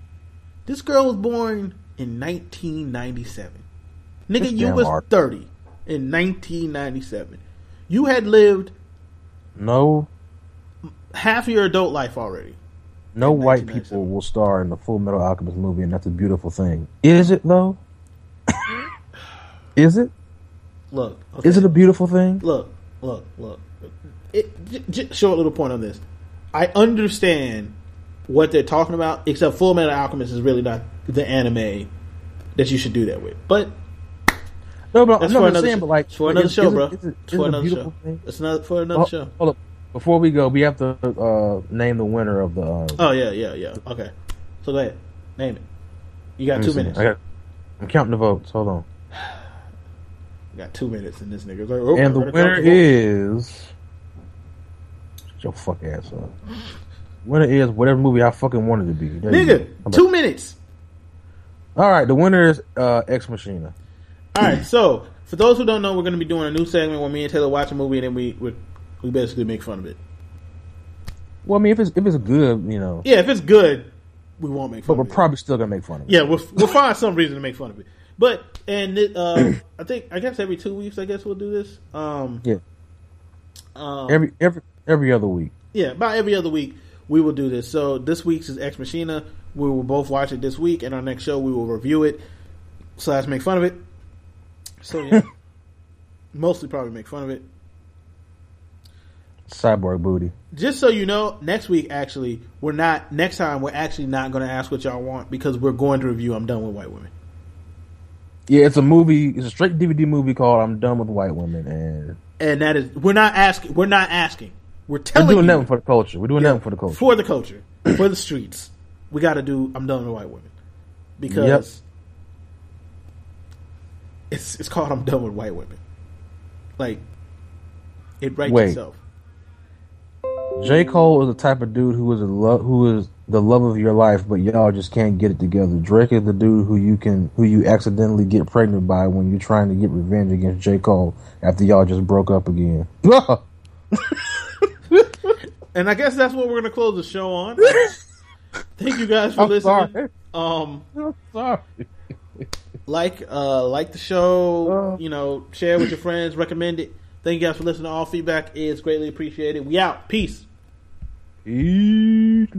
This girl was born in 1997. Nigga, That's you was hard. 30 in 1997. You had lived No, half your adult life already. no white people will star in the Full Metal Alchemist movie, and that's a beautiful thing. Is it though? Hmm? Is it? Look, okay. Is it a beautiful thing? look, look, look. It, j- j- short little point on this. I understand what they're talking about, except Full Metal Alchemist is really not the anime that you should do that with. But No, but that's no, for I'm another, saying, but like for another show, bro. it's for another show. thing? It's not for another Oh, show. Hold up. Before we go, we have to uh, name the winner of the. Uh, Oh yeah, yeah, yeah. Okay. So go ahead. Name it. You got two see. minutes. I got, I'm counting the votes. Hold on. Got two minutes in this nigga. Like, oh, and the winner count the votes. is. Shut your fuck ass up. Winner is whatever movie I fucking wanted to be. There you go. How nigga. Two minutes. All right, the winner is uh, Ex Machina. All right. So for those who don't know, we're going to be doing a new segment where me and Taylor watch a movie and then we we, we basically make fun of it. Well, I mean, if it's if it's good, you know, Yeah, if it's good, we won't make fun. but we're it. probably still gonna make fun of it. yeah, we'll we'll find some reason to make fun of it. But and it, uh, [CLEARS THROAT] I think I guess every two weeks, I guess we'll do this. Um, Yeah. um, Every every every other week. Yeah, about every other week we will do this. So this week's is Ex Machina. We will both watch it this week, and our next show we will review it slash make fun of it. So yeah, [LAUGHS] mostly probably make fun of it. Cyborg booty. Just so you know, next week actually we're not. Next time we're actually not going to ask what y'all want because we're going to review. I'm done with white women. Yeah, it's a movie. It's a straight DVD movie called "I'm Done with White Women," and And that is we're not asking. We're not asking. We're we're doing that for the culture. We're doing that one for the culture. for the culture, [CLEARS THROAT] for the streets. We got to do. I'm done with white women because Yep. it's it's called I'm done with white women. Like it writes Wait. itself. J. Cole is the type of dude who is a lo- who is the love of your life, but y'all just can't get it together. Drake is the dude who you can who you accidentally get pregnant by when you're trying to get revenge against J. Cole after y'all just broke up again. [LAUGHS] [LAUGHS] And I guess that's what we're gonna close the show on. [LAUGHS] Thank you guys for I'm listening. sorry. Um, I'm sorry. like uh like the show, Uh. you know, share with your friends, recommend it. Thank you guys for listening. All feedback is greatly appreciated. We out. Peace. Peace,